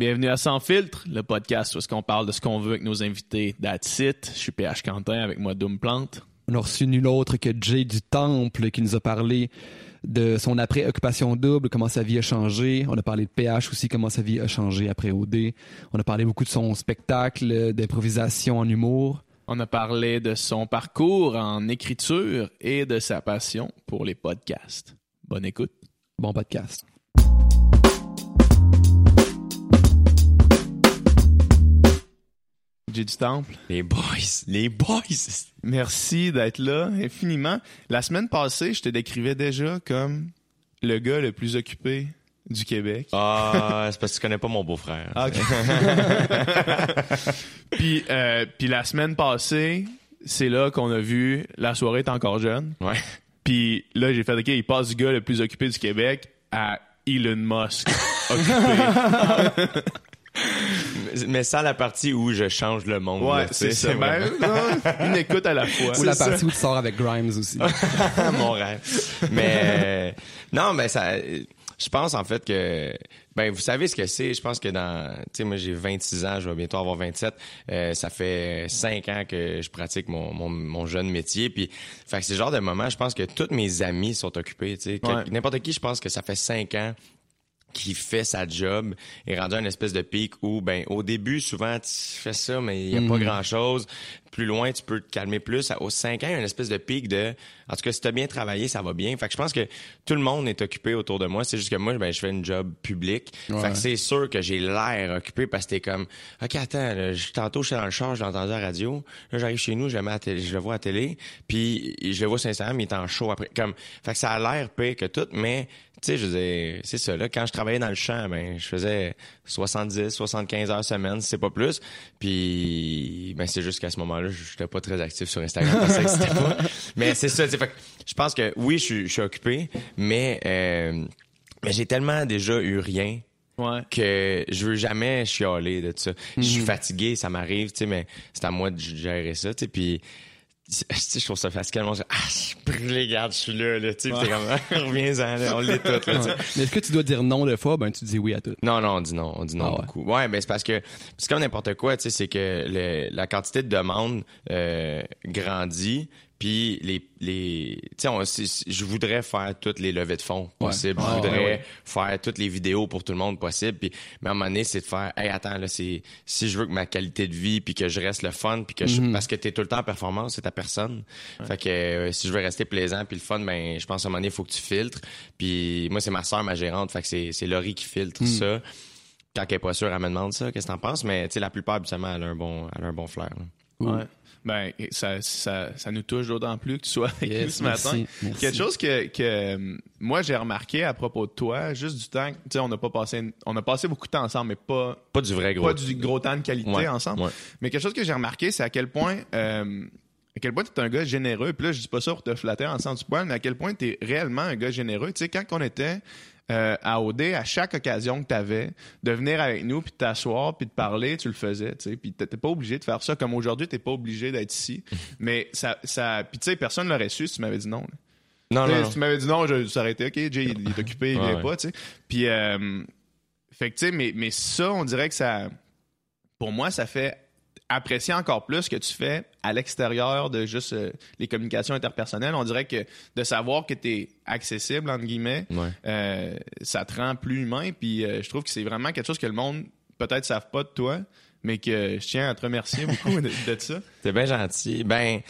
Bienvenue à Sans Filtre, le podcast où est-ce qu'on parle de ce qu'on veut avec nos invités. That's it. Je suis PH Quentin avec moi Doom Plante. On a reçu nul autre que Jay du Temple qui nous a parlé de son après-occupation double, comment sa vie a changé. On a parlé de PH aussi, comment sa vie a changé après OD. On a parlé beaucoup de son spectacle d'improvisation en humour. On a parlé de son parcours en écriture et de sa passion pour les podcasts. Bonne écoute. Bon podcast. J'ai du Temple. Les boys, les boys. Merci d'être là infiniment. La semaine passée, je te décrivais déjà comme le gars le plus occupé du Québec. Ah, c'est parce que tu connais pas mon beau-frère. Ah, OK. puis, euh, puis la semaine passée, c'est là qu'on a vu La soirée est encore jeune. Ouais. Puis là, j'ai fait OK, il passe du gars le plus occupé du Québec à Elon Musk occupé. Mais sans la partie où je change le monde. Ouais, là, tu sais, c'est ça. Ben, une écoute à la fois. Ou la partie où tu sors avec Grimes aussi. mon rêve. Mais non, mais ça je pense en fait que ben vous savez ce que c'est, je pense que dans tu sais moi j'ai 26 ans, je vais bientôt avoir 27, euh, ça fait 5 ans que je pratique mon, mon, mon jeune métier puis fait que c'est le genre de moment, je pense que tous mes amis sont occupés, tu sais, Ouais. n'importe qui je pense que ça fait 5 ans qui fait sa job est rendu à une espèce de pic où ben au début souvent tu fais ça mais il y a pas grand chose plus loin tu peux te calmer plus. Aux 5 ans il y a une espèce de pic de en tout cas si t'as bien travaillé ça va bien. Fait que je pense que tout le monde est occupé autour de moi. C'est juste que moi ben je fais une job public fait que c'est sûr que j'ai l'air occupé parce que t'es comme ok attends là, je- tantôt j'étais dans le char je l'ai entendu à la radio. Là j'arrive chez nous je le mets à télé, je le vois à la télé. Puis je le vois sur Instagram il est en show après. Comme fait que ça a l'air pire que tout mais tu sais, je veux c'est ça, là, quand je travaillais dans le champ, ben, je faisais 70, 75 heures semaine, c'est pas plus. Puis, ben, c'est juste qu'à ce moment-là, j'étais pas très actif sur Instagram, parce que ça existait pas. Mais c'est ça, tu sais, je pense que oui, je suis, je suis occupé, mais, euh, mais j'ai tellement déjà eu rien Ouais. que je veux jamais chialer de ça. Je suis fatigué, ça m'arrive, tu sais, mais c'est à moi de gérer ça, tu sais, puis tu sais, je trouve ça fatigant. Je ah, je suis brûlé, regarde, je suis là, là, tu sais, comme, ah, reviens-en, là, on l'est toutes, là, tu sais. Mais est-ce que tu dois dire non de fois? Ben, tu dis oui à tout. Non, non, on dit non, on dit non Ah ouais. beaucoup. Ouais, ben c'est parce que c'est comme n'importe quoi, tu sais, c'est que le- la quantité de demandes euh, grandit, puis les les, tu sais, on- c'est- je voudrais faire toutes les levées de fonds possibles, Ouais. je Ah, voudrais ouais, ouais. faire toutes les vidéos pour tout le monde possible, puis mais à un moment donné, c'est de faire, hey, attends là, c'est si je veux que ma qualité de vie, puis que je reste le fun, puis que je, Mhm. parce que t'es tout le temps en performance, c'est ta personne. Fait que euh, si je veux rester plaisant puis le fun, ben je pense à un moment donné, il faut que tu filtres. Puis moi, c'est ma soeur, ma gérante, fait que c'est c'est Laurie qui filtre ça. Quand elle est pas sûre, elle me demande ça, qu'est-ce que t'en penses, mais tu sais, la plupart, habituellement, elle a un bon, elle a un bon flair. là. Ouais. Ben, ça, ça, ça nous touche d'autant plus que tu sois avec Yes, nous ce merci, matin. merci. Quelque chose que, que euh, moi j'ai remarqué à propos de toi, juste du temps, tu sais, on n'a pas passé, on a passé beaucoup de temps ensemble, mais pas, Pas du vrai gros. pas du gros temps de qualité Ouais, ensemble. ouais. Mais quelque chose que j'ai remarqué, c'est à quel point, euh, à quel point tu es un gars généreux? Puis là, je dis pas ça pour te flatter en sens du poil, mais à quel point tu es réellement un gars généreux? Tu sais, quand on était euh, à OD, à chaque occasion que tu avais, de venir avec nous, puis de t'asseoir, puis de parler, tu le faisais. Tu sais, puis t'étais pas obligé de faire ça. Comme aujourd'hui, t'es pas obligé d'être ici. mais ça, ça, puis tu sais, personne l'aurait su si tu m'avais dit non. là. Non, Tu non, non. Si tu m'avais dit non, je, été OK, Jay, il, il est occupé, il Ouais, vient ouais. pas, tu sais. Puis, euh, fait que, tu sais, mais, mais ça, on dirait que ça, pour moi, ça fait apprécier encore plus ce que tu fais à l'extérieur de juste euh, les communications interpersonnelles. On dirait que de savoir que tu es accessible, entre guillemets, Ouais. euh, ça te rend plus humain. Puis, euh, je trouve que c'est vraiment quelque chose que le monde peut-être savent pas de toi, mais que je tiens à te remercier beaucoup de, de ça. C'est bien gentil. Ben,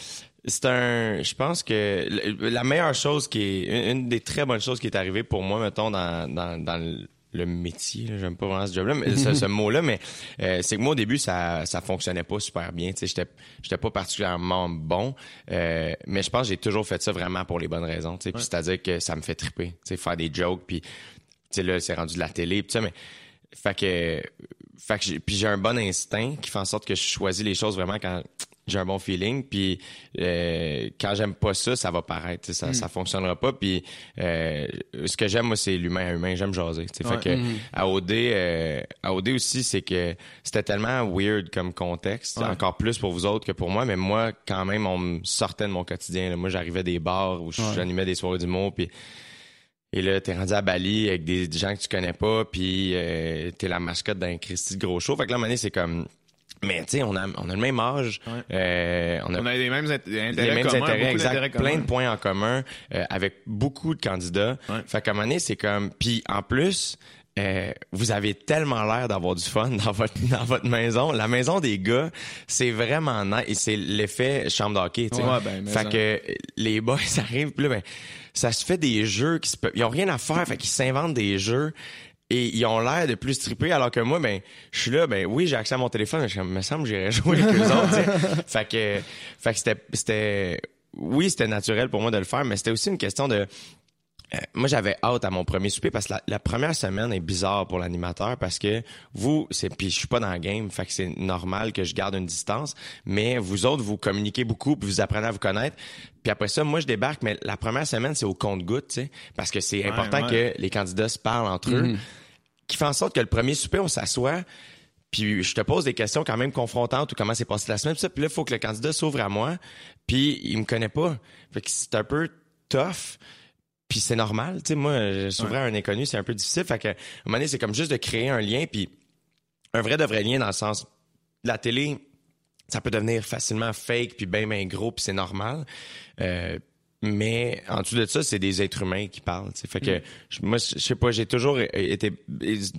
c'est un. Je pense que la meilleure chose qui est. Une une des très bonnes choses qui est arrivée pour moi, mettons, dans, dans, dans le- le métier, j'aime pas vraiment ce job-là, mais ce, ce mot-là, mais euh, c'est que moi au début ça ça fonctionnait pas super bien, tu sais, j'étais j'étais pas particulièrement bon, euh, mais je pense que j'ai toujours fait ça vraiment pour les bonnes raisons, tu sais, puis c'est-à-dire que ça me fait triper, tu sais, faire des jokes, puis tu sais là c'est rendu de la télé, puis ça, mais fait que fait que j'ai- puis j'ai un bon instinct qui fait en sorte que je choisis les choses vraiment quand j'ai un bon feeling puis euh, quand j'aime pas ça ça va paraître tu sais, ça ça fonctionnera pas puis euh, ce que j'aime moi c'est l'humain à humain j'aime jaser. Ouais. fait que à OD euh, à OD aussi c'est que c'était tellement weird comme contexte Ouais. encore plus pour vous autres que pour moi mais moi quand même on me sortait de mon quotidien là. moi j'arrivais des bars où j'animais des soirées d'humour puis Et là, t'es rendu à Bali avec des gens que tu connais pas, puis euh, t'es la mascotte d'un Christy de gros show. Fait que là, à un moment donné, c'est comme... Mais tu sais, on a, on a le même âge. Ouais. euh, on a On a les mêmes int- intérêts les mêmes communs, intérêts, exact, plein de points en commun euh, avec beaucoup de candidats. Ouais. Fait qu'à un moment donné, c'est comme... Puis en plus, euh, vous avez tellement l'air d'avoir du fun dans votre dans votre maison. La maison des gars, c'est vraiment nice. Et c'est l'effet chambre d'hockey. Ouais, ben, fait que les boys arrivent, puis là, ben, ça se fait des jeux qui se peuvent... Ils ont rien à faire, fait qu'ils s'inventent des jeux et ils ont l'air de plus triper alors que moi ben je suis là ben oui j'ai accès à mon téléphone mais je me semble que j'irais jouer avec eux autres fait que fait que c'était c'était oui c'était naturel pour moi de le faire mais c'était aussi une question de euh, moi, j'avais hâte à mon premier souper parce que la, la première semaine est bizarre pour l'animateur parce que vous, c'est puis je suis pas dans le game, fait que c'est normal que je garde une distance. Mais vous autres, vous communiquez beaucoup, puis vous apprenez à vous connaître. Puis après ça, moi, je débarque, mais la première semaine, c'est au compte-goutte, tu sais, parce que c'est important ouais. que les candidats se parlent entre eux, qui fait en sorte que le premier souper, on s'assoit. Puis je te pose des questions quand même confrontantes ou comment s'est passé la semaine. Puis ça, puis là, il faut que le candidat s'ouvre à moi. Puis il me connaît pas. Fait que c'est un peu tough. Puis c'est normal, tu sais, moi, s'ouvrir à un inconnu, c'est un peu difficile. Fait que, à un moment donné, c'est comme juste de créer un lien, puis un vrai de vrai lien dans le sens, la télé, ça peut devenir facilement fake, puis bien, bien gros, puis c'est normal. Euh, mais en dessous de ça, c'est des êtres humains qui parlent. tu sais. Fait que je- moi, je sais pas, j'ai toujours été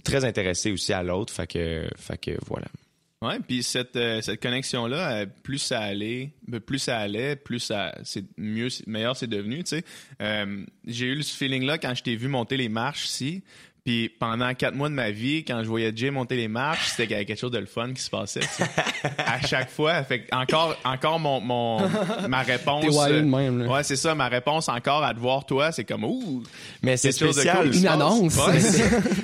très intéressé aussi à l'autre. Fait que, fait que voilà. Ouais, puis cette, euh, cette connexion-là, euh, plus ça allait, ben, plus ça allait, plus ça, c'est mieux, meilleur c'est devenu, tu sais. Euh, j'ai eu ce feeling-là quand je t'ai vu monter les marches ici. Puis pendant quatre mois de ma vie, quand je voyais Jay monter les marches, c'était qu'il y avait quelque chose de le fun qui se passait. tu sais. à chaque fois, fait que encore, encore mon, mon ma réponse. T'es euh, même, là. Ouais, c'est ça. Ma réponse encore à te voir toi, c'est comme ouh. Mais c'est spécial. cool Une annonce. Ouais,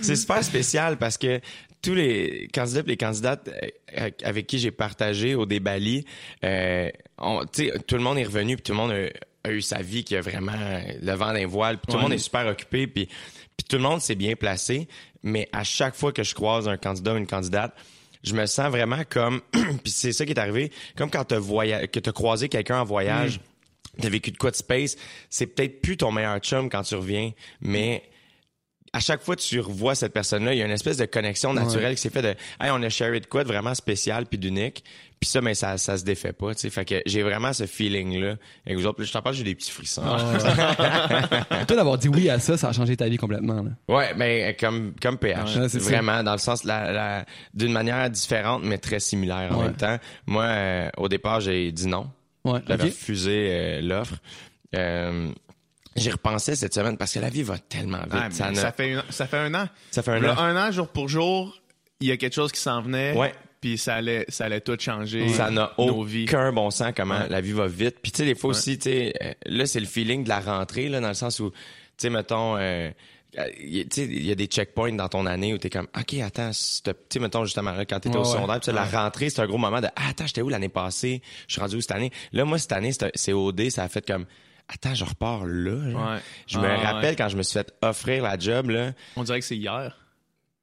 c'est super spécial parce que tous les candidats et les candidates euh, avec qui j'ai partagé au débali, euh, on- tu sais, tout le monde est revenu puis tout le monde a, a eu sa vie qui a vraiment le vent d'un voile puis tout le Ouais. monde est super occupé puis puis tout le monde s'est bien placé mais à chaque fois que je croise un candidat ou une candidate je me sens vraiment comme puis c'est ça qui est arrivé comme quand t'as voya- que t'as croisé quelqu'un en voyage t'as vécu de quoi de space c'est peut-être plus ton meilleur chum quand tu reviens mais à chaque fois que tu revois cette personne-là, il y a une espèce de connexion naturelle qui s'est fait de hey, on a sharé de quoi de vraiment spécial puis d'unique. Puis ça, mais ça, ça se défait pas, tu sais. Fait que j'ai vraiment ce feeling-là. Et vous autres, je t'en parle, j'ai des petits frissons. Toi, d'avoir dit oui à ça, ça a changé ta vie complètement. Là. Ouais, mais comme comme PH, Ouais, c'est ça. vraiment dans le sens la, la- d'une manière différente mais très similaire en Ouais. même temps. Moi, euh, au départ, j'ai dit non. Ouais, J'avais refusé euh, l'offre. Euh, J'y repensais cette semaine parce que la vie va tellement vite. Ah, ça, ne- ça, fait une- ça fait un an. ça fait un Là, an. un an, jour pour jour, il y a quelque chose qui s'en venait. Ouais. Puis ça allait, ça allait tout changer. Ça n'a aucun bon sens comment Ouais. la vie va vite. Puis tu sais, des fois aussi, tu sais, euh, là, c'est le feeling de la rentrée, là, dans le sens où, tu sais, mettons, euh, euh, y- tu sais, il y a des checkpoints dans ton année où t'es comme, OK, attends, tu sais, mettons, justement, là, quand t'étais Ouais, au ouais. secondaire, puis ça, la rentrée, c'est un gros moment de, ah, attends, j'étais où l'année passée? Je suis rendu où cette année? Là, moi, cette année, c'est OD, ça a fait comme, attends, je repars là. Ouais. Je me rappelle ouais. quand je me suis fait offrir la job, là, On dirait que c'est hier.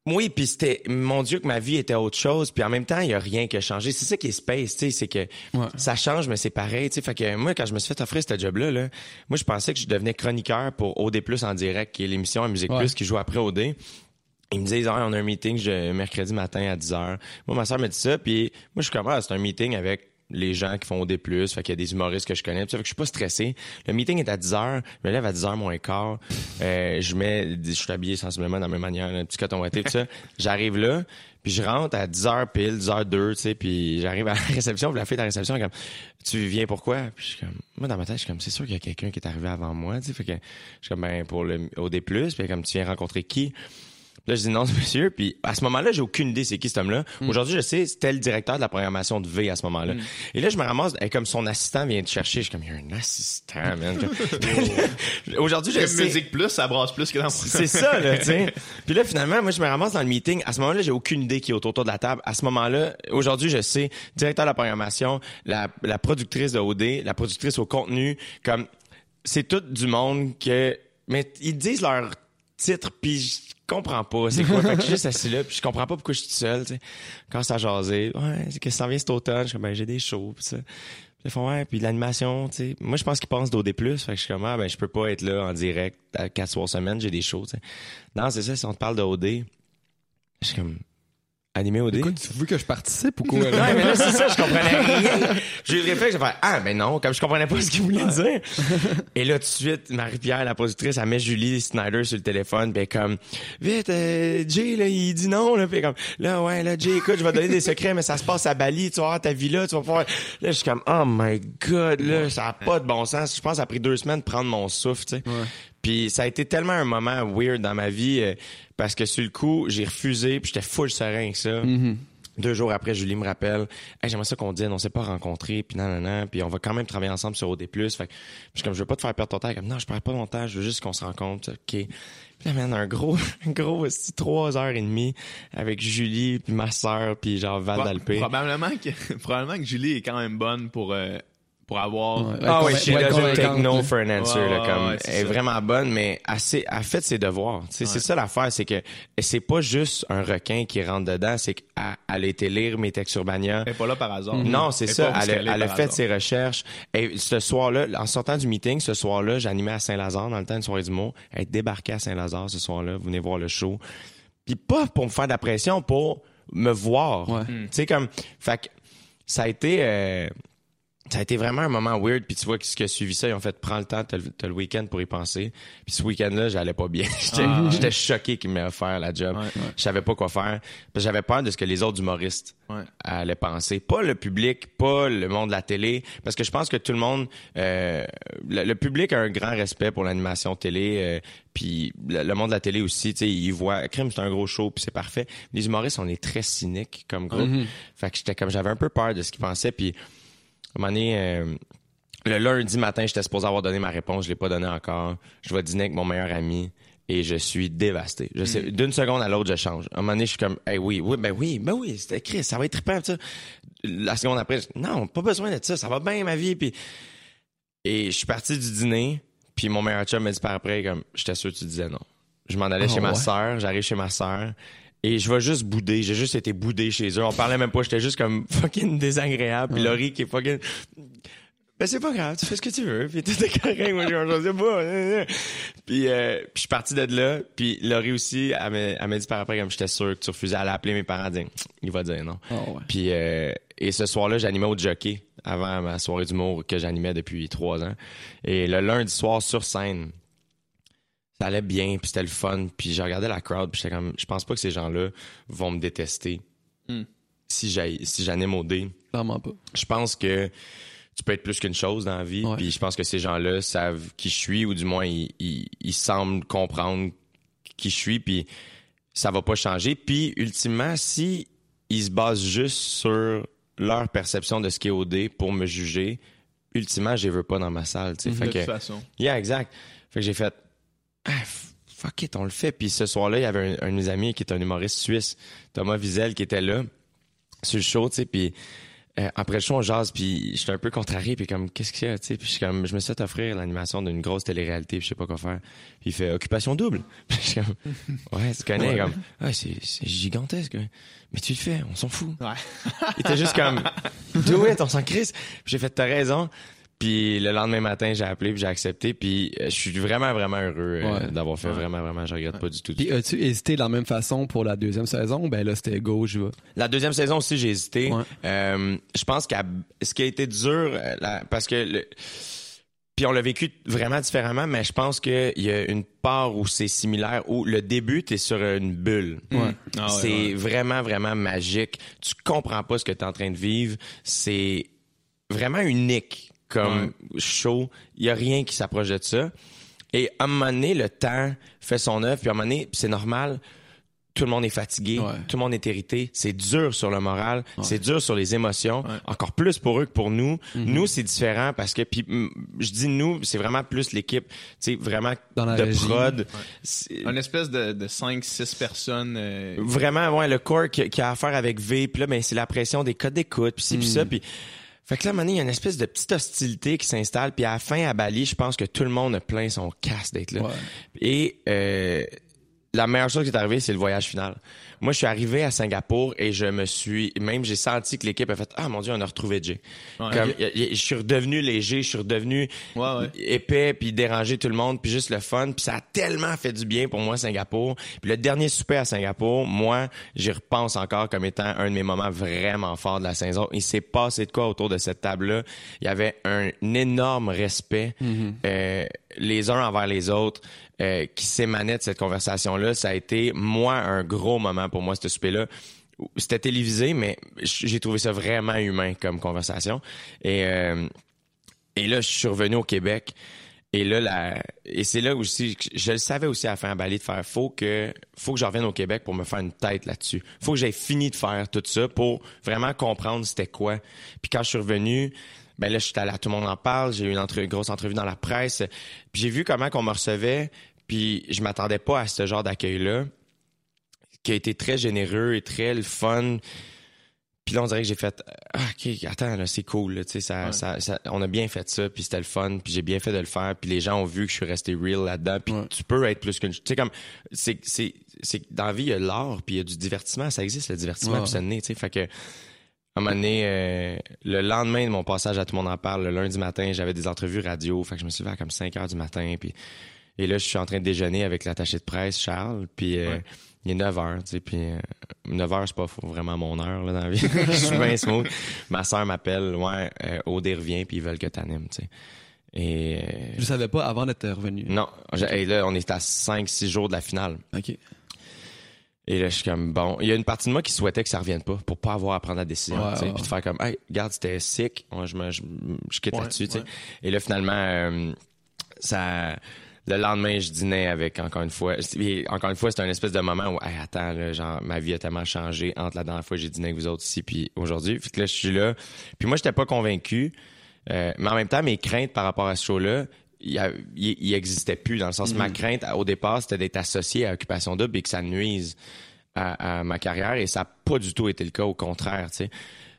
Oui, puis c'était mon Dieu que ma vie était autre chose, puis en même temps, il y a rien qui a changé. C'est ça qui est space, tu sais, c'est que Ouais. ça change mais c'est pareil, tu sais. Fait que moi quand je me suis fait offrir ce job là, là, moi je pensais que je devenais chroniqueur pour OD+ en direct qui est l'émission à Musique Ouais. Plus qui joue après OD. Ils me disent, ah, on a un meeting je- mercredi matin à 10h. Moi, ma soeur me dit ça, puis moi, je suis comme, ah, c'est un meeting avec les gens qui font OD+, fait qu'il y a des humoristes que je connais, ça fait que je suis pas stressé. Le meeting est à 10h, je me lève à 10h moins quart, euh, je mets, je suis habillé sensiblement la même manière, un petit coton tout ça. J'arrive là, puis je rentre à 10h pile, 10h02, tu sais, puis j'arrive à la réception, puis la fille de la réception est comme, tu viens pourquoi? Puis je suis comme, moi, dans ma tête, je suis comme, c'est sûr qu'il y a quelqu'un qui est arrivé avant moi, tu sais, fait que je suis comme, ben, pour le OD+, puis comme, tu viens rencontrer qui? Là, je dis non, monsieur. Puis à ce moment-là, j'ai aucune idée c'est qui cet homme-là. Aujourd'hui, je sais, c'était le directeur de la programmation de V à ce moment-là. Et là, je me ramasse, et comme son assistant vient te chercher, je suis comme, il y a un assistant, man. Aujourd'hui, je sais. musique plus, ça brasse plus que dans C'est ça, là, tu sais. Puis là, finalement, moi, je me ramasse dans le meeting. À ce moment-là, j'ai aucune idée qui est autour de la table. À ce moment-là, aujourd'hui, je sais, directeur de la programmation, la, la productrice de OD, la productrice au contenu, comme, c'est tout du monde que, mais ils disent leur titre, puis je comprends pas c'est quoi. fait que je suis juste assis là, puis je comprends pas pourquoi je suis tout seul, tu sais. Quand ça jasé, ouais, c'est que ça vient cet automne, je suis comme, ben, j'ai des shows, pis ça. Ils font ouais, puis l'animation, tu sais. Moi, je pense qu'ils pensent d'OD+. Fait que je suis comme, ah, ben, je peux pas être là en direct 4 soirs semaine, j'ai des shows, tu sais. Non, c'est ça, si on te parle de OD, je suis comme, animé OD? Écoute, tu veux que je participe ou quoi? Ouais, mais là, c'est ça, je comprenais rien. J'ai eu le réflexe, j'ai fait, ah, ben non, comme je comprenais pas ce qu'il voulait dire. Et là, tout de suite, Marie-Pierre, la productrice, elle met Julie Snyder sur le téléphone, est comme, vite, euh, Jay, là, il dit non, là, pis comme, là, ouais, là, Jay, écoute, je vais te donner des secrets, mais ça se passe à Bali, tu vas avoir ta villa, tu vas pouvoir, là, je suis comme, oh my god, là, ça a pas de bon sens. Je pense que ça a pris deux semaines de prendre mon souffle, tu sais. Puis ça a été tellement un moment weird dans ma vie, euh, parce que sur le coup, j'ai refusé, puis j'étais full serein avec ça. Deux jours après, Julie me rappelle, hey, j'aimerais ça qu'on dise, on s'est pas rencontrés, puis non, non, non, puis on va quand même travailler ensemble sur OD+. Fait que je comme, je veux pas te faire perdre ton temps. Comme, non, je perds pas mon temps, je veux juste qu'on se rencontre. OK. Puis là, man, un gros, un gros, aussi, trois heures et demie avec Julie, puis ma sœur, puis genre Val d'Alpé. Probablement que, probablement que Julie est quand même bonne pour, euh, pour avoir. Ouais. Ah oui, Ouais, she ouais, doesn't take no là. for an answer. Ouais, là, comme, ouais, c'est elle est ça. vraiment bonne, mais assez, elle fait ses devoirs. Tu sais, C'est ça l'affaire, c'est que c'est pas juste un requin qui rentre dedans, c'est qu'elle elle a été lire mes textes Urbania. Elle est pas là par hasard. Non, c'est est ça. Elle, a- est elle fait hasard. ses recherches. Et ce soir-là, en sortant du meeting, ce soir-là, j'animais à Saint-Lazare dans le temps de soirée du mot. Elle est débarquée à Saint-Lazare ce soir-là. Vous venez voir le show. Puis pas pour me faire de la pression, pour me voir. Ouais. Tu sais, comme, fait que ça a été, euh, ça a été vraiment un moment weird. Puis tu vois ce qui a suivi ça, ils ont fait prends le temps, t'as le, week-end pour y penser. Puis ce week-end-là, j'allais pas bien. J'étais Ah, j'étais choqué qu'il m'ait offert la job. Ouais, ouais. Je savais pas quoi faire. Parce que j'avais peur de ce que les autres humoristes Ouais. allaient penser. Pas le public, pas le monde de la télé. Parce que je pense que tout le monde, euh, le, le public a un grand respect pour l'animation télé. euh, puis le, le monde de la télé aussi, tu sais, ils voient, crime, c'est un gros show, puis c'est parfait. Les humoristes, on est très cyniques comme groupe. Fait que j'étais comme, j'avais un peu peur de ce qu'ils pensaient. Puis un moment donné, euh, le lundi matin, j'étais supposé avoir donné ma réponse, je l'ai pas donné encore. Je vais dîner avec mon meilleur ami et je suis dévasté. Je sais, d'une seconde à l'autre, je change. À un moment donné, je suis comme, hey, oui, oui, ben oui, ben oui, c'était écrit, ça va être trippant, ça. La seconde après, je- non, pas besoin de ça, ça va bien ma vie. Puis, et je suis parti du dîner, puis mon meilleur chum m'a dit par après, comme, j'étais sûr que tu disais non. Je m'en allais Ah chez ma ouais? sœur, j'arrive chez ma sœur. Et je vais juste bouder. J'ai juste été boudé chez eux. On parlait même pas. J'étais juste comme fucking désagréable. Puis Laurie qui est fucking... Ben c'est pas grave, tu fais ce que tu veux. Puis tout est correct. Moi, je sais pas. Puis, euh, puis je suis parti de là. Puis Laurie aussi, elle m'a dit par après, comme j'étais sûr que tu refusais, elle a appelé mes parents, dire, il va dire non. Ah ouais. Puis euh, et ce soir-là, j'animais au jockey avant ma soirée d'humour que j'animais depuis trois ans. Et le lundi soir sur scène, ça allait bien, puis c'était le fun. Puis j'ai regardé la crowd, puis j'étais comme, je pense pas que ces gens-là vont me détester Hmm. si j'ai si j'anime au dé. Clairement pas. Je pense que tu peux être plus qu'une chose dans la vie. Ouais. Puis je pense que ces gens-là savent qui je suis, ou du moins ils, ils, ils semblent comprendre qui je suis, puis ça va pas changer. Puis ultimement, si ils se basent juste sur leur perception de ce qui est OD pour me juger, ultimement, je les veux pas dans ma salle. tu sais. De Fait toute façon. Yeah, exact. Fait que j'ai fait, ah, fuck it, on le fait. Puis ce soir-là, il y avait un, un de mes amis qui est un humoriste suisse, Thomas Wiesel, qui était là, sur le show, tu sais, puis euh, après le show, on jase, puis j'étais un peu contrarié, puis comme, qu'est-ce qu'il y a, tu sais, puis je suis comme, je me suis fait offrir l'animation d'une grosse télé-réalité, puis je sais pas quoi faire. Puis il fait, occupation double. Puis je suis comme, ouais, tu connais, comme, ouais, c'est, c'est gigantesque, mais tu le fais, on s'en fout. Ouais. Il était juste comme, do it, on s'en crisse. Puis j'ai fait, t'as raison. Puis le lendemain matin, j'ai appelé, puis j'ai accepté, puis euh, je suis vraiment, vraiment heureux euh, Ouais. d'avoir fait. Ouais. Vraiment, vraiment, je regrette pas du tout. Puis as-tu hésité de la même façon pour la deuxième saison? Ben là, c'était go, je vais. La deuxième saison aussi, j'ai hésité. Ouais. Euh, je pense qu'à ce qui a été dur, parce que le- puis on l'a vécu vraiment différemment, mais je pense qu'il y a une part où c'est similaire, où le début, t'es sur une bulle. Ouais. Ah ouais, c'est ouais. vraiment, vraiment magique. Tu comprends pas ce que tu es en train de vivre. C'est vraiment unique comme show. Il y a rien qui s'approche de ça. Et à un moment donné, le temps fait son œuvre. Puis à un moment donné, c'est normal. Tout le monde est fatigué, Ouais. tout le monde est irrité. C'est dur sur le moral, c'est dur sur les émotions. Ouais. Encore plus pour eux que pour nous. Mhm. Nous, c'est différent parce que, puis mm, je dis nous, c'est vraiment plus l'équipe, tu sais, vraiment Dans la de régie. prod. Une espèce de, de 5-6 personnes. euh, Vraiment, ouais, le corps qui, qui a affaire avec V, puis là, ben, c'est la pression des codes d'écoute, puis ci, puis ça, puis... Fait que là, donné, il y a une espèce de petite hostilité qui s'installe, puis à la fin, à Bali, je pense que tout le monde a plein son casse d'être là. Ouais. Et euh, la meilleure chose qui est arrivée, c'est le voyage final. Moi, je suis arrivé à Singapour et je me suis, même j'ai senti que l'équipe a fait, ah mon dieu, on a retrouvé Jay. Ouais. Comme, je suis redevenu léger, je suis redevenu Ouais, ouais. épais, puis déranger tout le monde, puis juste le fun, puis ça a tellement fait du bien pour moi Singapour. Puis le dernier souper à Singapour, moi, j'y repense encore comme étant un de mes moments vraiment forts de la saison. Il s'est passé de quoi autour de cette table-là? Il y avait un énorme respect, euh, les uns envers les autres. euh, qui s'émanait de cette conversation-là, ça a été, moi, un gros moment pour moi, ce souper-là. C'était télévisé, mais j'ai trouvé ça vraiment humain comme conversation. Et, euh, et là, je suis revenu au Québec. Et là, et c'est là aussi, je le savais aussi à la fin à Bali de faire, faut que, faut que je revienne au Québec pour me faire une tête là-dessus. Faut que j'aie fini de faire tout ça pour vraiment comprendre c'était quoi. Puis quand je suis revenu, ben là, je suis allé Tout le monde en parle, j'ai eu une, une grosse entrevue dans la presse, puis j'ai vu comment qu'on me recevait, puis je m'attendais pas à ce genre d'accueil-là, qui a été très généreux et très le fun. Puis là, on dirait que j'ai fait, ah, ok, attends, là, c'est cool, là, tu sais, ça, Ouais. ça, ça- on a bien fait ça, puis c'était le fun, puis j'ai bien fait de le faire, puis les gens ont vu que je suis resté real là-dedans, puis Ouais. tu peux être plus qu'une, tu sais, comme, c'est, c'est, c'est dans la vie, il y a l'art, puis il y a du divertissement, ça existe, le divertissement, puis ça naît, tu sais, fait que, à un moment donné, euh, le lendemain de mon passage à Tout le monde en parle, le lundi matin, j'avais des entrevues radio, fait que je me suis levé à comme 5 heures du matin, puis et là, je suis en train de déjeuner avec l'attaché de presse, Charles, puis euh, Ouais. Il est 9 heures, tu sais, puis euh, 9 heures, c'est pas vraiment mon heure, là, dans la vie. je suis bien smooth. Ma soeur m'appelle, ouais, euh, Odé revient, puis ils veulent que t'animes, tu sais. Et euh, Je savais pas avant d'être revenu. non, et là, on est à 5-6 jours de la finale. OK. Et là, je suis comme, bon, il y a une partie de moi qui souhaitait que ça revienne pas pour pas avoir à prendre la décision, Ouais, tu sais, ouais, puis de faire comme, hey, regarde, c'était sick, je, me, je, je quitte Ouais, là-dessus, tu sais. ouais. Et là, finalement, euh, ça, le lendemain, je dînais avec, encore une fois, et encore une fois, c'était un espèce de moment où, hey, attends, là, genre, ma vie a tellement changé entre la dernière fois que j'ai dîné avec vous autres ici, puis aujourd'hui. Puis que là, je suis là. Puis moi, j'étais pas convaincu, euh, mais en même temps, mes craintes par rapport à ce show-là, il, y a- il, il existait plus, dans le sens, ma crainte, au départ, c'était d'être associé à Occupation Double et que ça nuise à, à ma carrière et ça n'a pas du tout été le cas, au contraire, tu sais.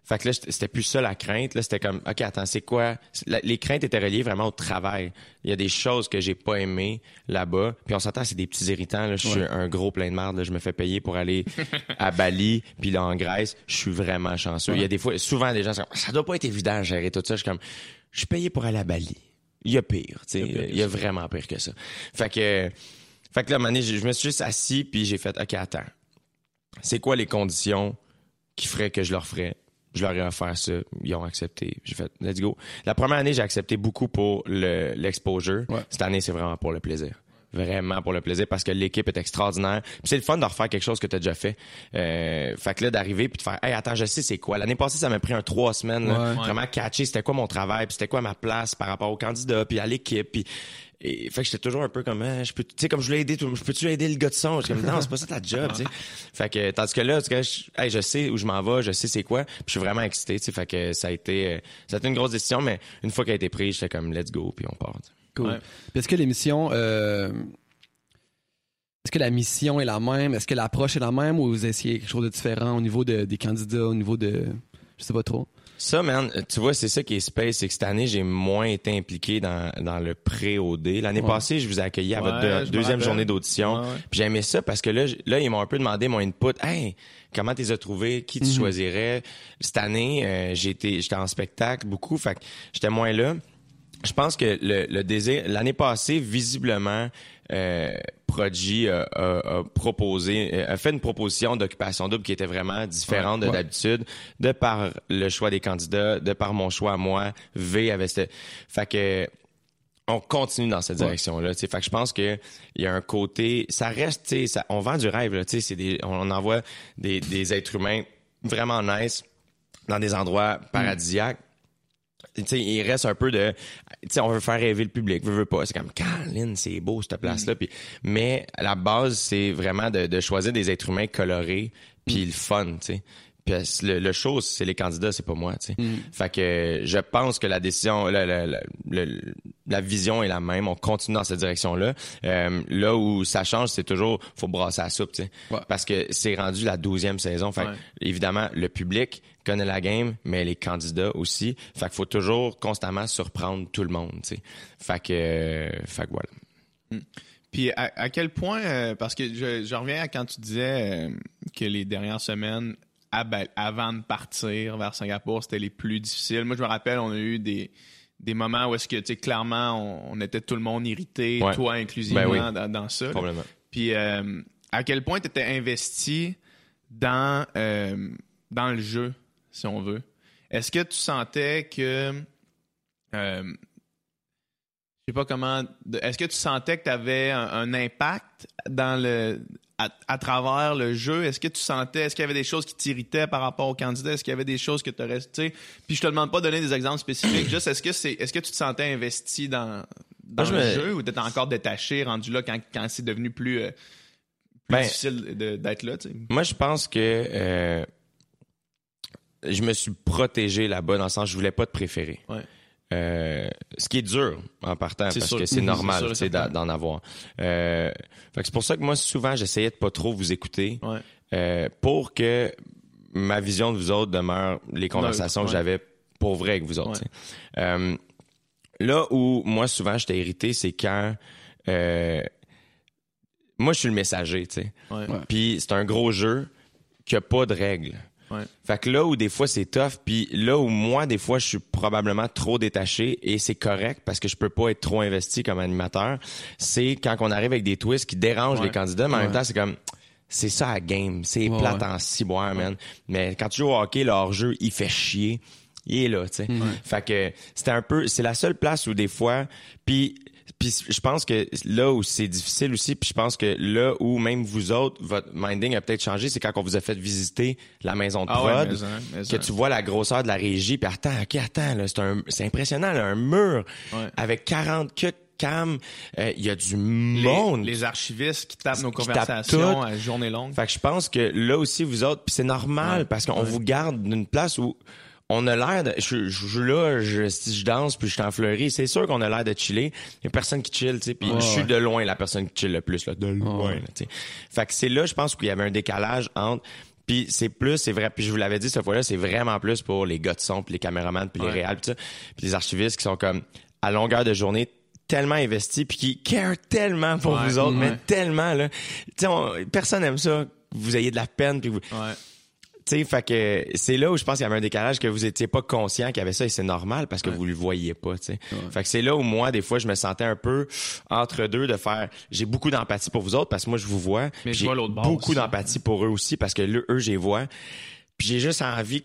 Fait que là, c'était plus ça la crainte. Là, c'était comme, OK, attends, c'est quoi? La- les craintes étaient reliées vraiment au travail. Il y a des choses que j'ai pas aimées là-bas. Puis on s'entend, c'est des petits irritants. Là. Je suis un gros plein de merde. là. Je me fais payer pour aller à Bali, puis là, en Grèce. Je suis vraiment chanceux. Il y a des fois, souvent, des gens sont comme, ça doit pas être évident de gérer tout ça. Je suis comme, je suis payé pour aller à Bali. Il y a pire, tu sais. Il y a pire Il y a vraiment pire que ça. Fait que, fait que là, à je je me suis juste assis, puis j'ai fait, OK, attends c'est quoi les conditions qui feraient que je leur ferais? Je leur ai offert ça. Ils ont accepté. J'ai fait, let's go. La première année, j'ai accepté beaucoup pour le- l'exposure. Ouais. Cette année, c'est vraiment pour le plaisir. Vraiment pour le plaisir parce que l'équipe est extraordinaire. Puis c'est le fun de refaire quelque chose que tu as déjà fait. Euh, fait que là, d'arriver puis de faire, hey, attends, je sais c'est quoi. L'année passée, ça m'a pris un trois semaines. là, Ouais. Vraiment catcher c'était quoi mon travail, puis c'était quoi ma place par rapport au candidat, puis à l'équipe. Puis et, fait que j'étais toujours un peu comme, Ah, je peux, tu sais, comme je voulais aider, tout- je peux-tu aider le gars de son? Je suis comme, non, c'est pas ça ta job, tu sais. Fait que, tandis que là, en tout cas, je, hey, je sais où je m'en vais, je sais c'est quoi, puis je suis vraiment excité, tu sais. Fait que ça a été, euh, ça a été une grosse décision, mais une fois qu'elle a été prise, j'étais comme, let's go, puis on part. tu sais. Cool. Ouais. Puis est-ce que l'émission, euh, est-ce que la mission est la même? Est-ce que l'approche est la même ou vous essayez quelque chose de différent au niveau de- des candidats, au niveau de. Je sais pas trop? Ça, man, euh, tu vois, c'est ça qui est space, c'est que cette année, j'ai moins été impliqué dans, dans le pré-OD. L'année Ouais. passée, je vous ai accueilli à Ouais, votre deuxième journée d'audition. Ouais. Puis j'ai aimé ça parce que là, là ils m'ont un peu demandé mon input. Hey, comment tu les as trouvés? Qui tu choisirais? Cette année, euh, été, j'étais en spectacle beaucoup, fait que j'étais moins là. Je pense que le, le désir, l'année passée, visiblement, euh, Prodigy a, a- a proposé, euh, a fait une proposition d'occupation double qui était vraiment différente de Ouais. d'habitude, de par le choix des candidats, de par mon choix à moi. V avait cette, fait que on continue dans cette direction-là. Fait que je pense que il y a un côté, ça reste, tu sais, ça- on vend du rêve. Là, c'est des, on envoie des, des êtres humains vraiment nice dans des endroits paradisiaques. Tu sais, il reste un peu de, tu sais, on veut faire rêver le public, veut, veut pas. C'est comme, Caroline, c'est beau cette place-là. Puis, mais à la base, c'est vraiment de, de choisir des êtres humains colorés, puis le fun, tu sais. Puis le, le show, c'est les candidats, c'est pas moi, tu sais. Fait que je pense que la décision, la, la, la, le- la vision est la même. On continue dans cette direction-là. Euh, là où ça change, c'est toujours, faut brasser la soupe, tu sais. Ouais. Parce que c'est rendu la douzième saison. Fait Ouais. évidemment, le public connaît la game, mais les candidats aussi. Fait qu'il faut toujours constamment surprendre tout le monde, tu sais. Fait que, euh, fait que voilà. Puis à, à quel point, euh, parce que je, je reviens à quand tu disais euh, que les dernières semaines, avant de partir vers Singapour, c'était les plus difficiles. Moi, je me rappelle, on a eu des, des moments où est-ce que, tu sais, clairement, on, on était tout le monde irrité, Ouais. toi inclusivement, Ben oui. dans, dans ça. Puis euh, à quel point tu étais investi dans, euh, dans le jeu, si on veut? Est-ce que tu sentais que. euh, je sais pas comment. Est-ce que tu sentais que tu avais un, un impact dans le. À, à travers le jeu, est-ce que tu sentais, est-ce qu'il y avait des choses qui t'irritaient par rapport au candidat? Est-ce qu'il y avait des choses que tu sais, puis je te demande pas de donner des exemples spécifiques, juste est-ce que c'est, est-ce que tu te sentais investi dans, dans Moi, je le me- jeu ou t'étais encore détaché, rendu là quand, quand c'est devenu plus, euh, plus Ben, difficile d'être là? Moi, je pense que euh, je me suis protégé là-bas dans le sens où je voulais pas te préférer. Ouais. Euh, ce qui est dur en partant parce sûr. que c'est c'est normal d'en avoir. Euh, c'est pour ça que moi souvent j'essayais de pas trop vous écouter Ouais. euh, pour que ma vision de vous autres demeure les conversations ouais. que j'avais pour vrai avec vous autres. Ouais. Euh, là où moi souvent j'étais irrité, c'est quand euh, moi je suis le messager, tu sais. Ouais. Ouais. Puis c'est un gros jeu qui a pas de règles. Ouais. Fait que là où des fois c'est tough, puis là où moi des fois je suis probablement trop détaché et c'est correct parce que je peux pas être trop investi comme animateur, c'est quand on arrive avec des twists qui dérangent Ouais. les candidats, mais en même temps c'est comme c'est ça la game, c'est plate en ciboire, man. Mais quand tu joues au hockey, le hors-jeu, il fait chier. Il est là, tu sais. Fait que c'était un peu, c'est la seule place où des fois, puis puis je pense que là où c'est difficile aussi, puis je pense que là où même vous autres, votre minding a peut-être changé, c'est quand on vous a fait visiter la maison de Ah ouais, prod, mais ça, mais que tu vois la grosseur de la régie, puis attends, ok, attends, là, c'est un, c'est impressionnant, là, un mur Ouais. avec 40 que cam, euh, il y a du monde. les archivistes qui tapent nos Qui conversations à journée longue. Fait que je pense que là aussi, vous autres, puis c'est normal Ouais. parce qu'on Ouais. vous garde d'une place où on a l'air de. Je, je, là, je, si je danse puis je suis en fleurie, c'est sûr qu'on a l'air de chiller. Il y a personne qui chill, tu sais. Puis je suis ouais. de loin la personne qui chill le plus, là, de loin, tu sais. Fait que c'est là, je pense qu'il y avait un décalage entre. Puis c'est plus, c'est vrai. Puis je vous l'avais dit cette fois-là, c'est vraiment plus pour les gars de son, puis les caméramans, puis les réals, puis les archivistes qui sont comme à longueur de journée tellement investis puis qui care tellement pour Ouais, vous autres, mais tellement là. Tu sais, on- personne aime ça que vous ayez de la peine puis vous sais, fait que c'est là où je pense qu'il y avait un décalage que vous étiez pas conscient qu'il y avait ça et c'est normal parce que vous le voyez pas, tu sais. Fait que c'est là où moi, des fois, je me sentais un peu entre deux de faire, j'ai beaucoup d'empathie pour vous autres parce que moi, je vous vois. Mais je J'ai vois l'autre bord beaucoup d'empathie pour eux aussi parce que là, eux, je les vois. Puis j'ai juste envie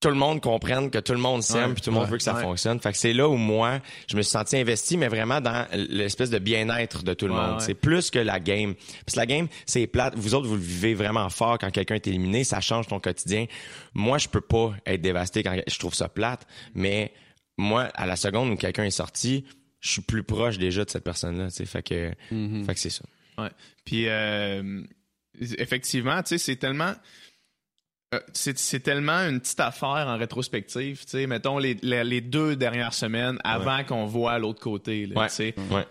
tout le monde comprenne que tout le monde s'aime puis tout le monde ouais, veut que ça ouais. fonctionne. Fait que c'est là où moi, je me suis senti investi, mais vraiment dans l'espèce de bien-être de tout le Ouais, monde. C'est plus que la game. Parce que la game, c'est plate. Vous autres, vous le vivez vraiment fort quand quelqu'un est éliminé. Ça change ton quotidien. Moi, je peux pas être dévasté quand je trouve ça plate. Mais moi, à la seconde où quelqu'un est sorti, je suis plus proche déjà de cette personne-là. Fait que, fait que c'est ça. Ouais. Puis euh, effectivement, tu sais, c'est tellement c'est c'est tellement une petite affaire en rétrospective, tu sais, mettons les, les, les deux dernières semaines avant qu'on voit l'autre côté, là, Ouais.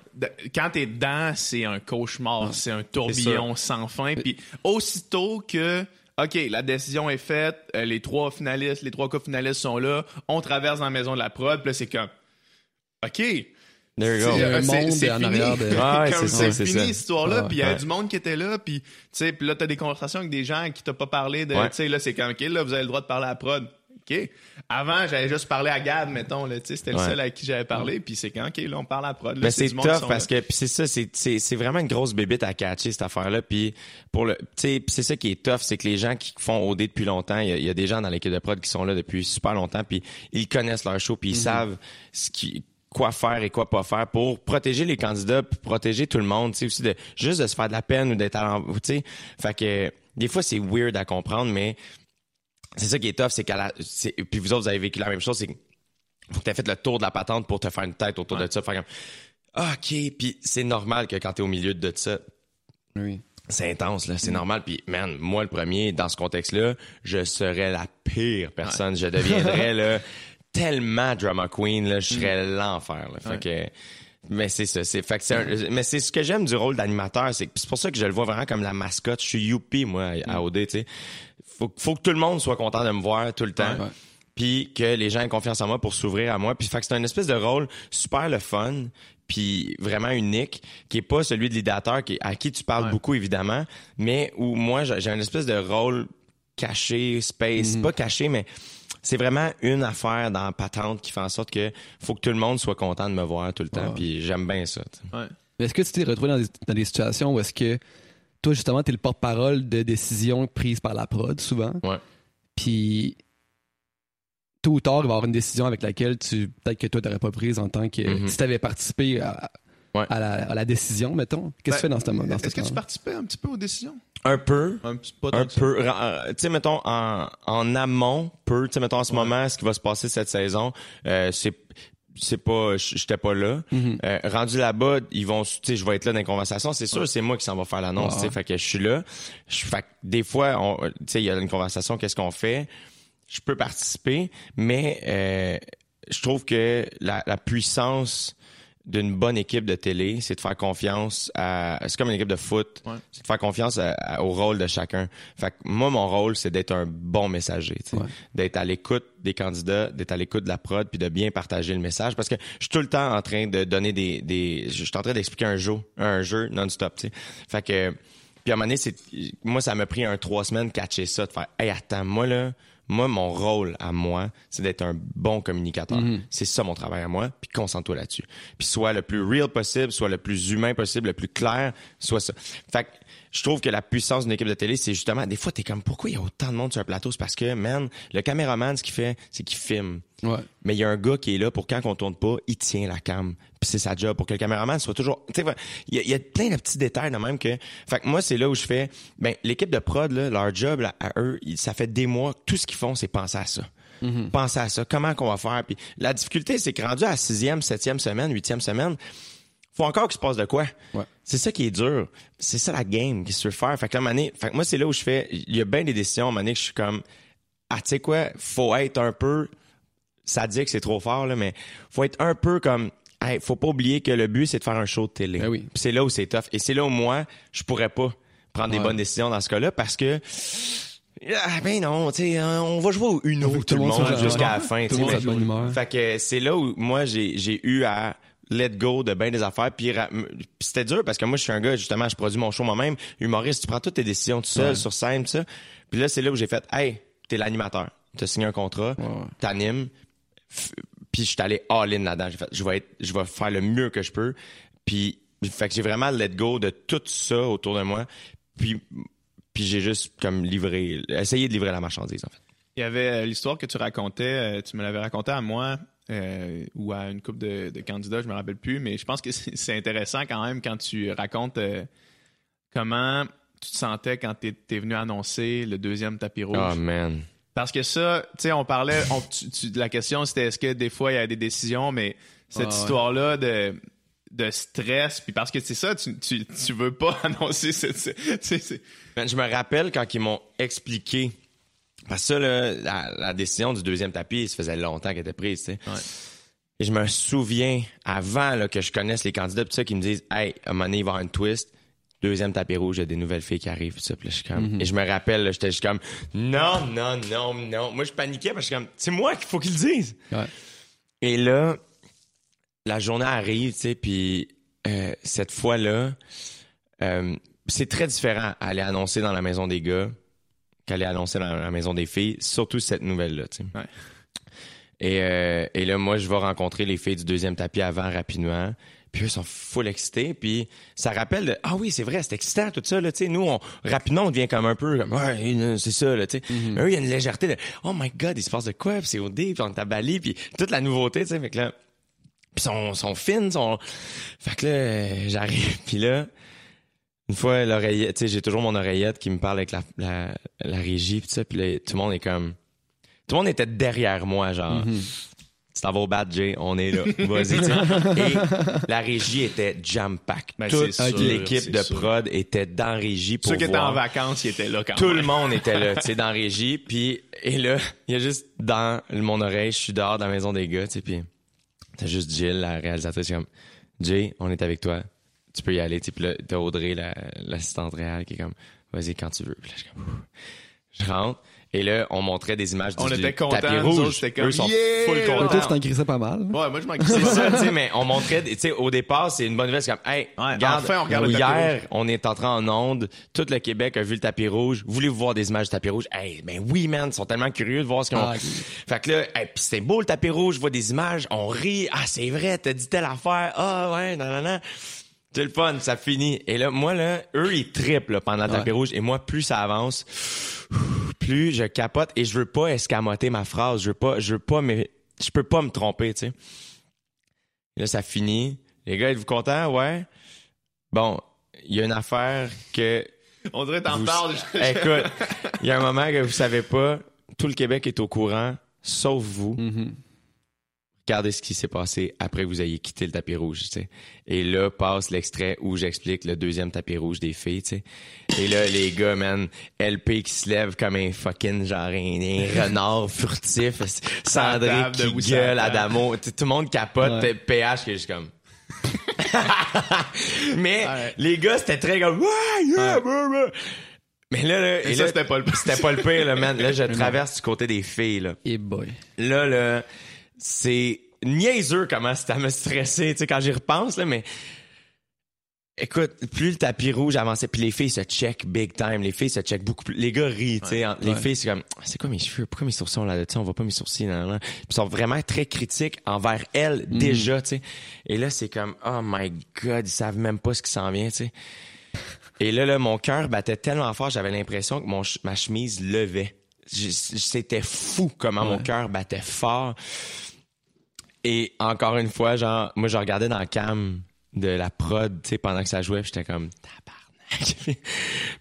Quand t'es dedans, c'est un cauchemar, c'est un tourbillon sans fin. Puis aussitôt que OK, la décision est faite, euh, les trois finalistes, les trois co-finalistes sont là, on traverse dans la maison de la prod, puis là c'est comme OK, There you c'est- go. Il y a un euh, c'est- monde c'est en fini. arrière de- Ah ouais, c'est c'est ça, c'est fini cette histoire-là, Ouais. puis il y a du monde qui était là, puis tu sais, puis là t'as des conversations avec des gens qui t'ont pas parlé de, Ouais. tu sais, là c'est comme ok, là vous avez le droit de parler à la prod. OK. Avant, j'avais juste parlé à Gad, mettons, là, tu sais, c'était le seul à qui j'avais parlé, puis c'est quand, OK, là, on parle à la prod. Là, Mais c'est tough parce là. que c'est ça, c'est c'est c'est vraiment une grosse bébite à catcher cette affaire-là. Puis pour le, tu sais, c'est ça qui est tough, c'est que les gens qui font OD depuis longtemps, il y a, il y a des gens dans l'équipe de prod qui sont là depuis super longtemps, puis ils connaissent leur show, puis ils savent ce qui quoi faire et quoi pas faire pour protéger les candidats, protéger tout le monde, tu sais aussi de juste de se faire de la peine ou d'être à tu sais. Fait que des fois c'est weird à comprendre, mais c'est ça qui est tough, c'est qu'à la, c'est- puis vous autres vous avez vécu la même chose, c'est que faut que tu fait le tour de la patente pour te faire une tête autour de ça. Faire comme, OK, puis c'est normal que quand t'es au milieu de ça, Oui. c'est intense, là. C'est normal. Puis, man, moi, le premier, dans ce contexte-là, je serais la pire personne. Je deviendrais, là, tellement drama queen, là. Je serais l'enfer, là. Fait que, mais c'est ça. C'est, fait que c'est un- mais c'est ce que j'aime du rôle d'animateur. C'est, c'est pour ça que je le vois vraiment comme la mascotte. Je suis youpi, moi, à OD, tu sais. Faut, faut que tout le monde soit content de me voir tout le temps. Puis que les gens aient confiance en moi pour s'ouvrir à moi. Puis fait que c'est un espèce de rôle super le fun. puis vraiment unique, qui est pas celui de l'idéateur, qui, à qui tu parles Ouais. beaucoup évidemment, mais où moi j'ai j'ai un espèce de rôle caché, space, pas caché, mais c'est vraiment une affaire dans la patente qui fait en sorte que faut que tout le monde soit content de me voir tout le temps, puis j'aime bien ça. Ouais. Mais Est-ce que tu t'es retrouvé dans des, dans des situations où est-ce que toi, justement, tu es le porte-parole de décisions prises par la prod, souvent? Ouais. Puis, tôt ou tard, il va y avoir une décision avec laquelle tu peut-être que toi, tu n'aurais pas prise en tant que. Mhm. Si tu avais participé à, Ouais. à, la, à la décision, mettons. Qu'est-ce que tu fais dans ce moment? Ben, Est-ce que tu participais un petit peu aux décisions? Un peu, Un, pas un peu. euh, Tu sais, mettons, en, en amont, peu. Tu sais, mettons, en ce moment, ce qui va se passer cette saison, euh, c'est c'est pas j'étais pas là. Mhm. Euh, rendu là-bas ils vont tu sais je vais être là dans les conversations. C'est sûr c'est moi qui s'en va faire l'annonce tu sais fait que je suis là. Je, fait que des fois on- tu sais il y a une conversation qu'est-ce qu'on fait? Je peux participer mais euh, je trouve que la, la puissance d'une bonne équipe de télé, c'est de faire confiance à. C'est comme une équipe de foot. Ouais. C'est de faire confiance à- à- au rôle de chacun. Fait que moi, mon rôle, c'est d'être un bon messager. tu sais. Ouais. D'être à l'écoute des candidats, d'être à l'écoute de la prod, puis de bien partager le message. Parce que je suis tout le temps en train de donner des. des je suis en train d'expliquer un jeu, un jeu non-stop. tu sais. Fait que. Puis à un moment donné, c'est, moi, ça m'a pris un trois semaines catcher ça, de faire, hey, attends, moi, là, moi, mon rôle à moi, c'est d'être un bon communicateur. C'est ça mon travail à moi, puis concentre-toi là-dessus. Puis sois le plus real possible, soit le plus humain possible, le plus clair, soit ça. Fait que je trouve que la puissance d'une équipe de télé, c'est justement, des fois, t'es comme, pourquoi il y a autant de monde sur un plateau? C'est parce que, man, le caméraman, ce qu'il fait, c'est qu'il filme. Ouais. Mais il y a un gars qui est là pour quand on tourne pas, il tient la cam. Puis c'est sa job pour que le caméraman soit toujours. Tu sais, il y, a- il y a plein de petits détails de même que. Fait que moi, c'est là où je fais. Ben, l'équipe de prod, là, leur job là, à eux, ça fait des mois tout ce qu'ils font, c'est penser à ça. Penser à ça. Comment qu'on va faire? Puis la difficulté, c'est que rendu à sixième, septième semaine, huitième semaine, faut encore qu'il se passe de quoi. Ouais. C'est ça qui est dur. C'est ça la game qu'il se veut faire. Fait que là, donné- fait que moi, c'est là où je fais. Il y a bien des décisions donné que je suis comme. Ah, tu sais quoi, faut être un peu ça dit que c'est trop fort, là, mais faut être un peu comme. Hey, faut pas oublier que le but, c'est de faire un show de télé. Ben oui. C'est là où c'est tough. Et c'est là où moi, je pourrais pas prendre des bonnes décisions dans ce cas-là parce que. Ah, ben non, tu sais, on va jouer au Uno Tout tout, le monde jusqu'à la fin. Tout le monde bonne humeur. fait que c'est là où moi j'ai j'ai eu à let go de bien des affaires puis ra- m- puis c'était dur parce que moi je suis un gars justement je produis mon show moi-même. Humoriste tu prends toutes tes décisions tout seul Ouais. sur scène tout ça. Puis là c'est là où j'ai fait hey t'es l'animateur. T'as signé un contrat Ouais, t'animes. F- puis je suis allé all in là-dedans. J'ai fait je vais être je vais faire le mieux que je peux. Puis fait que j'ai vraiment let go de tout ça autour de moi. Puis puis j'ai juste comme livré essayé de livrer la marchandise en fait. Il y avait euh, l'histoire que tu racontais, euh, tu me l'avais raconté à moi euh, ou à une couple de, de candidats, je me rappelle plus, mais je pense que c'est intéressant quand même quand tu racontes euh, comment tu te sentais quand tu es, venu annoncer le deuxième tapis rouge. oh man Parce que ça, tu sais, on parlait, on- tu- tu- la question c'était est-ce que des fois il y a des décisions, mais cette Ah ouais. histoire-là de de stress, puis parce que c'est ça, tu, tu, tu veux pas annoncer cette... Man, je me rappelle quand ils m'ont expliqué. Parce que ça, là, la, la décision du deuxième tapis, ça faisait longtemps qu'elle était prise, tu sais. Ouais. Et je me souviens, avant là, que je connaisse les candidats, pis ça, qui me disent Hey, à un moment donné, il va y avoir une twist. Deuxième tapis rouge, il y a des nouvelles filles qui arrivent. pis Ça, Puis là, je suis comme... Et je me rappelle, j'étais juste comme Non, non, non, non. Moi, je paniquais parce que je suis comme C'est moi qu'il faut qu'ils le disent. Ouais. Et là, la journée arrive, tu sais, puis euh, cette fois-là, euh, c'est très différent à aller annoncer dans la maison des gars qu'aller annoncer dans la maison des filles, surtout cette nouvelle-là. Ouais. Et, euh, et là, moi, je vais rencontrer les filles du deuxième tapis avant rapidement. Puis eux sont full excités. Puis ça rappelle, de, ah oui, c'est vrai, c'est excitant tout ça. Là, tu sais, nous, on, rapidement, on devient comme un peu, comme, ouais, c'est ça. Là. Mais eux, il y a une légèreté de, oh my God, il se passe de quoi? Puis c'est au dé, puis on est à Bali, puis toute la nouveauté. Tu sais, fait que là, puis sont, sont fines, sont... Fait que là, j'arrive, puis là, une fois, l'oreillette, tu sais, j'ai toujours mon oreillette qui me parle avec la, la, la régie, puis ça, puis là, tout le monde est comme... Tout le monde était derrière moi, genre... Tu t'en vas au bat, Jay, on est là. Vas-y. Et la régie était jam-pack. Ben, Toute l'équipe de sûr. prod était dans la régie pour Ceux qui étaient en vacances, ils étaient là quand Tout même. le monde était là, tu sais, dans la régie. Puis, et là, il y a juste dans mon oreille, je suis dehors dans la maison des gars, tu sais, puis t'as juste Jill, la réalisatrice, comme, Jay, on est avec toi, tu peux y aller, tu sais, puis là, t'as Audrey, la- l'assistante réelle, qui est comme, vas-y quand tu veux. Puis là, je suis comme, Ouh. Je rentre. Et là, on montrait des images On du était contents, tapis rouge. autres, c'était comme, Eux sont yeah! full contents. tu t'en crissais pas mal. Ouais, moi, je m'en C'est crissais. ça, tu sais, mais on montrait, tu sais, au départ, c'est une bonne nouvelle, c'est comme, hey, Ouais, regarde, enfin, on regarde le tapis hier, rouge. on est entré en onde, tout le Québec a vu le tapis rouge, voulez-vous voir des images du tapis rouge? Hey, ben oui, man, ils sont tellement curieux de voir ce qu'on... Ah. Fait que là, hey, pis c'était beau le tapis rouge, je vois des images, on rit, ah, c'est vrai, t'as dit telle affaire, ah, ouais, non, non, non. C'est le fun, ça finit. Et là, moi, là, eux, ils trippent là, pendant le tapis rouge. Et moi, plus ça avance, plus je capote et je veux pas escamoter ma phrase. Je veux pas, je veux pas, mais je peux pas me tromper, tu sais. Là, ça finit. Les gars, êtes-vous contents? Ouais. Bon, il y a une affaire que... On dirait t'en vous- parles. Écoute, il y a un moment que vous savez pas, tout le Québec est au courant, sauf vous. Mhm. Regardez ce qui s'est passé après que vous ayez quitté le tapis rouge, tu sais. Et là, passe l'extrait où j'explique le deuxième tapis rouge des filles, tu sais. Et là, les gars, man, LP qui se lève comme un fucking genre un, un renard furtif, table, qui gueule. Adamo, tout le monde capote, Ouais. PH qui est juste comme... Mais Ouais. les gars, c'était très comme... Ouais, yeah, blah, blah. Mais là, là, Et et ça, là, c'était pas le c'était pas le pire, là, man. Là, je traverse du côté des filles, là Et boy. là, là, c'est niaiseux comment c'était à me stresser, tu sais, quand j'y repense, là, mais écoute, plus le tapis rouge avançait, puis les filles se check big time, les filles se check beaucoup plus, les gars rient, tu sais, les Ouais. filles, c'est comme, c'est quoi mes cheveux, pourquoi mes sourcils ont là-dessus, on voit pas mes sourcils, nan, nan. Puis ils sont vraiment très critiques envers elles, déjà, tu sais. Et là, c'est comme, oh my god, ils savent même pas ce qui s'en vient, tu sais. Et là, là, mon cœur battait tellement fort, j'avais l'impression que mon ch- ma chemise levait. C'était fou comment mon Ouais. cœur battait fort. Et encore une fois, genre, moi, je regardais dans la cam de la prod, tu sais, pendant que ça jouait, j'étais comme, tabarnak. puis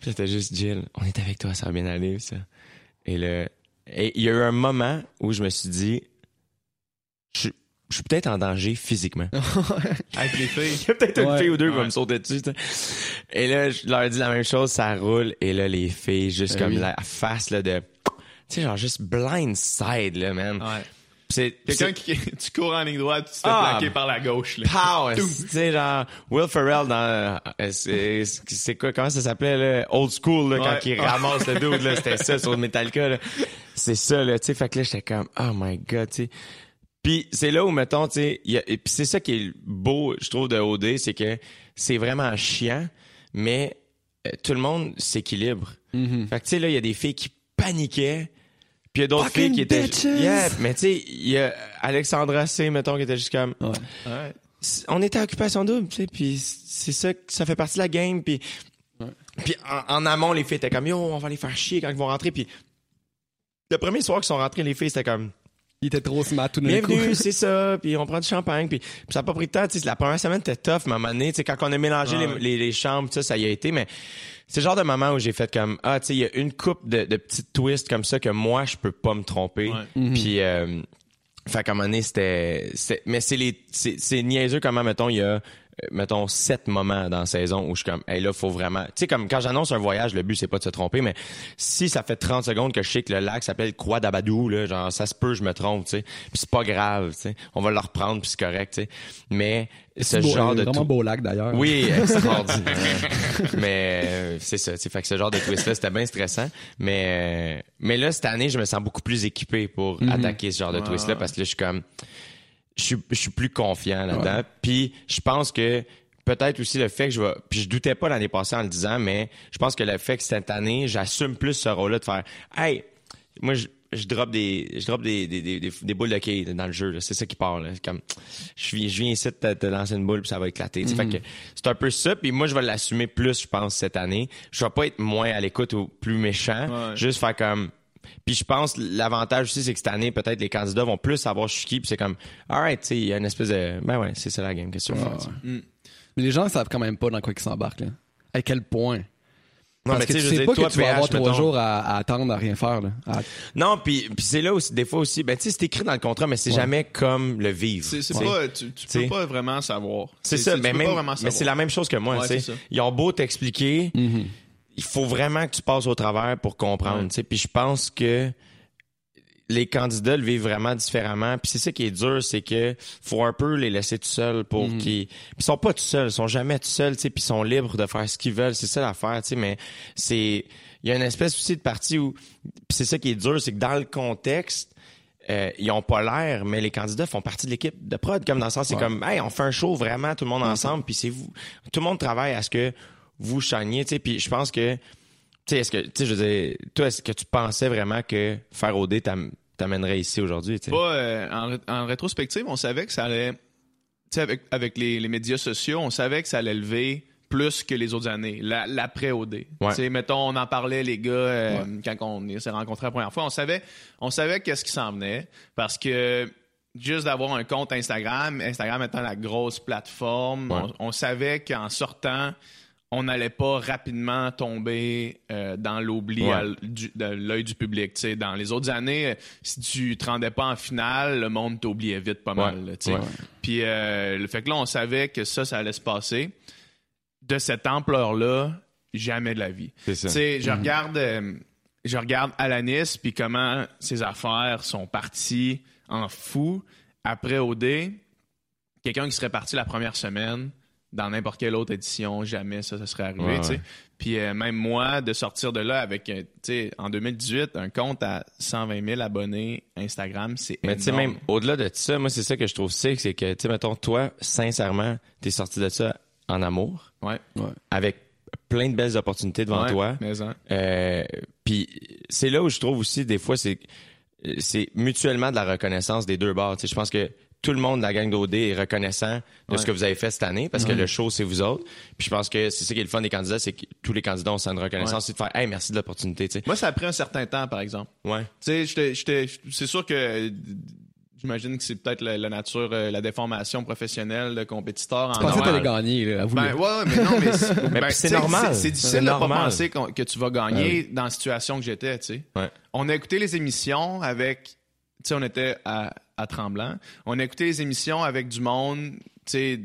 j'étais juste, Jill, on est avec toi, ça va bien aller, ça. Et là, et il y a eu un moment où je me suis dit, je, je suis peut-être en danger physiquement. Avec les filles. Il y a peut-être une Ouais. fille ou deux qui va Ouais. me sauter dessus. tu sais. Et là, je leur dis la même chose, ça roule. Et là, les filles, juste Eh comme oui. la face là, de... Tu sais, genre juste blindside, là, man. Ouais. C'est... Quelqu'un qui, tu cours en ligne droite, tu te fais Ah. par la gauche, là. Pow! Tu sais, genre, Will Ferrell dans... euh, C'est quoi, comment ça s'appelait, là? Old School, là, Ouais. quand il ramasse le dude, là. C'était ça, sur Metallica, là. C'est ça, là, tu sais. Fait que là, j'étais comme, oh my god, tu sais. Puis c'est là où, mettons, tu sais, puis c'est ça qui est beau, je trouve, de OD, c'est que c'est vraiment chiant, mais euh, tout le monde s'équilibre. Mhm. Fait que, tu sais, là, il y a des filles qui paniquaient, puis il y a d'autres filles qui étaient... bitches! Yeah, mais tu sais, il y a Alexandra C, mettons, qui était juste comme... Ouais. Ouais. On était à occupation double, tu sais, puis c'est ça, ça fait partie de la game, puis puis en, en amont, les filles étaient comme yo, on va les faire chier quand ils vont rentrer, puis le premier soir qu'ils sont rentrés, les filles c'était comme Il était trop smart tout bienvenue, c'est ça, puis on prend du champagne, puis, puis ça n'a pas pris de temps, tu sais, la première semaine était tough, mais à un moment donné, quand on a mélangé les, les, les chambres, ça, ça y a été, mais c'est le genre de moment où j'ai fait comme ah, tu sais, il y a une coupe de, de petites twists comme ça que moi je peux pas me tromper, Ouais. puis euh, fait qu'à un moment donné, c'était... Mais c'est les... C'est c'est niaiseux comment, mettons, il y a... euh, mettons, sept moments dans la saison où je suis comme, hey, là, faut vraiment, tu sais, comme quand j'annonce un voyage, le but, c'est pas de se tromper, mais si ça fait 30 secondes que je sais que le lac s'appelle Croix d'Abadou, là, genre, ça se peut, je me trompe, tu sais. Puis c'est pas grave, tu sais. On va le reprendre, puis c'est correct, tu sais. Mais ce beau, genre euh, de... Vraiment beau lac d'ailleurs. oui, extraordinaire. mais euh, c'est ça, tu sais, fait que ce genre de twist-là, c'était bien stressant. Mais, euh, mais là, cette année, je me sens beaucoup plus équipé pour attaquer ce genre de twist-là parce que là, je suis comme... Je suis, je suis plus confiant là-dedans. Puis je pense que peut-être aussi le fait que je vais... Puis je doutais pas l'année passée en le disant, mais je pense que le fait que cette année, j'assume plus ce rôle-là de faire « Hey, moi, je, je drop des je drop des, des, des, des, des boules de quai dans le jeu là. c'est ça qui part là. C'est comme je viens je viens ici te, te lancer une boule puis ça va éclater sais, fait que c'est un peu ça puis moi je vais l'assumer plus je pense cette année je vais pas être moins à l'écoute ou plus méchant Ouais. juste faire comme puis je pense l'avantage aussi c'est que cette année peut-être les candidats vont plus savoir je suis qui puis c'est comme alright tu sais il y a une espèce de ben ouais c'est ça la game qu'est-ce que tu veux faire tu sais. Mais les gens savent quand même pas dans quoi ils s'embarquent. Là. À quel point? non Parce mais que tu sais je pas toi que tu vas PH, avoir trois mettons. jours à, à attendre à rien faire. Là. À- non puis puis c'est là aussi des fois aussi ben tu sais c'est écrit dans le contrat mais c'est Ouais. jamais comme le vivre C'est pas, tu, tu peux pas vraiment savoir. C'est ça, mais, même- mais c'est la même chose que moi. Ouais, tu sais. c'est ça. Ils ont beau t'expliquer, il faut vraiment que tu passes au travers pour comprendre. tu sais. Puis je pense que les candidats le vivent vraiment différemment. Puis c'est ça qui est dur, c'est que faut un peu les laisser tout seuls pour Mhm. qu'ils... Puis ils sont pas tout seuls, ils sont jamais tout seuls, tu sais, puis ils sont libres de faire ce qu'ils veulent. C'est ça l'affaire, tu sais, mais c'est... Il y a une espèce aussi de partie où... Puis c'est ça qui est dur, c'est que dans le contexte, euh, ils ont pas l'air, mais les candidats font partie de l'équipe de prod, comme dans le sens, c'est comme, hey, on fait un show vraiment, tout le monde ensemble, puis c'est vous, tout le monde travaille à ce que vous chaniez, tu sais, puis je pense que, tu sais, est-ce que, tu sais, je veux dire, toi, est-ce que tu pensais vraiment que faire OD t'am- t'amènerait ici aujourd'hui, tu sais? Pas, euh, en, ré- en rétrospective, on savait que ça allait. Tu sais, avec, avec les, les médias sociaux, on savait que ça allait lever plus que les autres années, la- l'après-OD. Ouais. Tu sais, mettons, on en parlait, les gars, euh, quand on s'est rencontrés la première fois, on savait, on savait qu'est-ce qui s'en venait parce que juste d'avoir un compte Instagram, Instagram étant la grosse plateforme, Ouais. on, on savait qu'en sortant, on n'allait pas rapidement tomber euh, dans l'oubli Ouais. du- de l'œil du public. Dans les autres années, euh, si tu te rendais pas en finale, le monde t'oubliait vite pas mal. Ouais. Ouais. Puis euh, le fait que là, on savait que ça, ça allait se passer. De cette ampleur-là, jamais de la vie. C'est ça. Je regarde, euh, je regarde Alanis puis comment ses affaires sont parties en fou après OD. Quelqu'un qui serait parti la première semaine dans n'importe quelle autre édition, jamais ça, ça serait arrivé. Ouais, tu sais. ouais. Puis euh, même moi, de sortir de là avec, euh, tu sais, en 2018, un compte à 120 000 abonnés Instagram, c'est Mais tu sais, même au-delà de ça, moi, c'est ça que je trouve sick, c'est que, tu sais, mettons, toi, sincèrement, t'es sorti de ça en amour, Ouais. avec plein de belles opportunités devant Ouais, toi. mais hein. Euh, puis c'est là où je trouve aussi des fois c'est c'est mutuellement de la reconnaissance des deux bords. Tu sais, je pense que tout le monde de la gang d'OD est reconnaissant de ce que vous avez fait cette année parce que le show c'est vous autres. Puis je pense que c'est ça qui est le fun des candidats, c'est que tous les candidats ont une reconnaissance, c'est de faire hey merci de l'opportunité. Tu sais. Moi, ça a pris un certain temps, par exemple. Ouais. Tu sais, j'étais- j'étais- c'est sûr que j'imagine que c'est peut-être la, la nature, euh, la déformation professionnelle de compétiteur. en Je pensais que t'allais gagner, là. Ben, ouais, ouais, mais non, mais c'est ben, c'est tu normal. C'est C'est difficile de pas normal. penser qu'on- que tu vas gagner dans la situation que j'étais, tu sais. Ouais. On a écouté les émissions avec, tu sais, on était à, à Tremblant. On a écouté les émissions avec du monde, tu sais,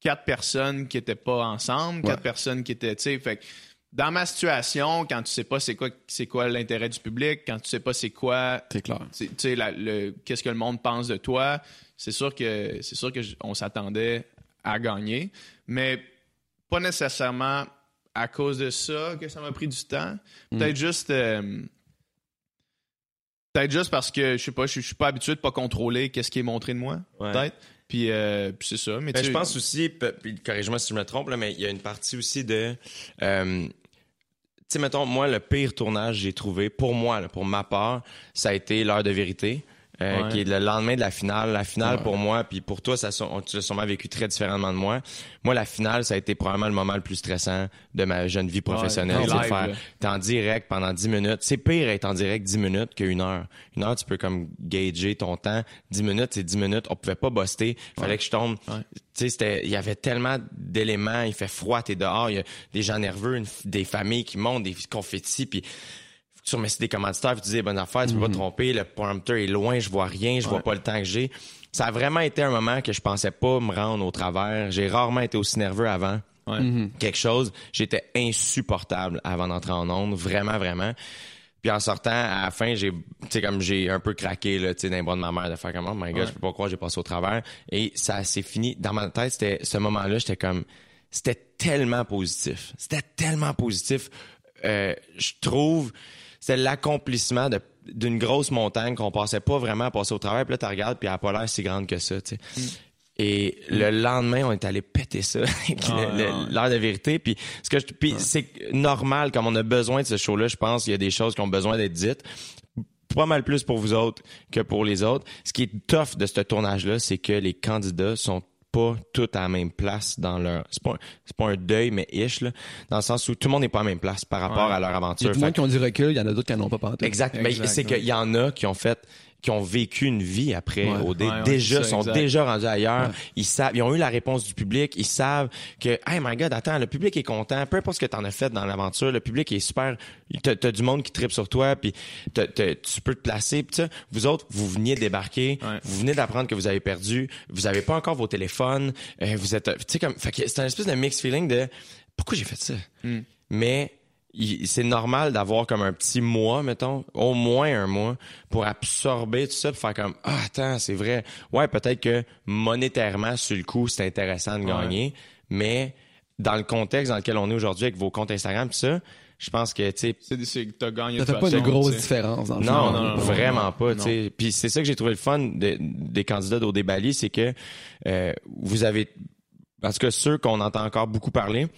quatre personnes qui étaient pas ensemble, quatre personnes qui étaient, tu sais, fait que dans ma situation, quand tu sais pas c'est quoi, c'est quoi l'intérêt du public, quand tu sais pas c'est quoi C'est clair. tu sais, le, qu'est-ce que le monde pense de toi. C'est sûr que c'est sûr que on s'attendait à gagner, mais pas nécessairement à cause de ça que ça m'a pris du temps. Peut-être juste euh, peut-être juste parce que je sais pas, je, suis pas habitué de pas contrôler qu'est-ce qui est montré de moi. Ouais. Peut-être. Puis, euh, puis c'est ça. Mais Ben, je pense aussi, puis corrige-moi si je me trompe, là, mais il y a une partie aussi de. euh, tu sais, mettons, moi, le pire tournage que j'ai trouvé, pour moi, là, pour ma part, ça a été l'heure de vérité. Euh, Ouais. qui est le lendemain de la finale. La finale, pour moi, puis pour toi, ça, on- tu l'as sûrement vécu très différemment de moi. Moi, la finale, ça a été probablement le moment le plus stressant de ma jeune vie professionnelle. Ouais, c'est faire, t'es en direct pendant 10 minutes. C'est pire être en direct 10 minutes qu'une heure. Une heure, tu peux comme gager ton temps. 10 minutes, c'est 10 minutes. On pouvait pas buster. Fallait que je tombe. Tu sais, il y avait tellement d'éléments. Il fait froid, t'es dehors. Il y a des gens nerveux, une des familles qui montent, des confettis, puis tu remercies des commanditaires, tu dis des bonnes affaires, tu peux pas te tromper. Le prompteur est loin, je vois rien, je vois pas le temps que j'ai. Ça a vraiment été un moment que je pensais pas me rendre au travers. J'ai rarement été aussi nerveux avant Ouais. quelque chose. J'étais insupportable avant d'entrer en onde, vraiment, vraiment. Puis en sortant, à la fin, j'ai, tu sais, comme j'ai un peu craqué, là, tu sais, les bras de ma mère, de faire comme, oh my god, je peux pas croire, j'ai passé au travers. Et ça s'est fini. Dans ma tête, c'était, ce moment-là, j'étais comme, c'était tellement positif. C'était tellement positif. Euh, je trouve, c'était l'accomplissement de d'une grosse montagne qu'on passait pas vraiment à passer au travers. Puis là, tu regardes, puis elle a pas l'air si grande que ça, tu sais. Et le lendemain, on est allé péter ça, avec Ah, l'heure de vérité. Puis ce que c'est normal, comme on a besoin de ce show-là, je pense, il y a des choses qui ont besoin d'être dites. Pas mal plus pour vous autres que pour les autres. Ce qui est tough de ce tournage-là, c'est que les candidats sont pas tous à la même place dans leur. C'est pas, un- c'est pas un deuil, mais ish, là, dans le sens où tout le monde n'est pas à la même place par rapport Ouais. à leur Il y a aventure. Fait qui ont du recul, il y en a d'autres qui n'en ont pas pantoute. Exact. Ben, Exact, c'est ouais. qu'il y en a qui ont fait qui ont vécu une vie après Ouais. OD, Ouais, ouais, déjà ça, sont exact. déjà rendus ailleurs, Ouais. ils savent ils ont eu la réponse du public, ils savent que hey my god, attends, le public est content, peu importe ce que tu en as fait dans l'aventure, le public est super t'as as du monde qui tripe sur toi puis t'as- t'as- tu peux te placer puis ça, vous autres vous veniez de débarquer, Ouais. vous venez d'apprendre que vous avez perdu, vous avez pas encore vos téléphones, euh, vous êtes tu sais comme fait que c'est un espèce de mixed feeling de pourquoi j'ai fait ça? Hmm. Mais c'est normal d'avoir comme un petit mois, mettons, au moins un mois, pour absorber tout ça, pour faire comme ah attends, c'est vrai. Ouais, peut-être que monétairement sur le coup, c'est intéressant de Ouais. gagner, mais dans le contexte dans lequel on est aujourd'hui avec vos comptes Instagram, tout ça, je pense que tu sais t'as gagné fait pas de grosse tu sais. différence dans le non, non, non, vraiment non, pas. tu sais. Puis c'est ça que j'ai trouvé le fun de- des candidats d'Au Bali, c'est que euh, vous avez, parce que ceux qu'on entend encore beaucoup parler,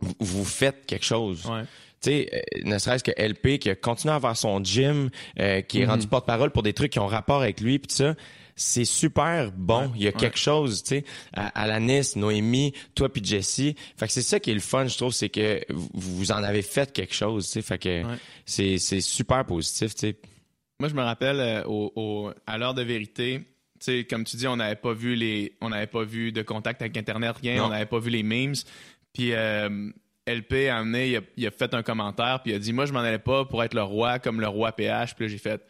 vous, vous faites quelque chose. Ouais. Tu sais, euh, ne serait-ce que LP qui a continué à avoir son gym, euh, qui est Mhm. rendu porte-parole pour des trucs qui ont rapport avec lui, puis ça. C'est super bon. Il y a quelque chose, tu sais. À, à la Nice, Noémie, toi puis Jessie. Fait que c'est ça qui est le fun, je trouve, c'est que vous, en avez fait quelque chose, tu sais. Fait que Ouais. c'est c'est super positif, tu sais. Moi, je me rappelle euh, au, au- à l'heure de vérité, tu sais, comme tu dis, on n'avait pas vu les, on n'avait pas vu de contact avec Internet, rien, Non. on n'avait pas vu les memes. Puis euh, LP a amené, il a, il a fait un commentaire, puis il a dit, moi, je m'en allais pas pour être le roi comme le roi PH. Puis là, j'ai fait,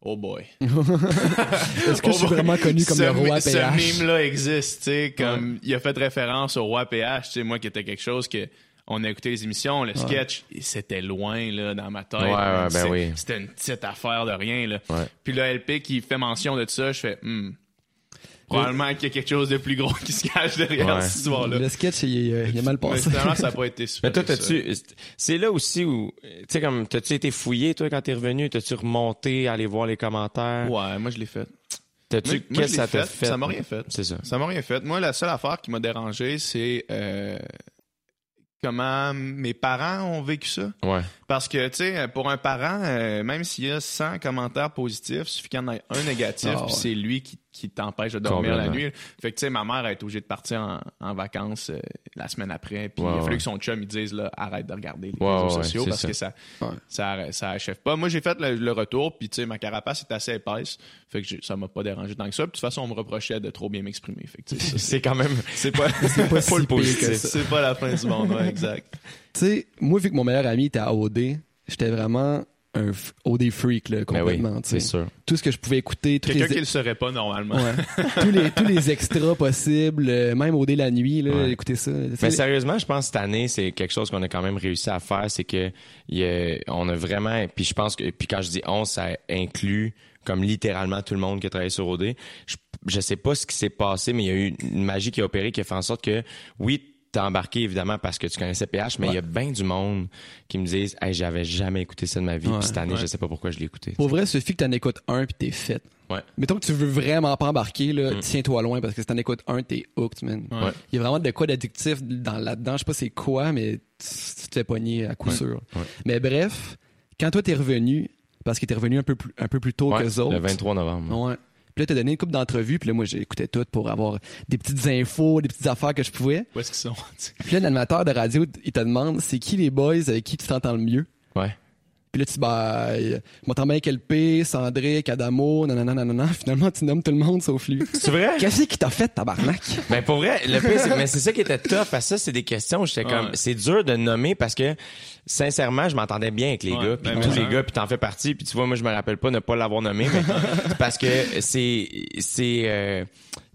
oh boy. Est-ce que je suis Oh boy. vraiment connu comme ce, le roi Ce PH? meme-là existe, tu sais, comme il a fait référence au roi PH, tu sais, moi qui était quelque chose que on a écouté les émissions, le sketch, et c'était loin là dans ma tête. Ouais, ouais, ben oui. C'était une petite affaire de rien là. Puis le LP qui fait mention de ça, je fais hmm, probablement qu'il y a quelque chose de plus gros qui se cache derrière Ouais. cette histoire-là. Le sketch, il, est- il est mal Mais passé. finalement, ça n'a pas été super. Mais toi, t'as-tu, c'est là aussi où, tu sais, comme, t'as-tu été fouillé, toi, quand t'es revenu? T'as-tu remonté, aller voir les commentaires? Ouais, moi je l'ai fait. T'as-tu, qu'est-ce que ça t'a fait, fait? Ça m'a rien fait. C'est ça. Ça m'a rien fait. Moi, la seule affaire qui m'a dérangé, c'est euh, comment mes parents ont vécu ça. Ouais. Parce que, tu sais, pour un parent, euh, même s'il y a 100 commentaires positifs, il suffit qu'il y en ait un négatif, Ah, puis ouais. c'est lui qui, qui t'empêche de dormir la nuit. Fait que, tu sais, ma mère a été obligée de partir en, en vacances euh, la semaine après, puis Ouais, il a fallu ouais. que son chum, il dise, là, arrête de regarder les Ouais, réseaux ouais, sociaux, parce ça. que ça, Ouais. ça, ça achève pas. Moi, j'ai fait le, le retour, puis, tu sais, ma carapace est assez épaisse, fait que ça m'a pas dérangé tant que ça. Puis, de toute façon, on me reprochait de trop bien m'exprimer. Fait que, C'est quand même, c'est pas, C'est pas si pire positif. que ça. c'est pas la fin du monde, ouais, exact. Tu sais, moi, vu que mon meilleur ami était à OD, j'étais vraiment un f- OD freak, là, Ben oui, complètement. tu sais. c'est sûr. Tout ce que je pouvais écouter, Quelqu'un les, qui le serait pas normalement. Ouais. tous, les, tous les extras possibles, euh, même OD la nuit, là, Ouais. écoutez ça. Mais sérieusement, je pense que cette année, c'est quelque chose qu'on a quand même réussi à faire, c'est que il y a- on a vraiment, puis je pense que, puis quand je dis on, ça inclut comme littéralement tout le monde qui a travaillé sur OD. Je, je sais pas ce qui s'est passé, mais il y a eu une magie qui a opéré qui a fait en sorte que, oui, t'as embarqué évidemment parce que tu connaissais PH, mais il y a bien du monde qui me disent, hey, j'avais jamais écouté ça de ma vie, puis cette année, ouais. je sais pas pourquoi je l'ai écouté. Pour vrai, suffit que t'en écoutes un puis t'es fait. Ouais. Mettons que tu veux vraiment pas embarquer, là, Mm. tiens-toi loin parce que si t'en écoutes un, t'es hooked, man. Ouais. Il y a vraiment de quoi d'addictif dans, là-dedans. Je sais pas c'est quoi, mais tu, te fais pogner à coup sûr. Ouais. Mais bref, quand toi t'es revenu, parce que t'es revenu un peu plus, un peu plus tôt Ouais, que autres. le 23 novembre. Ouais. Puis là, t'as donné une couple d'entrevues, puis là, moi, j'écoutais tout pour avoir des petites infos, des petites affaires que je pouvais. Où est-ce qu'ils sont? Puis là, l'animateur de radio, il te demande, c'est qui les boys avec qui tu t'entends le mieux? Ouais. Puis là, tu dis, bah, euh, je m'entends bien avec LP, Cendric, Adamo, nanana, nanana. Finalement, tu nommes tout le monde sauf lui. C'est vrai? Qu'est-ce qui t'a fait, tabarnak? Ben pour vrai, le pire, c'est- mais c'est ça qui était tough. Parce que ça, c'est des questions. où J'étais comme, Ouais. c'est dur de nommer parce que sincèrement, je m'entendais bien avec les Ouais, gars, puis ben, tous les gars, puis t'en fais partie. Puis tu vois, moi, je me rappelle pas ne pas l'avoir nommé, mais parce que c'est c'est euh,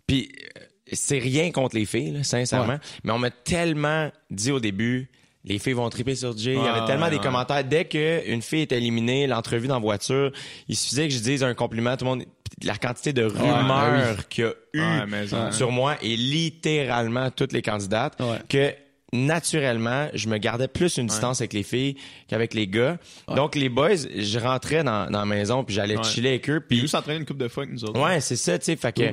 puis euh, c'est rien contre les filles, là, sincèrement. Mais on m'a tellement dit au début. Les filles vont triper sur Jay. Il y avait tellement ouais, des ouais. commentaires. Dès qu'une fille est éliminée, l'entrevue dans la voiture, il suffisait que je dise un compliment. Tout le monde, la quantité de rumeurs ben qu'il y a eu mais sur moi et littéralement toutes les candidates Ouais. que naturellement, je me gardais plus une distance avec les filles qu'avec les gars. Donc les boys, je rentrais dans, dans la maison puis j'allais Ouais. chiller avec eux Puis lui s'entraîner une coupe de fois avec nous autres. Ouais, c'est ça, tu sais, fait que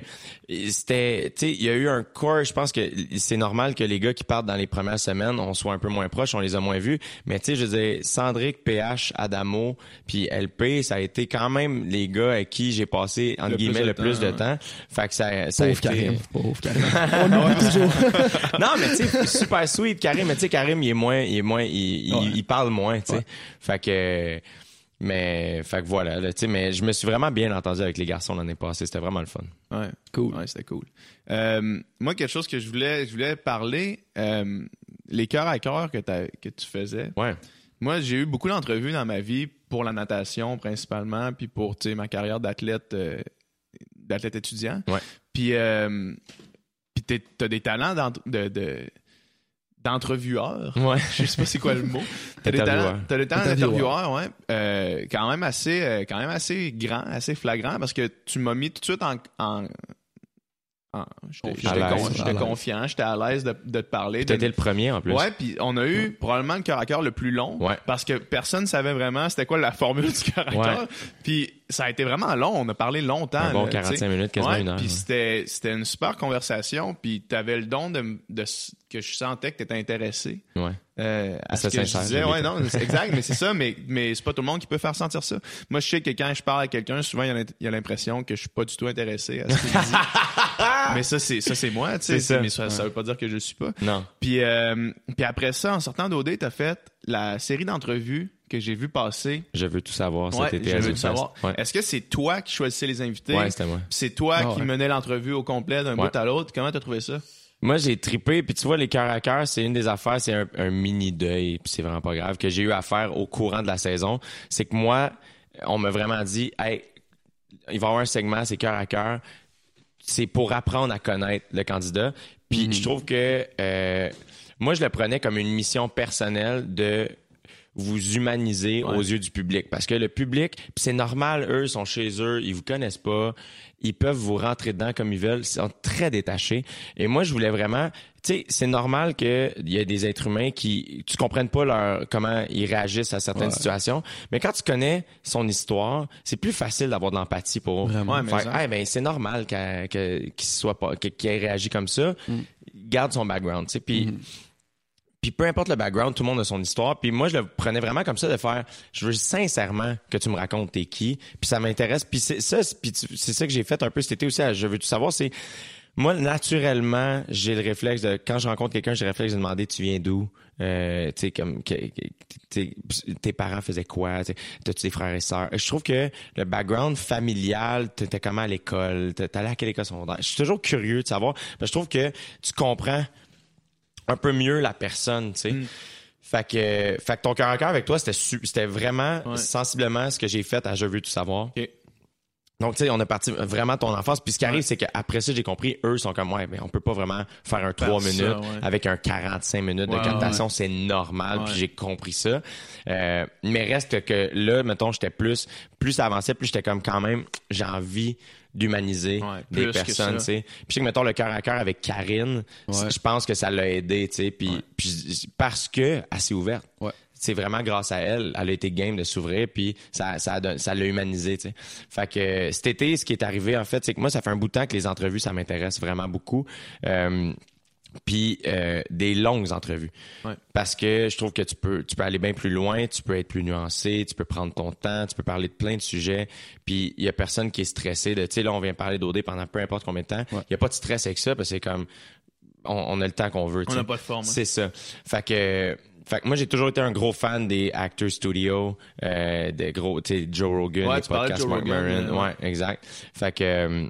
c'était tu sais, il y a eu un core, je pense que c'est normal que les gars qui partent dans les premières semaines, on soit un peu moins proches, on les a moins vus, mais tu sais, je dire Cendric, PH, Adamo, puis LP, ça a été quand même les gars avec qui j'ai passé entre Le guillemets le plus de temps, temps. Fait que ça ça a été Karim. Pauvre Karim. On toujours. non, mais tu sais, super sweet, Karim. Mais tu sais, Karim, il est moins, il est moins, il, il- Ouais. il parle moins, tu sais. Ouais. Fait que, mais, fait que voilà, là, tu sais, mais je me suis vraiment bien entendu avec les garçons l'année passée. C'était vraiment le fun. Ouais. Cool. Ouais, c'était cool. Euh, moi, quelque chose que je voulais, je voulais parler, euh, les cœurs à cœur que, tu faisais. Ouais. Moi, j'ai eu beaucoup d'entrevues dans ma vie pour la natation principalement, puis pour tu sais, ma carrière d'athlète, euh, d'athlète étudiant. Ouais. Puis, euh, puis t'as des talents de, de- d'entrevueur. Ouais. Je sais pas c'est quoi le mot. T'as t'as des talents Intervieweur. d'intervieweur, ouais. Euh, quand même assez, euh, quand même assez grand, assez flagrant, parce que tu m'as mis tout de suite en, en, en- j'étais Confiant. j'étais À l'aise. con- j'étais À l'aise. confiant, j'étais à l'aise de, de te parler. T'as de- été le premier en plus. Ouais, puis on a eu probablement le cœur à cœur le plus long Ouais. parce que personne savait vraiment c'était quoi la formule du cœur à Ouais. cœur. Puis ça a été vraiment long, on a parlé longtemps. Un bon là, 45 tu sais. minutes, quasiment Ouais, une heure, Puis ouais. c'était c'était une super conversation, puis t'avais le don de, que je sentais que t'étais intéressé. Ouais. Euh, à ce que sincère, disais, je l'ai ouais, non, c'est exact, mais c'est ça, mais, mais c'est pas tout le monde qui peut faire sentir ça. Moi, je sais que quand je parle à quelqu'un, souvent, il y a l'impression que je suis pas du tout intéressé à ce qu'il dit. mais ça, c'est, ça, c'est moi, tu sais. Mais ça, ça veut pas dire que je le suis pas. Non. Puis, euh, puis après ça, en sortant d'OD, t'as fait la série d'entrevues que j'ai vu passer. Je veux tout savoir cet Ouais, été. je veux Zoufest. savoir. Ouais. Est-ce que c'est toi qui choisissais les invités? Ouais, c'était moi. c'est toi Ah qui menais l'entrevue au complet d'un bout à l'autre? Comment t'as trouvé ça? Moi, j'ai tripé, puis tu vois, les cœurs à cœur, c'est une des affaires, c'est un, un mini deuil, puis c'est vraiment pas grave, que j'ai eu à faire au courant de la saison. C'est que moi, on m'a vraiment dit, hey, il va y avoir un segment, c'est cœur à cœur. C'est pour apprendre à connaître le candidat. Puis je trouve que euh, moi, je le prenais comme une mission personnelle de vous humaniser aux yeux du public. Parce que le public, c'est normal, eux sont chez eux, ils vous connaissent pas, ils peuvent vous rentrer dedans comme ils veulent, ils sont très détachés. Et moi, je voulais vraiment, tu sais, c'est normal qu'il y ait des êtres humains qui, tu comprennes pas leur, comment ils réagissent à certaines Ouais. situations, mais quand tu connais son histoire, c'est plus facile d'avoir de l'empathie pour Vraiment. Faire, hey, ben, c'est normal qu'il soit pas, qu'il ait réagi comme ça. Garde son background, tu sais, puis puis peu importe le background, tout le monde a son histoire. Puis moi, je le prenais vraiment comme ça de faire. Je veux sincèrement que tu me racontes t'es qui. Puis ça m'intéresse. Puis c'est ça, c'est- ça que j'ai fait un peu cet été aussi. à Je veux tout savoir. C'est moi naturellement, j'ai le réflexe de quand je rencontre quelqu'un, j'ai le réflexe de demander tu viens d'où? Euh, tu sais comme tes parents faisaient quoi? T'as-tu des frères et sœurs? Je trouve que le background familial, t'étais comment à l'école, t'allais à quelle école secondaire? Je suis toujours curieux de savoir. Parce je trouve que tu comprends un peu mieux la personne, tu sais. Mm. Fait que, fait que ton cœur à cœur avec toi, c'était vraiment Ouais. sensiblement ce que j'ai fait à Je veux tout savoir. Donc, tu sais, on a parti vraiment ton enfance. Puis ce qui arrive, c'est qu'après ça, j'ai compris, eux sont comme, ouais, mais on peut pas vraiment faire un 3 ça, minutes ouais. avec un 45 minutes de captation. C'est normal. Puis j'ai compris ça. Euh, mais reste que là, mettons, j'étais plus, plus ça avançait, plus j'étais comme quand même, j'ai envie d'humaniser Ouais, des personnes, tu sais. Puis je sais que, mettons, le cœur à cœur avec Karine, Ouais. je pense que ça l'a aidé, tu sais. Puis, puis parce que elle s'est ouverte. C'est vraiment grâce à elle, elle a été game de s'ouvrir, puis ça, ça, l'a humanisé, tu sais. Fait que cet été, ce qui est arrivé, en fait, c'est que moi, ça fait un bout de temps que les entrevues, ça m'intéresse vraiment beaucoup. Euh, puis euh, des longues entrevues. Ouais. Parce que je trouve que tu peux, tu peux aller bien plus loin, tu peux être plus nuancé, tu peux prendre ton temps, tu peux parler de plein de sujets. Puis il y a personne qui est stressé de, tu sais, là, on vient parler d'OD pendant peu importe combien de temps. Il Ouais. y a pas de stress avec ça parce que c'est comme, on, on a le temps qu'on veut. On n'a pas de forme. hein. C'est ça. Fait que, fait que moi, j'ai toujours été un gros fan des Actors Studio, euh, des gros, tu sais, Joe Rogan, Ouais, les podcasts Mark Rogan, Maron. euh, Ouais, exact. Fait que,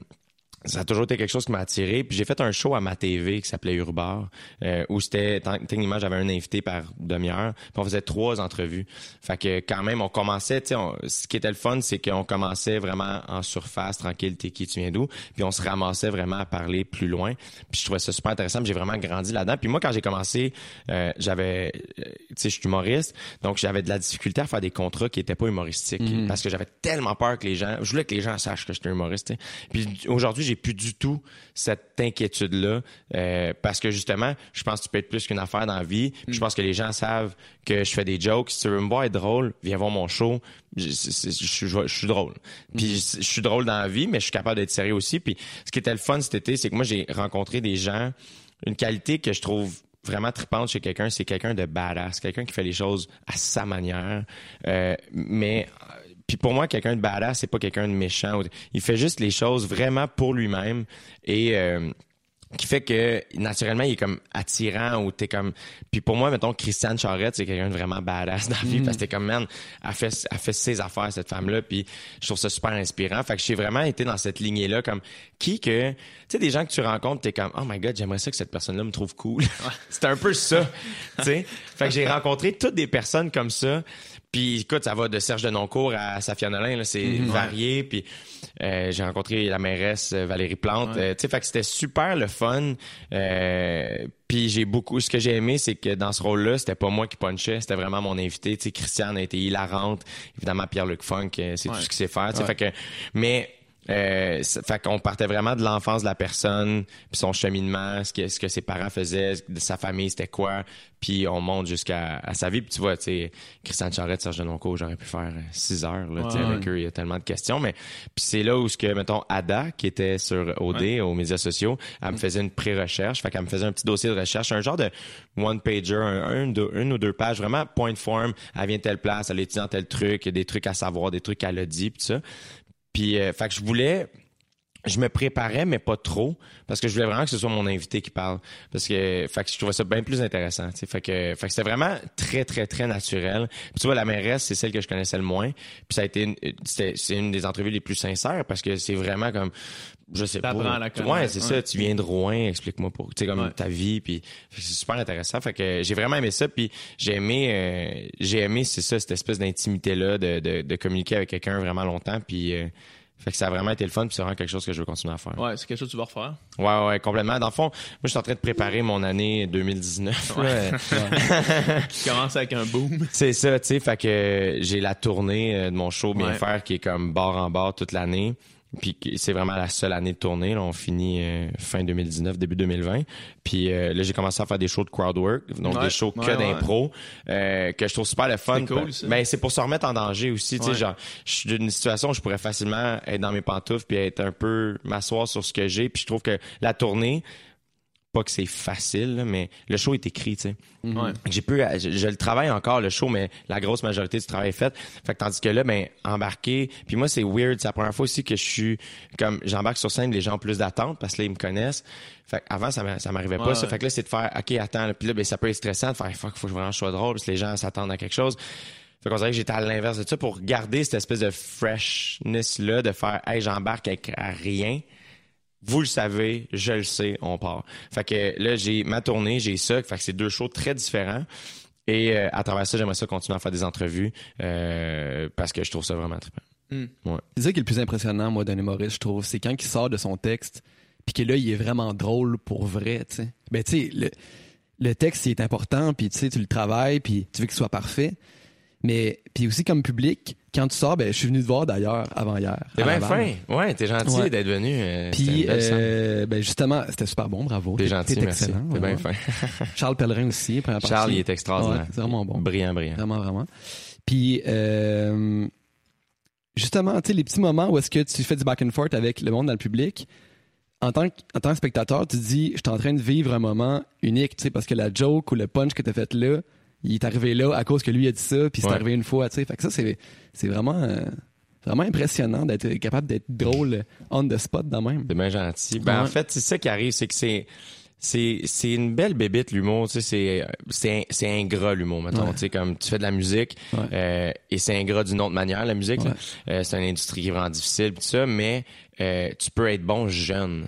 ça a toujours été quelque chose qui m'a attiré. Puis j'ai fait un show à ma TV qui s'appelait Urbar, euh, où c'était, techniquement, j'avais un invité par demi-heure. Puis on faisait trois entrevues. Fait que quand même, on commençait, tu sais, ce qui était le fun, c'est qu'on commençait vraiment en surface, tranquille, t'es qui, tu viens d'où? Puis on se ramassait vraiment à parler plus loin. Puis je trouvais ça super intéressant. J'ai vraiment grandi là-dedans. Puis moi, quand j'ai commencé, euh, j'avais, euh, tu sais, je suis humoriste. Donc j'avais de la difficulté à faire des contrats qui étaient pas humoristiques. Parce que j'avais tellement peur que les gens, je voulais que les gens sachent que j'étais humoriste. Puis aujourd'hui, j'ai plus du tout cette inquiétude-là. euh, parce que justement, je pense que tu peux être plus qu'une affaire dans la vie. Je pense que les gens savent que je fais des jokes. Si tu veux me voir être drôle, viens voir mon show. Je, suis- je suis drôle. Puis je, suis drôle dans la vie, mais je suis capable d'être sérieux aussi. Puis ce qui était le fun cet été, c'est que moi, j'ai rencontré des gens, une qualité que je trouve vraiment trippante chez quelqu'un, c'est quelqu'un de badass, quelqu'un qui fait les choses à sa manière. Euh, mais puis pour moi, quelqu'un de badass, c'est pas quelqu'un de méchant. Il fait juste les choses vraiment pour lui-même et euh, qui fait que naturellement il est comme attirant ou t'es comme puis pour moi mettons Christiane Charette c'est quelqu'un de vraiment badass dans la vie parce que t'es comme man elle fait elle fait ses affaires cette femme là puis je trouve ça super inspirant. Fait que j'ai vraiment été dans cette lignée là comme qui que tu sais des gens que tu rencontres t'es comme oh my god j'aimerais ça que cette personne là me trouve cool. C'est un peu ça tu sais. Fait que j'ai rencontré toutes des personnes comme ça Puis écoute, ça va de Serge de Noncourt à Safia Nolin, c'est Mhm. varié. Puis euh, j'ai rencontré la mairesse euh, Valérie Plante. Ouais. Euh, tu sais, fait que c'était super le fun. Euh, puis j'ai beaucoup. Ce que j'ai aimé, c'est que dans ce rôle-là, c'était pas moi qui punchais, c'était vraiment mon invité. Tu sais, Christiane a été hilarante. Évidemment, Pierre-Luc Funk, c'est Ouais. tout ce qu'il sait faire. tu sais. Fait que, mais euh, fait qu'on partait vraiment de l'enfance de la personne, puis son cheminement, ce que, ce que ses parents faisaient, de sa famille, c'était quoi, puis on monte jusqu'à à sa vie. Puis tu vois, tu sais, Christiane Charette, Serge Denoncourt, j'aurais pu faire euh, six heures là, Ouais, avec eux, il y a tellement de questions. Mais puis c'est là où ce que, mettons, Ada, qui était sur OD, aux médias sociaux, elle me faisait une pré-recherche, fait qu'elle me faisait un petit dossier de recherche, un genre de one-pager, un, un, deux- une ou deux pages, vraiment point de forme, elle vient de telle place, elle étudie dans tel truc, il y a des trucs à savoir, des trucs qu'elle a dit, puis ça. Puis, euh, fait que je voulais, je me préparais, mais pas trop, parce que je voulais vraiment que ce soit mon invité qui parle. Parce que, fait que je trouvais ça bien plus intéressant. Fait que, fait que c'était vraiment très, très, très naturel. Puis tu vois, la mairesse, c'est celle que je connaissais le moins. Puis ça a été, c'était- c'est une des entrevues les plus sincères, parce que c'est vraiment comme, je sais pas. La Ouais, c'est ça. Tu viens de Rouen, explique-moi pour, tu sais, comme Ouais. ta vie, puis c'est super intéressant. Fait que j'ai vraiment aimé ça, puis j'ai aimé, euh, j'ai aimé, c'est ça, cette espèce d'intimité-là, de, de, de communiquer avec quelqu'un vraiment longtemps, puis euh, fait que ça a vraiment été le fun, puis c'est vraiment quelque chose que je veux continuer à faire. Ouais, c'est quelque chose que tu vas refaire? Ouais, ouais, complètement. Dans le fond, moi, je suis en train de préparer mon année 2019. Ouais. Tu commences avec un boom. C'est ça, tu sais, fait que j'ai la tournée euh, de mon show Bien Ouais. faire qui est comme bord en bord toute l'année. Puis c'est vraiment la seule année de tournée. Là, on finit euh, fin 2019, début 2020. Puis euh, là, j'ai commencé à faire des shows de crowd work, donc Ouais, des shows que ouais, ouais. d'impro, euh, que je trouve super le fun. C'est cool, ça. Ben, c'est pour se remettre en danger aussi. Tu sais, genre, je suis d'une situation où je pourrais facilement être dans mes pantoufles puis être un peu m'asseoir sur ce que j'ai. Puis je trouve que la tournée, pas que c'est facile, là, mais le show est écrit, tu sais. Ouais. J'ai pu, je, je le travaille encore le show, mais la grosse majorité du travail est fait. Fait que tandis que là, ben embarquer. Puis moi, c'est weird. C'est la première fois aussi que je suis comme j'embarque sur scène, les gens ont plus d'attente parce que là ils me connaissent. Fait avant ça m'a- ça m'arrivait pas Ouais, ça. Fait que là c'est de faire ok attends. là. Puis là ben ça peut être stressant de faire fuck faut que vraiment je sois drôle parce que les gens s'attendent à quelque chose. Fait qu'on dirait que j'étais à l'inverse de ça pour garder cette espèce de freshness là de faire hey j'embarque avec à rien. Vous le savez, je le sais, on part. Fait que là, j'ai ma tournée, j'ai ça. Fait que c'est deux shows très différents. Et euh, à travers ça, j'aimerais ça continuer à faire des entrevues euh, parce que je trouve ça vraiment trippant. C'est ça qui est le plus impressionnant, moi, d'un humoriste, je trouve. C'est quand il sort de son texte, puis que là, il est vraiment drôle pour vrai, tu sais. Ben, tu sais, le, le texte, il est important, puis tu sais, tu le travailles, puis tu veux qu'il soit parfait. Mais, puis aussi comme public, quand tu sors, ben, je suis venu te voir d'ailleurs, avant-hier. T'es à bien fin. Ouais, t'es gentil Ouais. d'être venu. euh, Puis, euh, ben, justement, c'était super bon, bravo. T'es gentil, merci. excellent. T'es bien fin. Charles Pellerin aussi, première Charles, partie. il est extraordinaire. Ouais, c'est vraiment bon. Brillant, brillant. Vraiment, vraiment. Puis, euh, justement, tu sais, les petits moments où est-ce que tu fais du back and forth avec le monde dans le public, en tant que, en tant que spectateur, tu dis, je suis en train de vivre un moment unique, tu sais, parce que la joke ou le punch que tu as fait là, il est arrivé là à cause que lui a dit ça, puis c'est Ouais. arrivé une fois, tu sais. Fait que ça, c'est, c'est vraiment, euh, vraiment impressionnant d'être capable d'être drôle on the spot de même. T'es bien gentil. Ben, en fait, c'est ça qui arrive, c'est que c'est c'est c'est une belle bébite l'humour, tu sais, c'est c'est c'est ingrat l'humour mettons, Ouais. tu sais comme tu fais de la musique euh, et c'est ingrat d'une autre manière la musique. Euh, c'est une industrie qui est vraiment difficile tout ça, mais tu peux être bon jeune.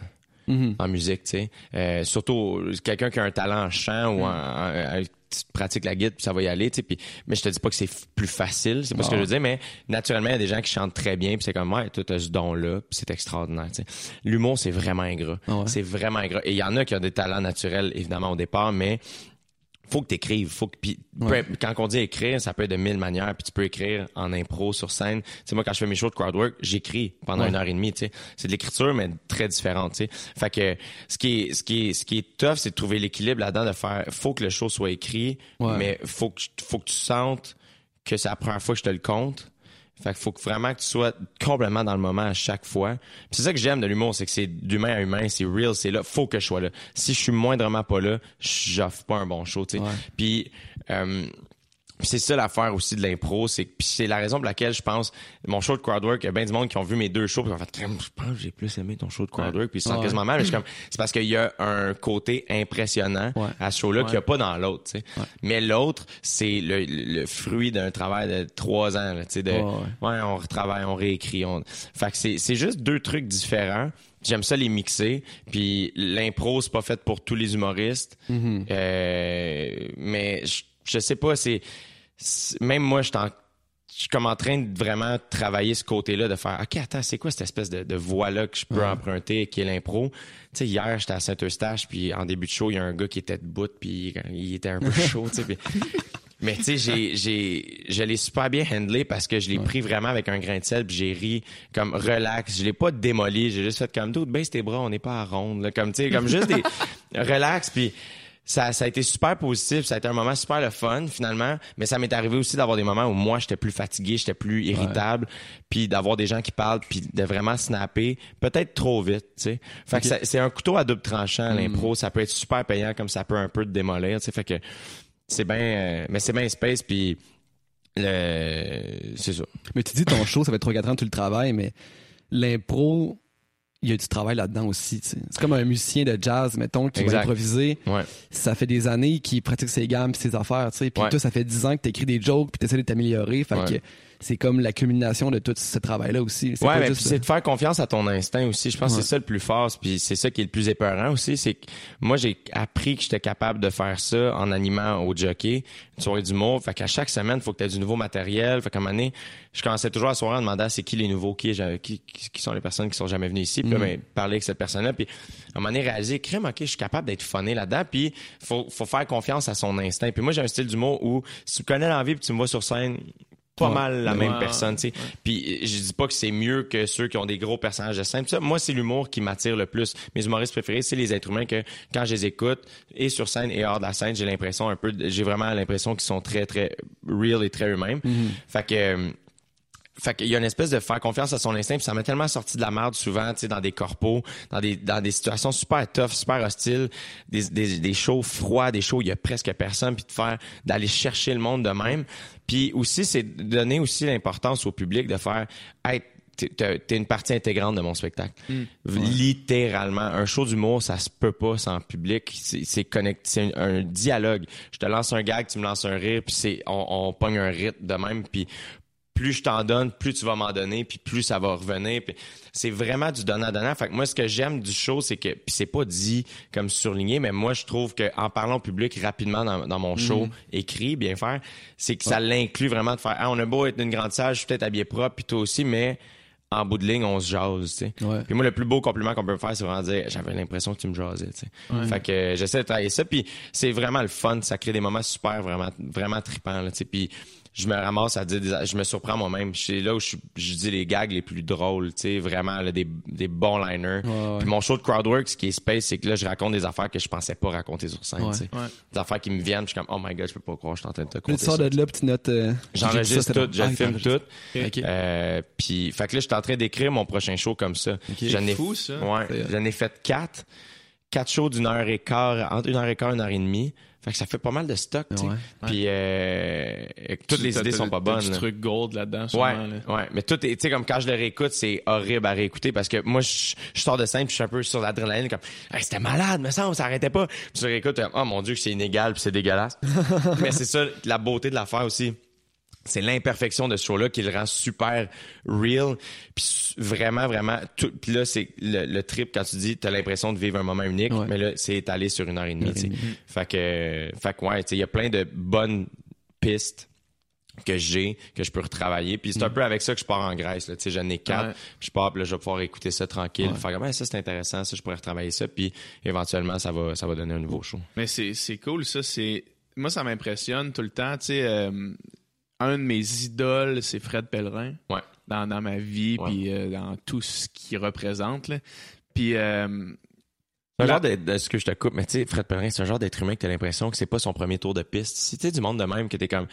Mhm. en musique, tu sais. Euh, surtout quelqu'un qui a un talent en chant ou en, en- en- tu pratiques la guitare puis ça va y aller, tu sais. Puis, mais je te dis pas que c'est plus facile, c'est pas ce que je veux dire, mais naturellement il y a des gens qui chantent très bien puis c'est comme ouais, toi t'as ce don là, puis c'est extraordinaire, tu sais. L'humour c'est vraiment ingrat, Ah ouais? c'est vraiment ingrat. Et il y en a qui ont des talents naturels évidemment au départ, mais faut que t'écrives, faut que Ouais. peu- quand on dit écrire, ça peut être de mille manières, puis tu peux écrire en impro sur scène. Tu sais moi quand je fais mes shows de crowdwork, j'écris pendant Ouais. une heure et demie, tu. C'est de l'écriture mais très différente, tu. Fait que ce qui est ce qui est ce qui est tough, c'est de trouver l'équilibre là-dedans de faire faut que le show soit écrit, Ouais. mais faut que faut que tu sentes que c'est la première fois que je te le compte. Fait qu'il faut vraiment que tu sois complètement dans le moment à chaque fois. C'est ça que j'aime de l'humour, c'est que c'est d'humain à humain, c'est real, c'est là, faut que je sois là. Si je suis moindrement pas là, j'offre pas un bon show, tu sais. Puis euh, c'est ça l'affaire aussi de l'impro, c'est c'est la raison pour laquelle je pense mon show de crowdwork, il y a bien du monde qui ont vu mes deux shows puis qui ont fait je pense que j'ai plus aimé ton show de crowdwork puis ils se sentent Ouais. quasiment mal, mais je suis comme c'est parce qu'il y a un côté impressionnant Ouais. à ce show-là qu'il n'y a pas dans l'autre, tu sais. Mais l'autre, c'est le, le fruit d'un travail de trois ans, tu sais, de Ouais, on retravaille, on réécrit, on fait que c'est c'est juste deux trucs différents. J'aime ça les mixer, puis l'impro c'est pas fait pour tous les humoristes. Euh, mais je, je sais pas, c'est- même moi je suis en je suis comme en train de vraiment travailler ce côté-là, de faire OK, attends, c'est quoi cette espèce de, de voie-là que je peux emprunter, qui est l'impro? Tu sais, hier, j'étais à Saint-Eustache, puis en début de show, il y a un gars qui était debout, puis il était un peu chaud, tu sais. puis- Mais tu sais, j'ai, j'ai, je l'ai super bien handlé parce que je l'ai pris vraiment avec un grain de sel, puis j'ai ri comme relax. Je l'ai pas démoli, j'ai juste fait comme tout, baisse tes bras, on n'est pas à ronde, là, comme tu sais, comme juste des relax, puis ça, ça a été super positif, ça a été un moment super le fun finalement, mais ça m'est arrivé aussi d'avoir des moments où moi j'étais plus fatigué, j'étais plus irritable, puis d'avoir des gens qui parlent, puis de vraiment snapper, peut-être trop vite, tu sais. Fait que c'est un couteau à double tranchant l'impro, ça peut être super payant comme ça peut un peu te démolir, tu sais. Fait que c'est bien, euh, mais c'est bien space, puis le, c'est ça. Mais tu dis ton show, ça fait 3-4 ans que tu le travailles, mais l'impro, il y a du travail là-dedans aussi. tu sais. C'est comme un musicien de jazz, mettons, qui Exact. va improviser. Ouais. Ça fait des années qu'il pratique ses gammes ses affaires, tu sais. Puis Ouais. toi, ça fait 10 ans que t'écris des jokes puis t'essaies de t'améliorer. Fait Ouais. que c'est comme la culmination de tout ce travail-là aussi. C'est Ouais, mais juste- c'est de faire confiance à ton instinct aussi. Je pense que c'est ça le plus fort, puis c'est ça qui est le plus épeurant aussi. C'est que moi, j'ai appris que j'étais capable de faire ça en animant au jockey, une soirée d'humour. Fait qu'à chaque semaine, il faut que tu aies du nouveau matériel. Fait qu'à un moment donné, je commençais toujours à soirée en demandant c'est qui les nouveaux, qui, qui, qui, sont les personnes qui sont jamais venues ici. Puis là, ben, parler avec cette personne-là. Puis à un moment donné, réaliser, crème, OK, je suis capable d'être funné là-dedans. Puis faut, faut faire confiance à son instinct. Puis moi, j'ai un style d'humour où si tu connais l'envie puis tu me vois sur scène, pas Ouais. mal la même Ouais, personne, tu sais. Puis je dis pas que c'est mieux que ceux qui ont des gros personnages de scène. Puis Ça, moi, c'est l'humour qui m'attire le plus. Mes humoristes préférés, c'est les êtres humains que quand je les écoute, et sur scène et hors de la scène, j'ai l'impression un peu, j'ai vraiment l'impression qu'ils sont très, très real et très eux-mêmes. Fait que, euh, fait qu'il y a une espèce de faire confiance à son instinct, puis ça m'a tellement sorti de la merde souvent, tu sais, dans des corpos, dans des dans des situations super tough, super hostiles, des des, des shows froids, des shows où il y a presque personne, puis de faire d'aller chercher le monde de même. Puis aussi, c'est donner aussi l'importance au public de faire, hey, t'es- une partie intégrante de mon spectacle. Littéralement, un show d'humour, ça se peut pas sans public. C'est c'est connect, c'est un, un dialogue. Je te lance un gag, tu me lances un rire, puis c'est on, on pogne un rythme de même, puis plus je t'en donne, plus tu vas m'en donner, puis plus ça va revenir. Puis c'est vraiment du donnant-donnant. Fait que moi, ce que j'aime du show, c'est que, puis c'est pas dit comme surligné, mais moi, je trouve que en parlant au public rapidement dans, dans mon show, écrit, bien faire, c'est que ça l'inclut vraiment de faire, ah, on a beau être une grande salle, je suis peut-être habillé propre, puis toi aussi, mais en bout de ligne, on se jase, tu sais. Ouais. Puis moi, le plus beau compliment qu'on peut me faire, c'est vraiment dire, j'avais l'impression que tu me jasais, tu sais. Fait que euh, j'essaie de travailler ça, puis c'est vraiment le fun, ça crée des moments super, vraiment, vraiment trippants, là, tu sais. Puis je me ramasse à dire, des- je me surprends moi-même. C'est là où je, je dis les gags les plus drôles, tu sais, vraiment, là, des, des bons liners. Ouais, ouais. Puis mon show de Crowdwork, ce qui est space, c'est que là, je raconte des affaires que je pensais pas raconter sur scène, Ouais. tu sais. Ouais. Des affaires qui me viennent, je suis comme, oh my god, je peux pas croire, je suis en train de te Là, compter tu sors ça. de là, puis tu notes. euh, J'enregistre tout, je Ah, filme tout. Euh, puis, fait que là, je suis en train d'écrire mon prochain show comme ça. J'en ai, fou, ça. Ouais, C'est- j'en ai fait quatre. Quatre shows d'une heure et quart, entre une heure et quart et une heure et demie. Fait que ça fait pas mal de stock, tu sais. Ouais. Puis, euh, toutes les idées sont pas bonnes. là. truc gold là-dedans. Ouais, là. ouais, mais tout est, tu sais, comme quand je le réécoute, c'est horrible à réécouter parce que moi, je, je sors de scène puis je suis un peu sur l'adrénaline, comme, Hey, c'était malade, mais ça, ça arrêtait pas. Puis je réécoute, oh mon dieu, que c'est inégal puis c'est dégueulasse. mais c'est ça, la beauté de l'affaire aussi. C'est l'imperfection de ce show-là qui le rend super real. Puis vraiment, vraiment, tout, puis là, c'est le, le trip quand tu dis, t'as l'impression de vivre un moment unique, Ouais. mais là, c'est étalé sur une heure et demie, demie. Fait que, fait que ouais, tu sais, il y a plein de bonnes pistes que j'ai, que je peux retravailler. Puis c'est un peu avec ça que je pars en Grèce. Là. Tu sais, j'en ai quatre. Ouais. Puis je pars, puis là, je vais pouvoir écouter ça tranquille. Faire comme, Ah, ça, c'est intéressant. Ça, je pourrais retravailler ça. Puis éventuellement, ça va, ça va donner un nouveau show. Mais c'est c'est cool, ça. c'est Moi, ça m'impressionne tout le temps. Tu sais, euh, un de mes idoles, c'est Fred Pellerin. Ouais. Dans, dans ma vie, puis euh, dans tout ce qu'il représente. Puis, euh, C'est un genre de, de- ce que je te coupe, mais tu sais, Fred Pellerin, c'est un genre d'être humain que t'as l'impression que c'est pas son premier tour de piste. Si tu du monde de même que t'es comme,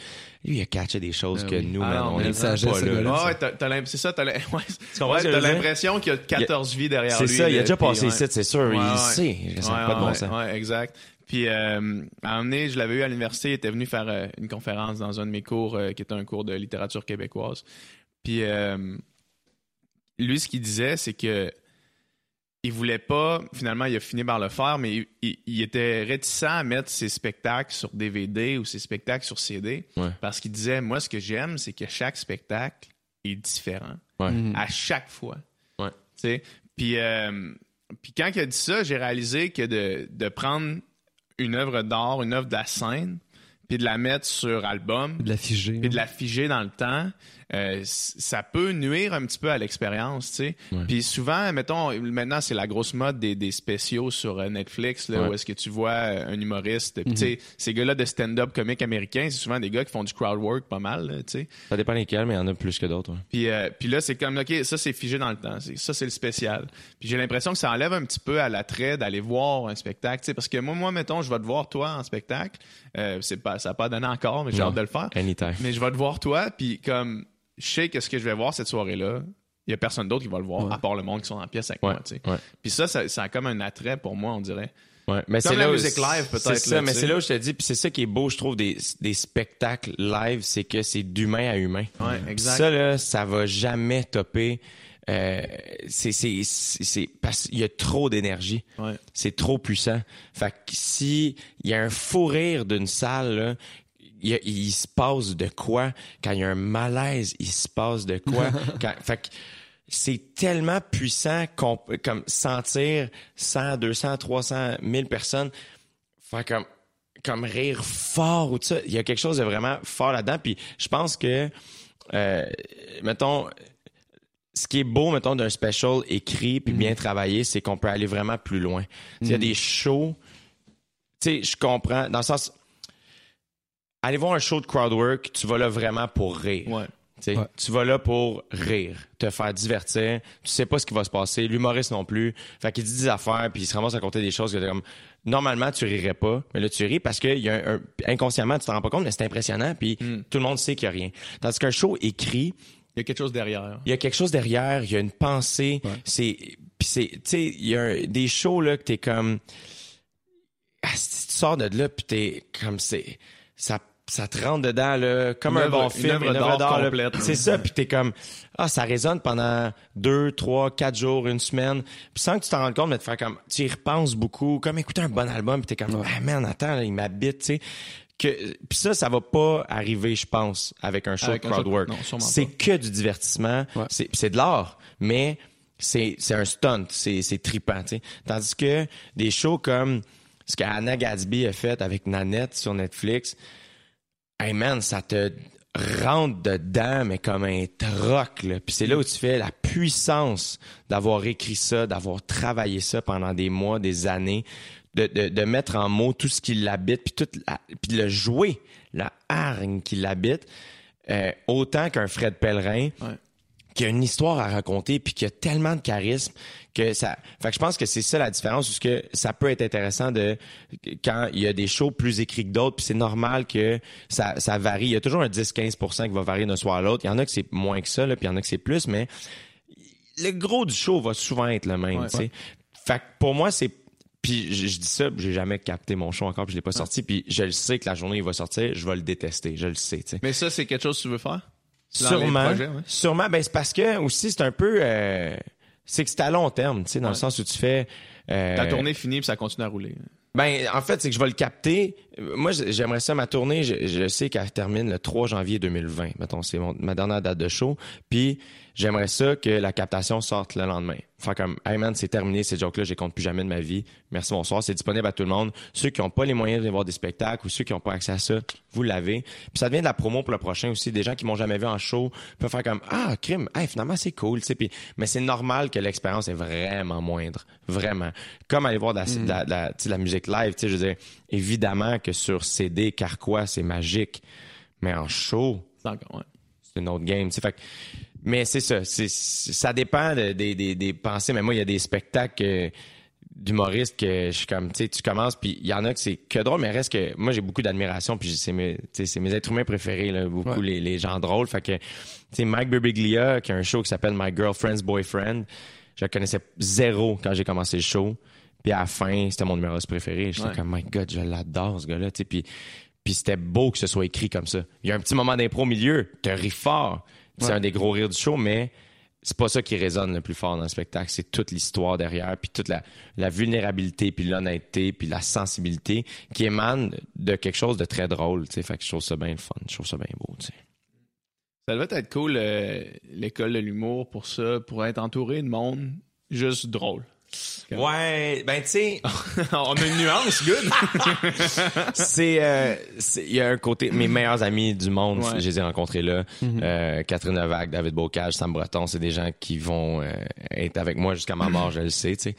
lui, il a catché des choses Ah que oui. nous, Ah man, non, on est pas là. Ah ouais, t'as- c'est ça, t'as l'impression qu'il y a 14 vies derrière C'est lui. ça, il a déjà passé ici, c'est sûr. Il sait. Ça pas de bon sens. ouais, exact. Puis, euh, à un moment donné, je l'avais eu à l'université, il était venu faire euh, une conférence dans un de mes cours, euh, qui était un cours de littérature québécoise. Puis, euh, lui, ce qu'il disait, c'est que il voulait pas, finalement, il a fini par le faire, mais il, il- il était réticent à mettre ses spectacles sur DVD ou ses spectacles sur CD, Ouais. parce qu'il disait, moi, ce que j'aime, c'est que chaque spectacle est différent Ouais. Mhm. à chaque fois. Ouais. Tu sais? Puis, euh, puis quand il a dit ça, j'ai réalisé que de, de prendre une œuvre d'art, une œuvre de la scène, puis de la mettre sur album, De la figer. puis de la figer dans le temps, euh, ça peut nuire un petit peu à l'expérience, tu sais. Puis souvent, mettons, maintenant c'est la grosse mode des, des spéciaux sur euh, Netflix, là, Ouais. où est-ce que tu vois euh, un humoriste. Tu sais, ces gars-là de stand-up comique américain, c'est souvent des gars qui font du crowd work pas mal, tu sais. Ça dépend lesquels, mais il y en a plus que d'autres. ouais. Puis, euh, puis là, c'est comme, OK, ça, c'est figé dans le temps. Ça, c'est le spécial. Puis j'ai l'impression que ça enlève un petit peu à l'attrait d'aller voir un spectacle. tu sais, Parce que moi, moi, mettons, je vais te voir toi en spectacle. Euh, c'est pas, ça n'a pas donné encore, mais j'ai hâte de le faire. Anytime. Mais je vais te voir toi, puis comme, je sais que ce que je vais voir cette soirée-là, il y a personne d'autre qui va le voir, Ouais. à part le monde qui sont en pièce avec Ouais, moi, ouais. Puis ça, ça, ça a comme un attrait pour moi, on dirait. Ouais, mais c'est la là où- musique live, peut-être, C'est ça, là, mais c'est là où je te dis, puis c'est ça qui est beau, je trouve, des, des spectacles live, c'est que c'est d'humain à humain. Ouais, exact. Ça, là, ça va jamais topper. Euh, c'est, c'est- parce qu'il y a trop d'énergie. Ouais. C'est trop puissant. Fait que si il y a un fou rire d'une salle, là, il, se passe de quoi? Quand il y a un malaise, il se passe de quoi? Quand- fait que c'est tellement puissant qu'on comme sentir 100, 200, 300, 1000 personnes faire comme comme rire fort ou tout ça. Il y a quelque chose de vraiment fort là-dedans. Puis je pense que, euh, mettons, ce qui est beau, mettons, d'un special écrit puis bien travaillé, c'est qu'on peut aller vraiment plus loin. Il y a des shows, tu sais, je comprends, dans le sens, aller voir un show de crowd work, tu vas là vraiment pour rire. Ouais. Tu sais, Ouais. Tu vas là pour rire, te faire divertir. Tu sais pas ce qui va se passer. L'humoriste non plus. Fait qu'il dit des affaires, puis il se ramasse à compter des choses que t'es comme... Normalement, tu rirais pas, mais là, tu ris parce que y a un, un- inconsciemment, tu t'en rends pas compte, mais c'est impressionnant, puis tout le monde sait qu'il y a rien. Tandis qu'un show écrit, Il y a quelque chose derrière. il y a quelque chose derrière, il y a une pensée. C'est, puis c'est, tu sais, il y a un- des shows là que t'es comme, ah, si tu sors de là, puis t'es comme c'est, ça, ça te rentre dedans là, comme Une un bon une film, œuvre d'art complète. C'est ça, puis t'es comme, ah, ça résonne pendant deux, trois, quatre jours, une semaine, puis sans que tu t'en rendes compte, mais te faire comme, tu y repenses beaucoup, comme écouter un bon album, puis t'es comme, ah man, attends, là, il m'habite, tu sais. Que, puis ça, ça va pas arriver, je pense, avec un show Avec de un show de- crowd work. non, sûrement C'est que du divertissement. Ouais. C'est c'est de l'art, mais c'est c'est un stunt, c'est c'est trippant, tu sais. Tandis que des shows comme ce qu'Anna Gadsby a fait avec Nanette sur Netflix, hey man, ça te rentre dedans, mais comme un troc, là. Puis c'est là où tu fais la puissance d'avoir écrit ça, d'avoir travaillé ça pendant des mois, des années, de, de, de mettre en mots tout ce qui l'habite, puis tout la- puis le jouer, la hargne qui l'habite, euh, autant qu'un Fred Pellerin. Qui a une histoire à raconter puis qui a tellement de charisme que ça fait que je pense que c'est ça la différence parce que ça peut être intéressant de quand il y a des shows plus écrits que d'autres puis c'est normal que ça, ça varie il y a toujours un 10-15% qui va varier d'un soir à l'autre il y en a que c'est moins que ça là, puis il y en a que c'est plus mais le gros du show va souvent être le même Ouais. tu sais fait que pour moi c'est puis je, je dis ça, j'ai jamais capté mon show encore, puis je l'ai pas sorti, puis je le sais que la journée il va sortir, je vais le détester, je le sais. Mais ça, c'est quelque chose que tu veux faire? Dans Sûrement. projets, ouais. Sûrement. Ben, c'est parce que aussi, c'est un peu. euh, c'est que c'est à long terme, tu sais, dans le sens où tu fais. euh, Ta tournée finie puis ça continue à rouler. Ben, en fait, c'est que je vais le capter. Moi, j'aimerais ça, ma tournée, je, je sais qu'elle termine le 3 janvier 2020. Mettons, c'est mon- ma dernière date de show. Puis, j'aimerais ça que la captation sorte le lendemain. Faire comme, hey man, c'est terminé, ces jokes-là, je les compte plus jamais de ma vie. Merci, bonsoir. C'est disponible à tout le monde. Ceux qui n'ont pas les moyens de voir des spectacles ou ceux qui n'ont pas accès à ça, vous l'avez. Puis, ça devient de la promo pour le prochain aussi. Des gens qui m'ont jamais vu en show peuvent faire comme, ah, crime, hey, finalement, c'est cool, tu sais. Puis, mais c'est normal que l'expérience est vraiment moindre. Vraiment. Comme aller voir de la, de la- de la- tu sais, de la musique live, tu sais, je veux dire, évidemment que sur CD, Carquois, c'est magique. Mais en show, C'est encore, ouais. c'est une autre game. tu sais. Fait que- mais c'est ça. c'est- ça dépend de- des, des, des pensées. Mais moi, il y a des spectacles euh, d'humoristes que je suis comme, tu sais, tu commences, puis il y en a que c'est que drôle, mais reste que moi, j'ai beaucoup d'admiration, puis c'est mes, c'est êtres humains préférés, là, beaucoup Ouais. les, les gens drôles. Fait que, tu sais, Mike Birbiglia, qui a un show qui s'appelle My Girlfriend's Boyfriend, je le connaissais zéro quand j'ai commencé le show. Puis à la fin, c'était mon humoriste préféré. J'étais Ouais. comme, my God, je l'adore, ce gars-là. Puis, puis c'était beau que ce soit écrit comme ça. Il y a un petit moment d'impro au milieu. Tu ris fort. C'est Ouais. un des gros rires du show, mais c'est pas ça qui résonne le plus fort dans le spectacle. C'est toute l'histoire derrière, puis toute la, la vulnérabilité, puis l'honnêteté, puis la sensibilité qui émane de quelque chose de très drôle. tu sais. Fait que je trouve ça bien le fun. Je trouve ça bien beau. Ça devait être cool, euh, l'école de l'humour, pour ça, pour être entouré de monde juste drôle. Ouais, ben tu sais, On a une nuance, good. c'est euh, il y a un côté mes meilleurs amis du monde, Ouais. je les ai rencontrés là. Euh, Catherine Levac, David Bocage, Sam Breton, c'est des gens qui vont euh, être avec moi jusqu'à ma mort, je le sais, tu sais.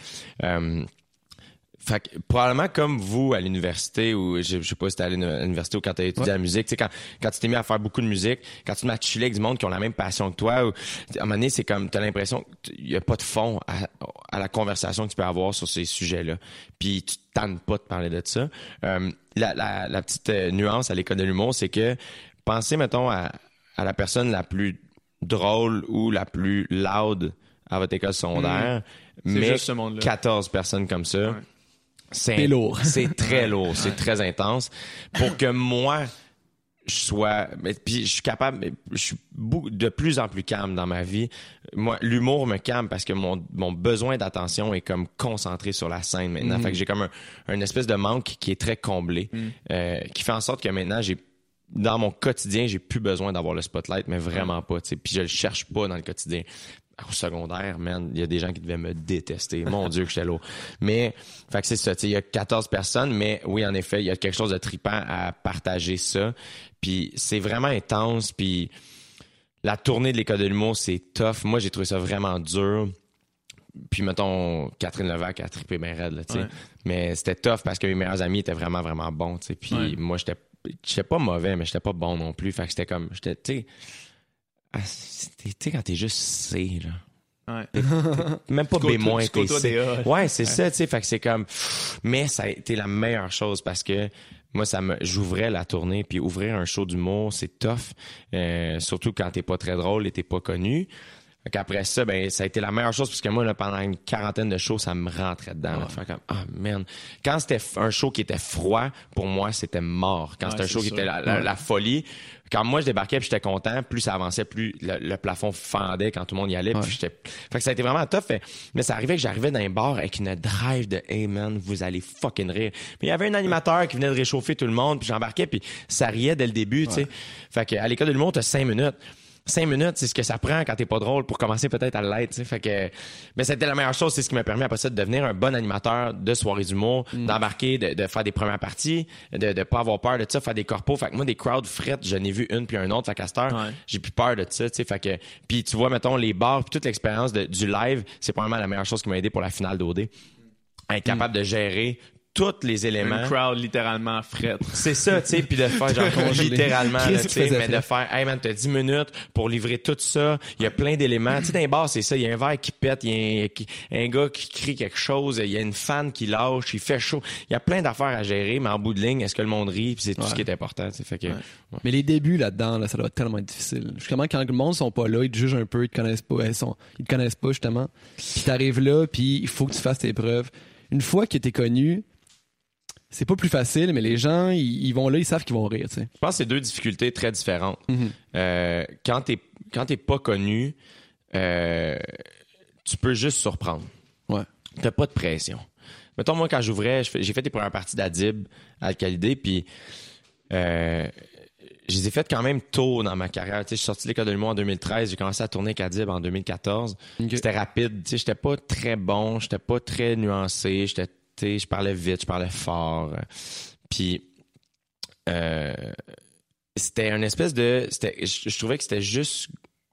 Fait que, probablement comme vous à l'université ou je, je sais pas si t'es allé à l'université ou quand t'as étudié la musique, tu sais quand quand tu t'es mis à faire beaucoup de musique, quand tu te mets à chiller avec du monde qui ont la même passion que toi, ou, à un moment donné c'est comme t'as l'impression qu'il y a pas de fond à, à la conversation que tu peux avoir sur ces sujets-là. Puis tu tannes pas de parler de ça. Euh, la, la, la petite euh, nuance à l'école de l'humour, c'est que pensez mettons à, à la personne la plus drôle ou la plus loud à votre école secondaire, Hmm. Mais juste ce monde-là. 14 personnes comme ça. Ouais. C'est lourd. C'est très lourd, c'est très intense. Pour que moi, je sois, mais puis je suis capable, je suis de plus en plus calme dans ma vie. Moi, l'humour me calme parce que mon, mon besoin d'attention est comme concentré sur la scène maintenant. Fait que j'ai comme un, un espèce de manque qui est très comblé, euh, qui fait en sorte que maintenant j'ai dans mon quotidien, j'ai plus besoin d'avoir le spotlight, mais vraiment pas. tu sais. Puis je le cherche pas dans le quotidien. Au secondaire, man, il y a des gens qui devaient me détester. Mon Dieu, que j'étais lourd. Mais, fait que c'est ça. tu sais, Il y a 14 personnes, mais oui, en effet, il y a quelque chose de tripant à partager ça. Puis c'est vraiment intense. Puis la tournée de l'école de l'humour, c'est tough. Moi, j'ai trouvé ça vraiment dur. Puis mettons, Catherine Levac a trippé bien raide, là, tu sais. Ouais. Mais c'était tough parce que mes meilleurs amis étaient vraiment, vraiment bons, tu sais. Puis Ouais. moi, j'étais j'étais pas mauvais, mais j'étais pas bon non plus. Fait que c'était comme, j'étais, tu sais, ah, tu sais, quand t'es juste C, là. Ouais. Même pas B-, t'es C. Ouais, c'est ça, tu sais. Fait que c'est comme, mais ça a été la meilleure chose parce que moi, ça me, j'ouvrais la tournée, puis ouvrir un show d'humour, c'est tough, euh, surtout quand t'es pas très drôle et t'es pas connu. Fait qu'après ça, ben, ça a été la meilleure chose parce que moi, là, pendant une quarantaine de shows, ça me rentrait dedans. là, de faire comme, ah, man. Quand c'était un show qui était froid, pour moi, c'était mort. Quand Ouais, c'était un show qui était la, la- Ouais. la folie, quand moi, je débarquais puis j'étais content, plus ça avançait, plus le, le plafond fendait quand tout le monde y allait. Puis j'étais, fait que ça a été vraiment tough. Mais ça arrivait que j'arrivais dans un bar avec une drive de, hey man, vous allez fucking rire. Mais il y avait un animateur qui venait de réchauffer tout le monde, puis j'embarquais, puis ça riait dès le début, tu sais. Fait que à l'école de l'humour, t'as cinq minutes. Cinq minutes, c'est ce que ça prend quand t'es pas drôle pour commencer peut-être à l'être. Fait que, mais c'était la meilleure chose, c'est ce qui m'a permis après ça de devenir un bon animateur de soirée d'humour, d'embarquer, de, de faire des premières parties, de, de pas avoir peur de ça, faire des corpos. Fait que moi, des crowds frettes, j'en ai vu une puis un autre. Fait qu'à cette heure, Ouais. j'ai plus peur de ça, tu sais. Fait que, puis tu vois, mettons, les bars puis toute l'expérience du live, c'est probablement la meilleure chose qui m'a aidé pour la finale d'OD. Être capable de gérer tous les éléments. Une crowd littéralement frette. C'est ça, tu sais, puis de faire genre littéralement, tu sais, mais de faire, hey man, t'as 10 minutes pour livrer tout ça. Il y a plein d'éléments. Tu sais, dans les bars, c'est ça. Il y a un verre qui pète, il y a un, qui- un gars qui crie quelque chose, il y a une fan qui lâche, il fait chaud. Il y a plein d'affaires à gérer, mais en bout de ligne, est-ce que le monde rit? Puis c'est tout ce qui est important, tu sais. Fait que, Mais les débuts là-dedans, là, ça doit être tellement difficile. Justement, quand le monde sont pas là, ils te jugent un peu, ils te connaissent pas, ils, sont, ils te connaissent pas justement. Puis t'arrives là, puis il faut que tu fasses tes preuves. Une fois que t'es connu, c'est pas plus facile, mais les gens, ils, ils vont là, ils savent qu'ils vont rire. Je pense que c'est deux difficultés très différentes. Mhm. Euh, quand t'es quand t'es pas connu, euh, tu peux juste surprendre. Ouais. T'as pas de pression. Mettons, moi, quand j'ouvrais, j'ai fait les premières parties d'Adib à Alcalidé, puis euh, je les ai faites quand même tôt dans ma carrière. Je suis sorti de l'école de l'humour en 2013, j'ai commencé à tourner avec Adib en 2014. Ok. C'était rapide. J'étais pas très bon, j'étais pas très nuancé, j'étais, sais, je parlais vite, je parlais fort. Puis euh, c'était une espèce de, je, je trouvais que c'était juste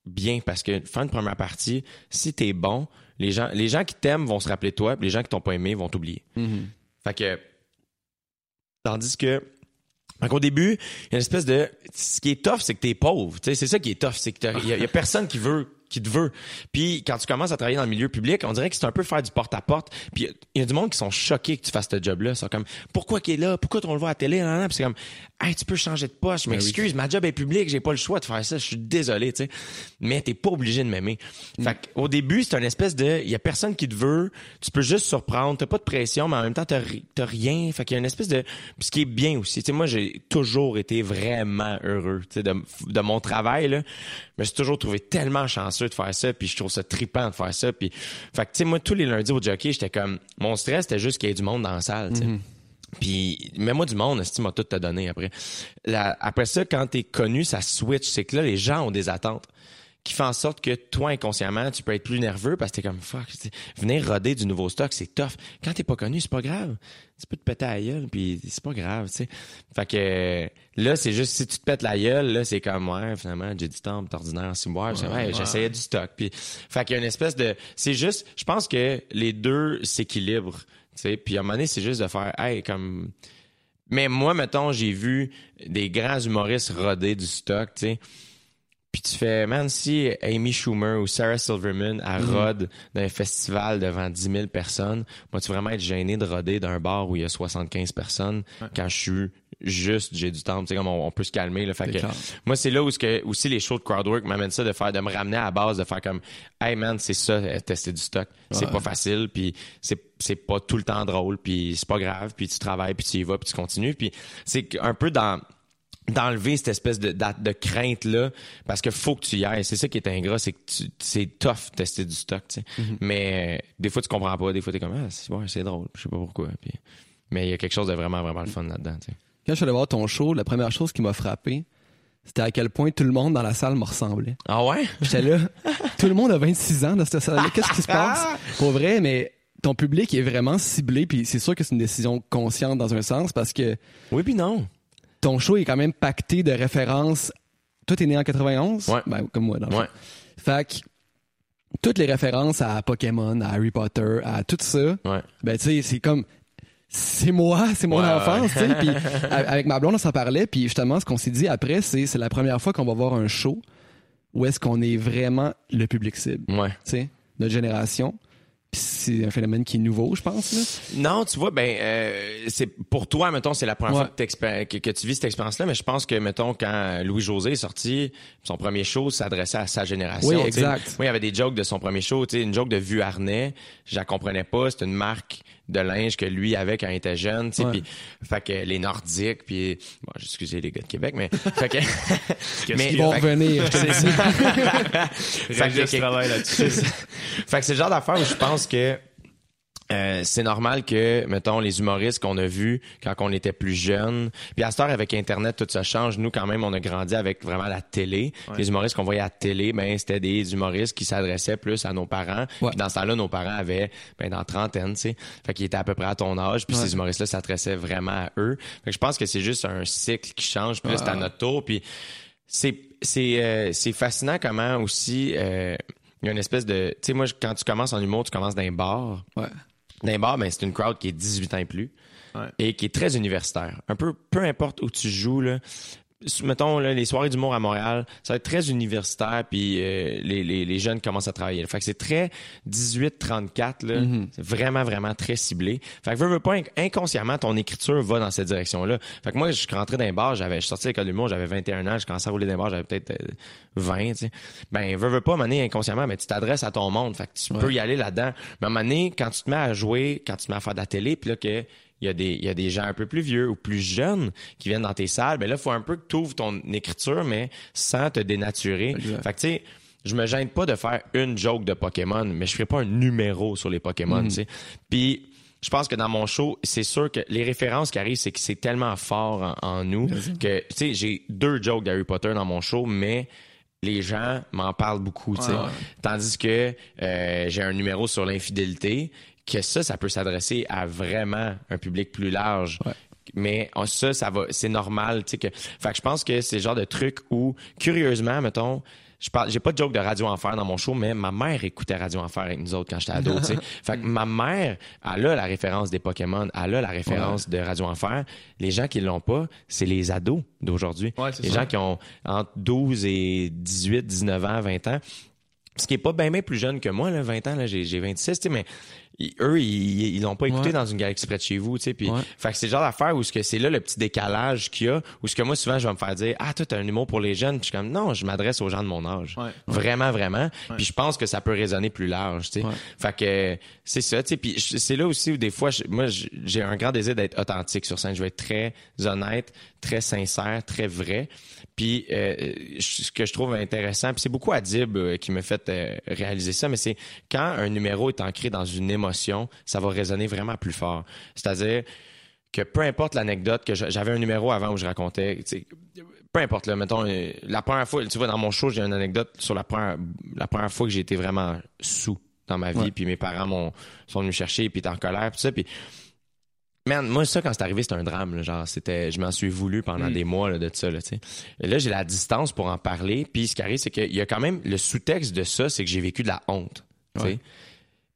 bien parce que faire une première partie, si t'es bon, les gens, les gens qui t'aiment vont se rappeler de toi, puis les gens qui t'ont pas aimé vont t'oublier. Fait que, tandis que, fait qu'au début, il y a une espèce de, ce qui est tough, c'est que t'es pauvre. C'est ça qui est tough, c'est que y, il y a personne qui veut qui te veut. Puis quand tu commences à travailler dans le milieu public, on dirait que c'est un peu faire du porte-à-porte. Puis il y a du monde qui sont choqués que tu fasses ce job-là. Ils comme, pourquoi qu'il est là? Pourquoi on le voit à la télé? Puis c'est comme, hey, tu peux changer de poste. Je m'excuse, ma job est publique, j'ai pas le choix de faire ça. Je suis désolé, tu sais. Mais t'es pas obligé de m'aimer. Fait qu'au début, c'est une espèce de, il y a personne qui te veut. Tu peux juste surprendre. T'as pas de pression, mais en même temps, t'as, ri- t'as rien. Fait qu'il y a une espèce de, ce qui est bien aussi. Tu sais, moi, j'ai toujours été vraiment heureux, tu sais, de, de mon travail, là. Je me suis toujours trouvé tellement chanceux de faire ça, puis je trouve ça trippant de faire ça. Puis, fait que, tu sais, moi, tous les lundis au jockey, j'étais comme, mon stress, c'était juste qu'il y ait du monde dans la salle, tu sais. Puis, mets-moi du monde, tu m'a tout te donné après. La- après ça, quand t'es connu, ça switch. C'est que là, les gens ont des attentes. qui fait en sorte que toi, inconsciemment, tu peux être plus nerveux parce que t'es comme fuck. tu sais, Venir roder du nouveau stock, c'est tough. Quand t'es pas connu, c'est pas grave. Tu peux te péter la gueule, puis c'est pas grave, tu sais. Fait que là, c'est juste si tu te pètes la gueule, là, c'est comme ouais, finalement, j'ai du temps, ordinaire en ciboire. Ouais, ouais, j'essayais du stock. Puis, fait qu'il y a une espèce de. C'est juste, je pense que les deux s'équilibrent. Tu sais, puis à un moment donné, c'est juste de faire, hey, comme. Mais moi, mettons, j'ai vu des grands humoristes roder du stock, tu sais. Puis tu fais, man, si Amy Schumer ou Sarah Silverman à rode d'un festival devant 10 000 personnes, moi, tu vraiment être gêné de roder d'un bar où il y a 75 personnes quand je suis juste, j'ai du temps, tu sais, comme on, on peut se calmer, là. Fait que, moi, c'est là où ce que, aussi les shows de crowdwork m'amènent ça, de faire, de me ramener à la base, de faire comme, hey man, c'est ça, euh, tester du stock. C'est pas facile, puis c'est, c'est pas tout le temps drôle, puis c'est pas grave, puis tu travailles, puis tu y vas, puis tu continues, puis c'est un peu dans, d'enlever cette espèce de, de, de crainte là parce que faut que tu y ailles c'est ça qui est ingrat c'est que tu, c'est tough tester du stock tu sais Mm-hmm. mais euh, des fois tu comprends pas des fois t'es comme ah c'est, ouais, c'est drôle je sais pas pourquoi puis mais il y a quelque chose de vraiment vraiment le fun là-dedans tu sais Quand je suis allé voir ton show, la première chose qui m'a frappé, c'était à quel point tout le monde dans la salle me ressemblait. ah ouais? J'étais là, tout le monde a 26 ans dans cette salle-là. Qu'est-ce qui se passe? Pour vrai, mais ton public est vraiment ciblé, puis c'est sûr que c'est une décision consciente dans un sens, parce que oui puis non ton show est quand même pacté de références. Toi, t'es né en 91? Ouais. Ben, comme moi, dans le ouais Fait que toutes les références à Pokémon, à Harry Potter, à tout ça, ouais ben tu sais, c'est comme c'est moi, c'est mon Ouais, enfance, tu sais. Puis avec ma blonde, on s'en parlait, puis justement, ce qu'on s'est dit après, c'est c'est la première fois qu'on va voir un show où est-ce qu'on est vraiment le public cible, ouais tu sais, notre génération. C'est un phénomène qui est nouveau, je pense. Là. Non, tu vois, ben, euh, c'est pour toi, mettons, c'est la première Ouais. fois que, tu vis cette expérience-là, mais je pense que, mettons, quand Louis-José est sorti, son premier show s'adressait à sa génération. Oui, exact. Moi, il y avait des jokes de son premier show, tu sais, une joke de vue harnais, je la comprenais pas, c'était une marque de linge que lui avait quand il était jeune, tu sais, puis fait que les Nordiques, puis bon, excusez les gars de Québec, mais fait que mais Ils vont revenir, là-dessus. fait que c'est le genre d'affaire où je pense que euh, c'est normal que, mettons, les humoristes qu'on a vus quand on était plus jeunes, puis à cette heure, avec Internet, tout ça change. Nous, quand même, on a grandi avec vraiment la télé. Les humoristes qu'on voyait à la télé, ben, c'était des humoristes qui s'adressaient plus à nos parents. Ouais. Puis dans ce temps-là, nos parents avaient, ben, dans trentaine, tu sais. Fait qu'ils étaient à peu près à ton âge, puis Ouais. ces humoristes-là s'adressaient vraiment à eux. Fait que je pense que c'est juste un cycle qui change, c'est à notre tour, puis c'est c'est euh, c'est fascinant comment aussi euh, il y a une espèce de tu sais moi quand tu commences en humour tu commences dans un bar Ouais. Dans un bar ben c'est une crowd qui est 18 ans et plus Ouais. et qui est très universitaire un peu peu importe où tu joues là mettons là, les soirées d'humour à Montréal ça va être très universitaire puis euh, les, les, les jeunes commencent à travailler. Fait que c'est très 18-34 là. C'est vraiment vraiment très ciblé. Fait que veux, veux pas inc- inconsciemment ton écriture va dans cette direction là fait que moi je suis rentré dans un bar j'avais je suis sorti de l'école d'humour j'avais 21 ans je commençais à rouler dans un bar j'avais peut-être euh, 20 tu sais. Ben veux, veux pas maner inconsciemment mais tu t'adresses à ton monde. Fait que tu peux y aller là-dedans. Mais à un moment donné quand tu te mets à jouer quand tu te mets à faire de la télé puis là que il y, a des, il y a des gens un peu plus vieux ou plus jeunes qui viennent dans tes salles, ben là, il faut un peu que tu ouvres ton écriture, mais sans te dénaturer. Exact. Fait que, tu sais, je me gêne pas de faire une joke de Pokémon, mais je ferai pas un numéro sur les Pokémon, tu sais. Puis, je pense que dans mon show, c'est sûr que les références qui arrivent, c'est que c'est tellement fort en, en nous que, tu sais, j'ai deux jokes d'Harry Potter dans mon show, mais les gens m'en parlent beaucoup, tu sais. Ouais. Tandis que euh, j'ai un numéro sur l'infidélité, que ça, ça peut s'adresser à vraiment un public plus large. Ouais. Mais oh, ça, ça va, c'est normal, tu sais que. Fait que je pense que c'est le genre de truc où, curieusement, mettons, je parle, j'ai pas de joke de Radio Enfer dans mon show, mais ma mère écoutait Radio Enfer avec nous autres quand j'étais ado, tu sais. Fait que ma mère, elle a la référence des Pokémon, elle a la référence de Radio Enfer. Les gens qui l'ont pas, c'est les ados d'aujourd'hui. Ouais, les ça. gens qui ont entre 12 et 18, 19 ans, 20 ans. Ce qui est pas bien plus jeune que moi, là, 20 ans, là, j'ai, j'ai 26, tu sais, mais ils- eux, ils, ils l'ont pas écouté Ouais. dans une galaxie près de chez vous, tu sais, puis Ouais. fait que c'est le genre d'affaire où ce que c'est là le petit décalage qu'il y a, où ce que moi souvent je vais me faire dire ah toi t'as un humour pour les jeunes, puis je suis comme non, je m'adresse aux gens de mon âge, Ouais. vraiment vraiment, puis je pense que ça peut résonner plus large, tu sais, Ouais. fait que c'est ça, tu sais, puis c'est là aussi où des fois je- moi j'ai un grand désir d'être authentique sur scène, je vais être très honnête, très sincère, très vrai. Puis euh, ce que je trouve intéressant, puis c'est beaucoup Adib euh, qui me fait euh, réaliser ça, mais c'est quand un numéro est ancré dans une émotion, ça va résonner vraiment plus fort. C'est-à-dire que peu importe l'anecdote, que j'avais un numéro avant où je racontais, peu importe, là, mettons, la première fois, tu vois, dans mon show, j'ai une anecdote sur la première, la première fois que j'ai été vraiment sous dans ma vie, puis mes parents m'ont, sont venus me chercher, puis étaient en colère, puis ça, puis Man, moi, ça, quand c'est arrivé, c'était un drame. là. genre, c'était, je m'en suis voulu pendant Mm. des mois là, de ça. Là, là, j'ai la distance pour en parler. Puis ce qui arrive, c'est qu'il y a quand même le sous-texte de ça, c'est que j'ai vécu de la honte. Ouais.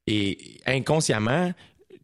Et inconsciemment,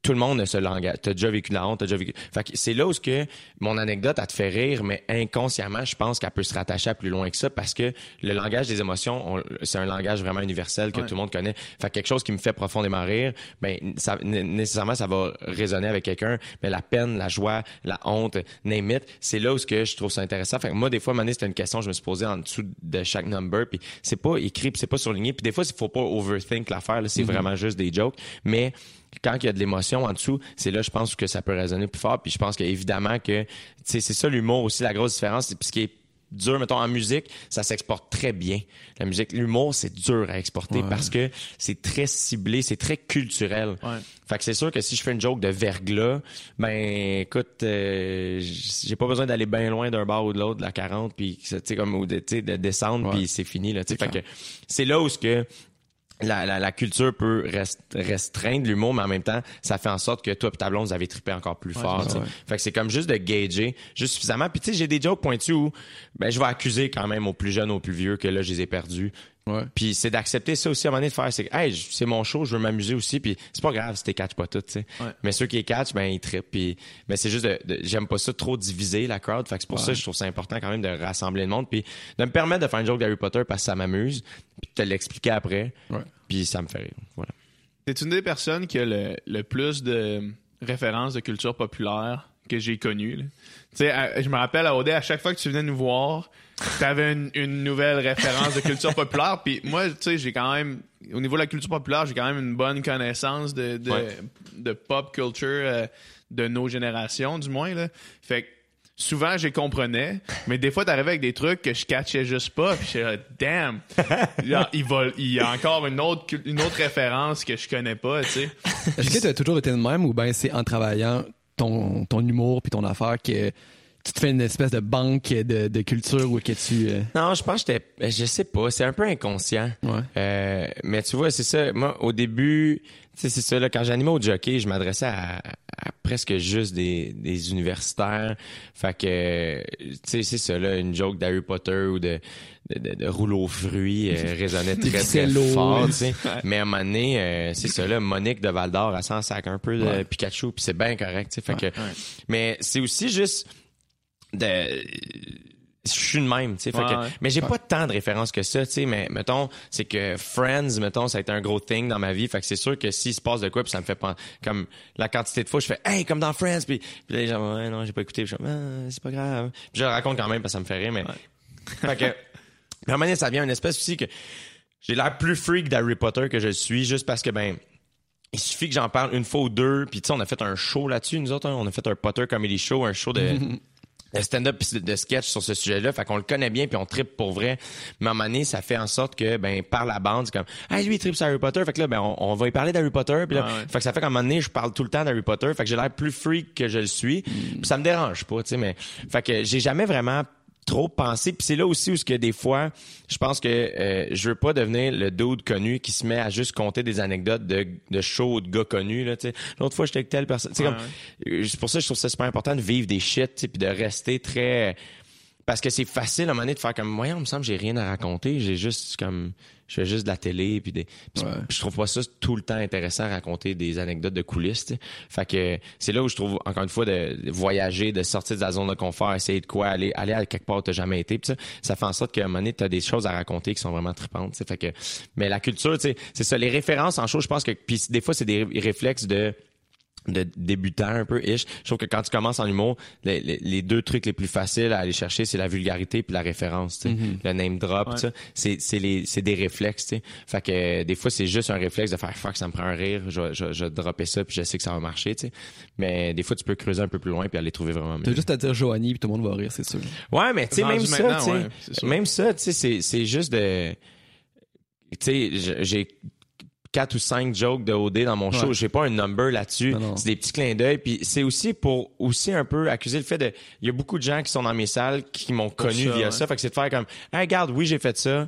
tout le monde a ce langage. T'as déjà vécu de la honte, t'as déjà vécu. Fait que c'est là où ce que mon anecdote, elle te fait rire, mais inconsciemment, je pense qu'elle peut se rattacher à plus loin que ça parce que le langage des émotions, on- c'est un langage vraiment universel que Ouais. tout le monde connaît. Fait que quelque chose qui me fait profondément rire, ben, ça, nécessairement, ça va résonner avec quelqu'un. Mais la peine, la joie, la honte, name it, c'est là où ce que je trouve ça intéressant. Fait que moi, des fois, donné, c'était une question que je me suis posée en dessous de chaque number, puis c'est pas écrit, puis c'est pas surligné. Puis des fois, il faut pas overthink l'affaire, c'est vraiment juste des jokes. Mais quand il y a de l'émotion en dessous, c'est là, je pense que ça peut résonner plus fort. Puis je pense qu'évidemment que, c'est ça l'humour aussi, la grosse différence. Puis ce qui est dur, mettons, en musique, ça s'exporte très bien. La musique, l'humour, c'est dur à exporter Ouais. parce que c'est très ciblé, c'est très culturel. Ouais. Fait que c'est sûr que si je fais une joke de verglas, ben écoute, euh, j'ai pas besoin d'aller bien loin d'un bar ou de l'autre, de la 40, puis tu sais comme ou de, tu sais, de descendre, puis c'est fini là. tu sais. Fait que c'est là où ce que la, la, la culture peut rest- restreindre l'humour, mais en même temps, ça fait en sorte que toi et ta blonde, vous avez trippé encore plus fort. ouais. Fait que c'est comme juste de gager, juste suffisamment. Puis tu sais, j'ai des jokes pointus où ben, je vais accuser quand même aux plus jeunes, aux plus vieux, que là, je les ai perdus. Ouais. Puis c'est d'accepter ça aussi à un moment donné de faire c'est hey, c'est mon show, je veux m'amuser aussi puis c'est pas grave si t'es catch pas tout, tu sais. Ouais. Mais ceux qui les catch ben ils trippent puis mais c'est juste de, de- j'aime pas ça trop diviser la crowd, fait que c'est pour ça que je trouve ça important quand même de rassembler le monde puis de me permettre de faire une joke d'Harry Potter parce que ça m'amuse, puis de te l'expliquer après. Ouais. Puis ça me fait rire. Voilà. T'es une des personnes qui a le, le plus de références de culture populaire que j'ai connues. Tu sais, je me rappelle à OD, à chaque fois que tu venais nous voir, t'avais une, une nouvelle référence de culture populaire. Puis moi, tu sais, j'ai quand même, au niveau de la culture populaire, j'ai quand même une bonne connaissance de, de, Ouais. de pop culture euh, de nos générations, du moins. Là. Fait que souvent, je comprenais, mais des fois, t'arrivais avec des trucs que je catchais juste pas. Puis j'étais là, damn, il, va, il y a encore une autre, une autre référence que je connais pas, tu sais. Est-ce que tu as toujours été de même ou ben c'est en travaillant ton, ton humour puis ton affaire que tu te fais une espèce de banque de, de culture ou que tu. euh, Non, je pense que j'étais. ben, Je sais pas, c'est un peu inconscient. Ouais. Euh, mais tu vois, c'est ça. Moi, au début, tu sais, c'est ça. Là, quand j'animais au jockey, je m'adressais à, à presque juste des, des universitaires. Fait que, tu sais, c'est ça, là, une joke d'Harry Potter ou de, de, de, de rouleau fruits euh, résonnait très, très fort, tu sais. Mais à un moment donné, euh, c'est ça, là, Monique de Val d'Or, elle s'en sac un peu de Ouais. Pikachu, puis c'est bien correct, tu sais. Fait que, mais c'est aussi juste de je suis le même, tu sais. Fait Ouais, que- ouais. mais j'ai pas tant de références que ça, tu sais. Mais mettons, c'est que Friends, mettons, ça a été un gros thing dans ma vie. Fait que c'est sûr que s'il se passe de quoi, puis ça me fait pas comme la quantité de fois, je fais hey comme dans Friends, puis, puis là les gens ouais non j'ai pas écouté, puis je fais ah, c'est pas grave. Puis je le raconte quand même parce que ça me fait rire, mais fait que mais à un moment donné, ça vient une espèce aussi que j'ai l'air plus freak d'Harry Potter que je suis, juste parce que ben il suffit que j'en parle une fois ou deux, puis tu sais, on a fait un show là-dessus, nous autres, hein. on a fait un Potter Comedy Show, un show de, de stand-up de sketch sur ce sujet-là, fait qu'on le connaît bien puis on tripe pour vrai. Mais à un moment donné, ça fait en sorte que ben par la bande, c'est comme ah lui il tripe sur Harry Potter, fait que là ben on, on va y parler d'Harry Potter, puis là, Ah ouais. fait que ça fait qu'à un moment donné, je parle tout le temps d'Harry Potter, fait que j'ai l'air plus freak que je le suis, puis ça me dérange pas, tu sais, mais fait que j'ai jamais vraiment trop pensé. Puis c'est là aussi où ce que des fois je pense que euh, je veux pas devenir le dude connu qui se met à juste compter des anecdotes de de shows de gars connus l'autre fois j'étais avec telle personne. C'est Ouais, comme euh, c'est pour ça que je trouve ça super important de vivre des shit puis de rester très parce que c'est facile à un moment donné de faire comme voyons il me semble que j'ai rien à raconter. J'ai juste comme je fais juste de la télé puis des puis Ouais. je trouve pas ça tout le temps intéressant à raconter des anecdotes de coulisses tu sais. fait que c'est là où je trouve encore une fois de, voyager de sortir de la zone de confort essayer de quoi aller aller à quelque part où t'as jamais été puis ça ça fait en sorte qu'à un moment donné t'as des choses à raconter qui sont vraiment tripantes fait que mais la culture c'est ça les références en chose je pense que puis des fois c'est des réflexes de de débutant un peu ish. Je trouve que quand tu commences en humour, les, les- les deux trucs les plus faciles à aller chercher, c'est la vulgarité puis la référence, tu sais. le name drop, Ouais. ça. C'est c'est les c'est des réflexes, tu sais. Fait que euh, des fois c'est juste un réflexe de faire fuck, ça me prend un rire, je vais- je, je dropper ça puis je sais que ça va marcher, tu sais. Mais des fois tu peux creuser un peu plus loin puis aller trouver vraiment mieux. T'as juste à dire Joanie puis tout le monde va rire, c'est sûr. Ouais, mais tu sais, Rendu même ça, tu sais, même ça, tu sais, c'est, c'est juste de, tu sais, j'ai quatre ou cinq jokes de OD dans mon show. Ouais. J'ai pas un number là-dessus. C'est des petits clins d'œil. Puis c'est aussi pour aussi un peu accuser le fait de. Il y a beaucoup de gens qui sont dans mes salles qui m'ont connu ça, via ouais. ça. Fait que c'est de faire comme, hey, regarde, oui, j'ai fait ça.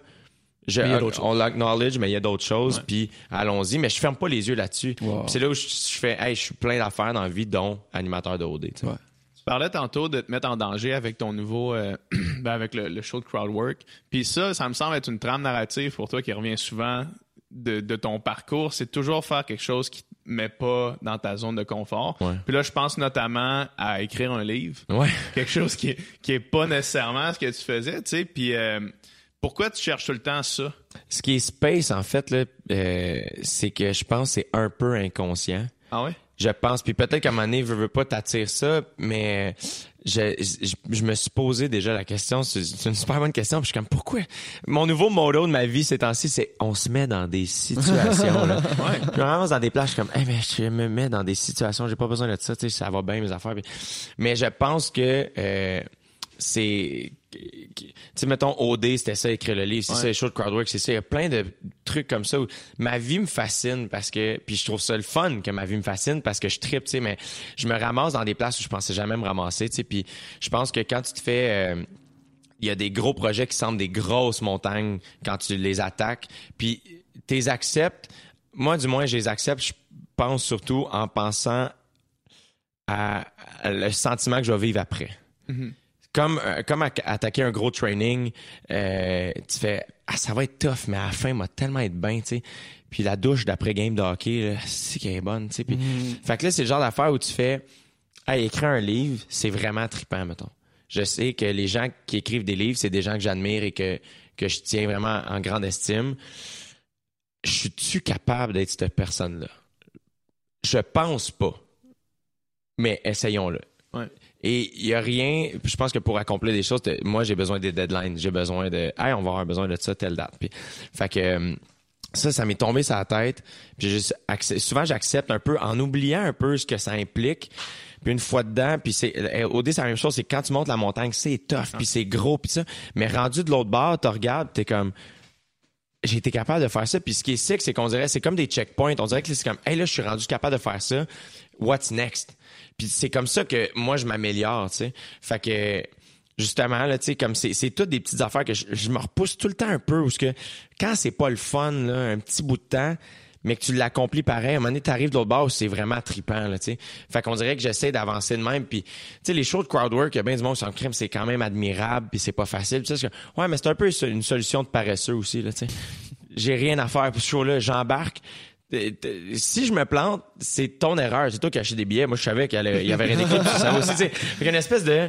Je, Mais il y a d'autres on l'acknowledge, mais il y a d'autres choses. Ouais. Puis allons-y. Mais je ferme pas les yeux là-dessus. Wow. C'est là où je, je fais, hey, je suis plein d'affaires dans la vie, dont animateur de OD. Tu parlais tantôt de te mettre en danger avec ton nouveau, euh, ben avec le, le show de crowdwork. Puis ça, ça me semble être une trame narrative pour toi qui revient souvent de, de ton parcours. C'est toujours faire quelque chose qui te met pas dans ta zone de confort. Ouais. Puis là, je pense notamment à écrire un livre. Ouais. Quelque chose qui qui est pas nécessairement ce que tu faisais, tu sais. Puis euh, pourquoi tu cherches tout le temps ça? Ce qui est space, en fait, là, euh, c'est que je pense que c'est un peu inconscient. Ah ouais? Je pense. Puis peut-être qu'à un moment donné, veux, veux pas t'attirer ça, mais je, je, je me suis posé déjà la question. C'est une super bonne question. Puis je suis comme, pourquoi? Mon nouveau motto de ma vie ces temps-ci, c'est on se met dans des situations. là. Je me ramasse dans des places, je suis comme, hey, mais je me mets dans des situations, j'ai pas besoin de ça, tu sais, ça va bien mes affaires. Puis- Mais je pense que euh, c'est tu sais mettons OD c'était ça écrire le livre c'est Ouais. ça les shows de crowdwork c'est ça il y a plein de trucs comme ça où ma vie me fascine parce que puis je trouve ça le fun que ma vie me fascine parce que je tripe tu sais mais je me ramasse dans des places où je pensais jamais me ramasser tu sais puis je pense que quand tu te fais euh, il y a des gros projets qui semblent des grosses montagnes quand tu les attaques puis tu les acceptes moi du moins je les accepte je pense surtout en pensant à, le sentiment que je vais vivre après euh, comme atta- attaquer un gros training, euh, tu fais ah ça va être tough, mais à la fin m'a tellement être bien, tu sais. Puis la douche d'après game de hockey, c'est qu'elle est bonne, tu sais. Puis fait que là c'est le genre d'affaire où tu fais hey, écrire un livre, c'est vraiment trippant mettons. Je sais que les gens qui écrivent des livres, c'est des gens que j'admire et que que je tiens vraiment en grande estime. Je suis-tu capable d'être cette personne-là? Je pense pas. Mais essayons-le. Ouais. Et il y a rien, puis je pense que pour accomplir des choses, moi j'ai besoin des deadlines, j'ai besoin de hey, on va avoir besoin de ça telle date. Puis fait que euh, ça ça m'est tombé sur la tête, puis juste souvent j'accepte un peu en oubliant un peu ce que ça implique. Puis une fois dedans, puis c'est euh, au dé c'est la même chose, c'est quand tu montes la montagne, c'est tough, puis c'est gros, puis ça, mais rendu de l'autre bord, tu regardes, t'es comme j'ai été capable de faire ça. Puis ce qui est sick, c'est qu'on dirait, c'est comme des checkpoints. On dirait que c'est comme, hey là, je suis rendu capable de faire ça. What's next? Puis c'est comme ça que moi, je m'améliore, tu sais. Fait que, justement, là, tu sais, comme c'est, c'est toutes des petites affaires que je, je me repousse tout le temps un peu. Parce que quand c'est pas le fun, là, un petit bout de temps, mais que tu l'accomplis pareil, à un moment donné, t'arrives de l'autre bord, c'est vraiment trippant, là, tu sais. Fait qu'on dirait que j'essaie d'avancer de même. Puis, tu sais, les shows de crowdwork, il y a bien du monde sur le crime, c'est quand même admirable, puis c'est pas facile. C'est que, ouais, mais c'est un peu une solution de paresseux aussi, là, tu sais. J'ai rien à faire pour ce show-là, j'embarque. Si je me plante, c'est ton erreur. C'est toi qui as acheté des billets. Moi, je savais qu'il y avait rien écrit. ça aussi, tu sais. Fait une espèce de...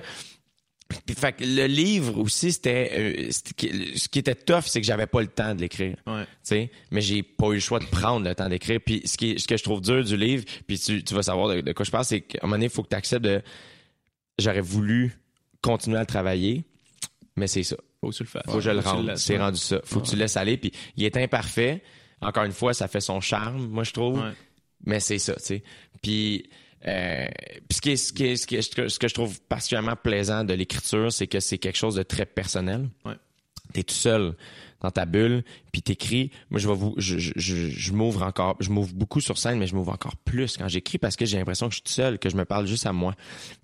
Puis, fait que le livre aussi, c'était... euh, ce qui était tough, c'est que j'avais pas le temps de l'écrire. Ouais. Mais j'ai pas eu le choix de prendre le temps d'écrire. Puis ce, qui, ce que je trouve dur du livre, puis tu, tu vas savoir de, de quoi je parle, c'est qu'à un moment donné, il faut que tu acceptes de... J'aurais voulu continuer à le travailler, mais c'est ça. Faut que tu le fasses. Faut que je le rende. C'est rendu ça. Faut que tu le laisses aller. Puis il est imparfait. Encore une fois, ça fait son charme, moi, je trouve. Ouais. Mais c'est ça, tu sais. Puis, euh, puis ce, qui est, ce, qui est- ce, qui est- ce que, je trouve particulièrement plaisant de l'écriture, c'est que c'est quelque chose de très personnel. Ouais. T'es tout seul dans ta bulle, puis t'écris. Moi, je vais vous, je, je, je, je m'ouvre encore, je m'ouvre beaucoup sur scène, mais je m'ouvre encore plus quand j'écris parce que j'ai l'impression que je suis tout seul, que je me parle juste à moi.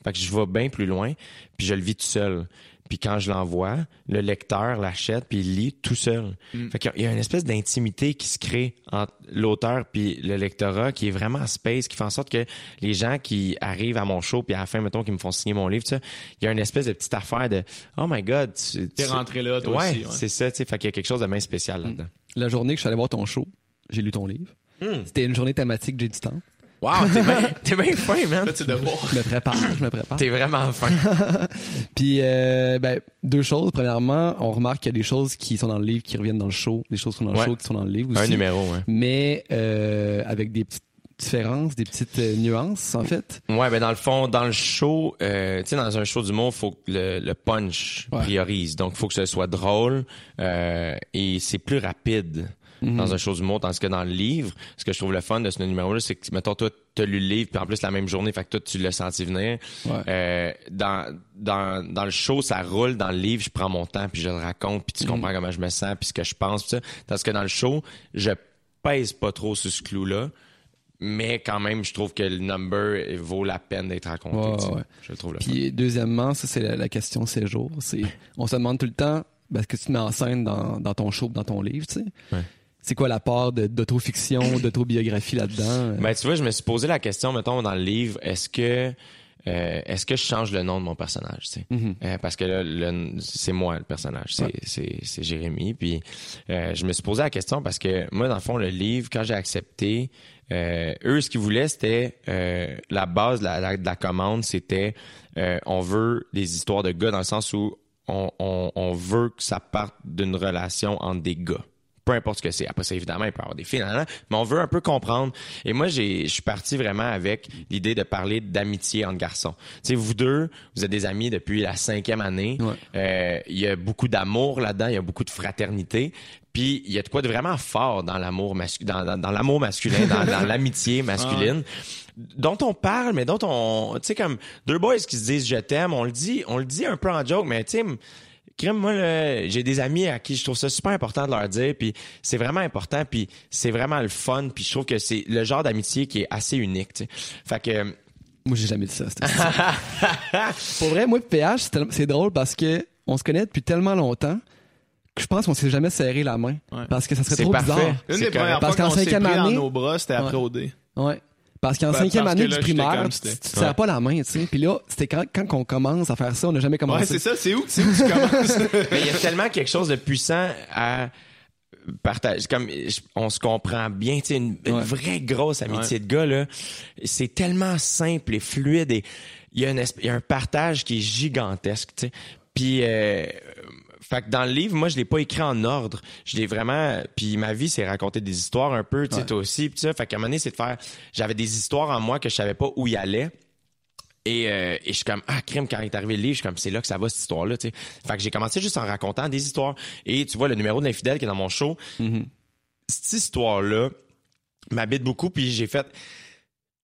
Fait que je vais bien plus loin, puis je le vis tout seul. Puis quand je l'envoie, le lecteur l'achète puis il lit tout seul. Fait qu'il y a- il y a une espèce d'intimité qui se crée entre l'auteur puis le lectorat qui est vraiment space, qui fait en sorte que les gens qui arrivent à mon show puis à la fin, mettons, qui me font signer mon livre, tu sais, il y a une espèce de petite affaire de Oh my God, tu, T'es tu- rentré là, toi ouais, aussi. ouais. c'est ça, tu sais. Fait qu'il y a quelque chose de bien spécial là-dedans. La journée que je suis allé voir ton show, j'ai lu ton livre. Hmm. C'était une journée thématique J'ai du temps. Wow, t'es bien, t'es bien fin, man. Là, tu devoir. Je me prépare, je me prépare. T'es vraiment fin. Puis, euh, ben, deux choses. Premièrement, on remarque qu'il y a des choses qui sont dans le livre qui reviennent dans le show, des choses qui sont dans le Ouais. show qui sont dans le livre aussi. Un numéro, ouais. Mais euh, avec des petites différences, des petites euh, nuances, en fait. Ouais, ben dans le fond, dans le show, euh, tu sais, dans un show d'humour, faut que le, le punch Ouais. priorise. Donc, faut que ce soit drôle euh, et c'est plus rapide Mhm. dans un show d'humour, tandis que dans le livre, ce que je trouve le fun de ce numéro-là, c'est que, mettons, toi, t'as lu le livre, puis en plus, la même journée, fait que toi, tu l'as senti venir. Ouais. Euh, dans, dans, dans le show, ça roule. Dans le livre, je prends mon temps, puis je le raconte, puis tu Mhm. comprends comment je me sens, puis ce que je pense, puis ça. Tandis que dans le show, je pèse pas trop sur ce clou-là. Mais quand même, je trouve que le number vaut la peine d'être raconté. Ouais, ouais. Je le trouve le Puis deuxièmement, ça c'est la, la question séjour. C'est, on se demande tout le temps, ben, est-ce que tu te mets en scène dans, dans ton show, dans ton livre, tu sais? Ouais. C'est quoi la part de- d'autofiction, d'autobiographie là-dedans? Ben, tu vois, je me suis posé la question, mettons, dans le livre, est-ce que euh, est-ce que je change le nom de mon personnage, tu sais? Mhm. Euh, parce que là, c'est moi le personnage, c'est Ouais. c'est c'est Jérémy. Puis euh, je me suis posé la question parce que moi, dans le fond, le livre, quand j'ai accepté, euh, eux, ce qu'ils voulaient, c'était euh, la base de la, la- de la commande, c'était euh, on veut des histoires de gars dans le sens où on, on, on veut que ça parte d'une relation entre des gars. Peu importe ce que c'est. Après ça, évidemment, il peut y avoir des filles, nan, nan, mais on veut un peu comprendre. Et moi, j'ai, je suis parti vraiment avec l'idée de parler d'amitié entre garçons. Tu sais, vous deux, vous êtes des amis depuis la cinquième année. Ouais. Euh, Il y a beaucoup d'amour là-dedans, il y a beaucoup de fraternité. Puis il y a de quoi de vraiment fort dans l'amour mascu- dans, dans, dans l'amour masculin, dans, dans l'amitié masculine, dont on parle, mais dont on, tu sais comme deux boys qui se disent je t'aime, on le dit, on le dit un peu en joke, mais tu sais. Crème, moi, là, j'ai des amis à qui je trouve ça super important de leur dire, puis c'est vraiment important, puis c'est vraiment le fun, puis je trouve que c'est le genre d'amitié qui est assez unique. tu sais. Fait que Moi, j'ai jamais dit ça. Pour vrai, moi, PH, c'est drôle parce que on se connaît depuis tellement longtemps que je pense qu'on s'est jamais serré la main. Ouais. Parce que ça serait C'est trop parfait. bizarre. Une C'est des premières Parce fois qu'en qu'on s'est pris dans nos bras, c'était après Ouais. OD. Ouais. Parce qu'en Ben, cinquième parce année que là, du primaire, tu, serres pas la main, tu sais. Puis là, c'était quand, quand on commence à faire ça, on n'a jamais commencé. Ouais, c'est ça, c'est où, c'est où tu commences? Mais il y a tellement quelque chose de puissant à partager. Comme on se comprend bien, tu sais, une, une Ouais. vraie grosse amitié de gars là, c'est tellement simple et fluide et il y y a un partage qui est gigantesque, tu sais. Puis euh, fait que dans le livre, moi je l'ai pas écrit en ordre. Je l'ai vraiment puis ma vie c'est raconter des histoires un peu, tu sais Ouais. toi aussi, puis ça fait qu'à un moment donné c'est de faire j'avais des histoires en moi que je savais pas où y allait. Et, euh, et je suis comme, ah, crime, quand il est arrivé le livre, je suis comme, c'est là que ça va, cette histoire-là, tu sais. Fait que j'ai commencé juste en racontant des histoires. Et tu vois, le numéro de l'infidèle qui est dans mon show, Mhm. cette histoire-là m'habite beaucoup, puis j'ai fait,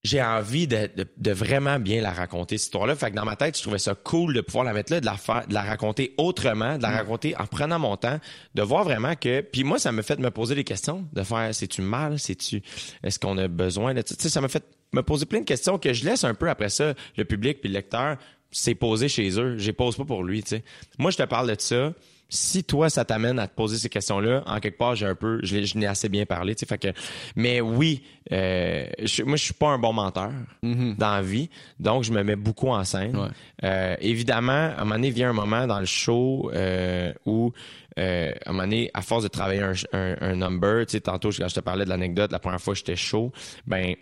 j'ai envie de, de, de vraiment bien la raconter, cette histoire-là. Fait que dans ma tête, je trouvais ça cool de pouvoir la mettre là, de la faire, de la raconter autrement, de la raconter en prenant mon temps, de voir vraiment que, puis moi, ça me fait me poser des questions, de faire, c'est-tu mal, c'est-tu, est-ce qu'on a besoin de, tu sais, ça me fait me poser plein de questions que je laisse un peu après ça, le public puis le lecteur, c'est posé chez eux. Je les pose pas pour lui, tu sais. Moi, je te parle de ça. Si toi, ça t'amène à te poser ces questions-là, en quelque part, j'ai un peu, je n'ai assez bien parlé, tu sais. Fait que, mais oui, euh, je- moi, je suis pas un bon menteur dans la vie, donc je me mets beaucoup en scène. Ouais. Euh, évidemment, à un moment donné, vient un moment dans le show euh, où, euh, à un moment donné, à force de travailler un, un, un number, tu sais, tantôt, quand je te parlais de l'anecdote, la première fois que j'étais chaud, ben,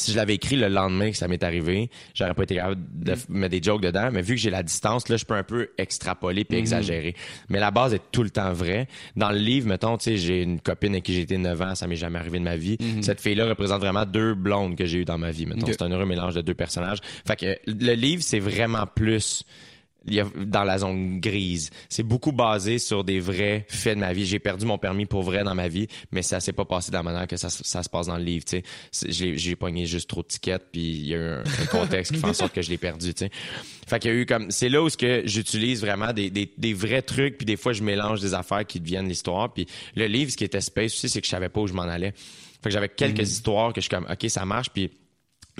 si je l'avais écrit le lendemain que ça m'est arrivé, j'aurais pas été capable de mettre des jokes dedans, mais vu que j'ai la distance, là, je peux un peu extrapoler puis exagérer. Mais la base est tout le temps vraie. Dans le livre, mettons, tu sais, j'ai une copine avec qui j'ai été 9 ans, ça m'est jamais arrivé de ma vie. Cette fille-là représente vraiment deux blondes que j'ai eues dans ma vie, mettons. C'est un heureux mélange de deux personnages. Fait que le livre, c'est vraiment plus dans la zone grise. C'est beaucoup basé sur des vrais faits de ma vie. J'ai perdu mon permis pour vrai dans ma vie, mais ça s'est pas passé de la manière que ça, se- ça se passe dans le livre. tu sais. J'ai j'ai pogné juste trop de tickets, puis il y a eu un, un contexte qui fait en sorte que je l'ai perdu. tu sais. Fait qu'il y a eu comme c'est là où ce que j'utilise vraiment des, des, des vrais trucs, puis des fois je mélange des affaires qui deviennent l'histoire. Puis le livre, ce qui était space aussi, c'est que je savais pas où je m'en allais. Fait que j'avais quelques histoires que je suis comme ok ça marche, puis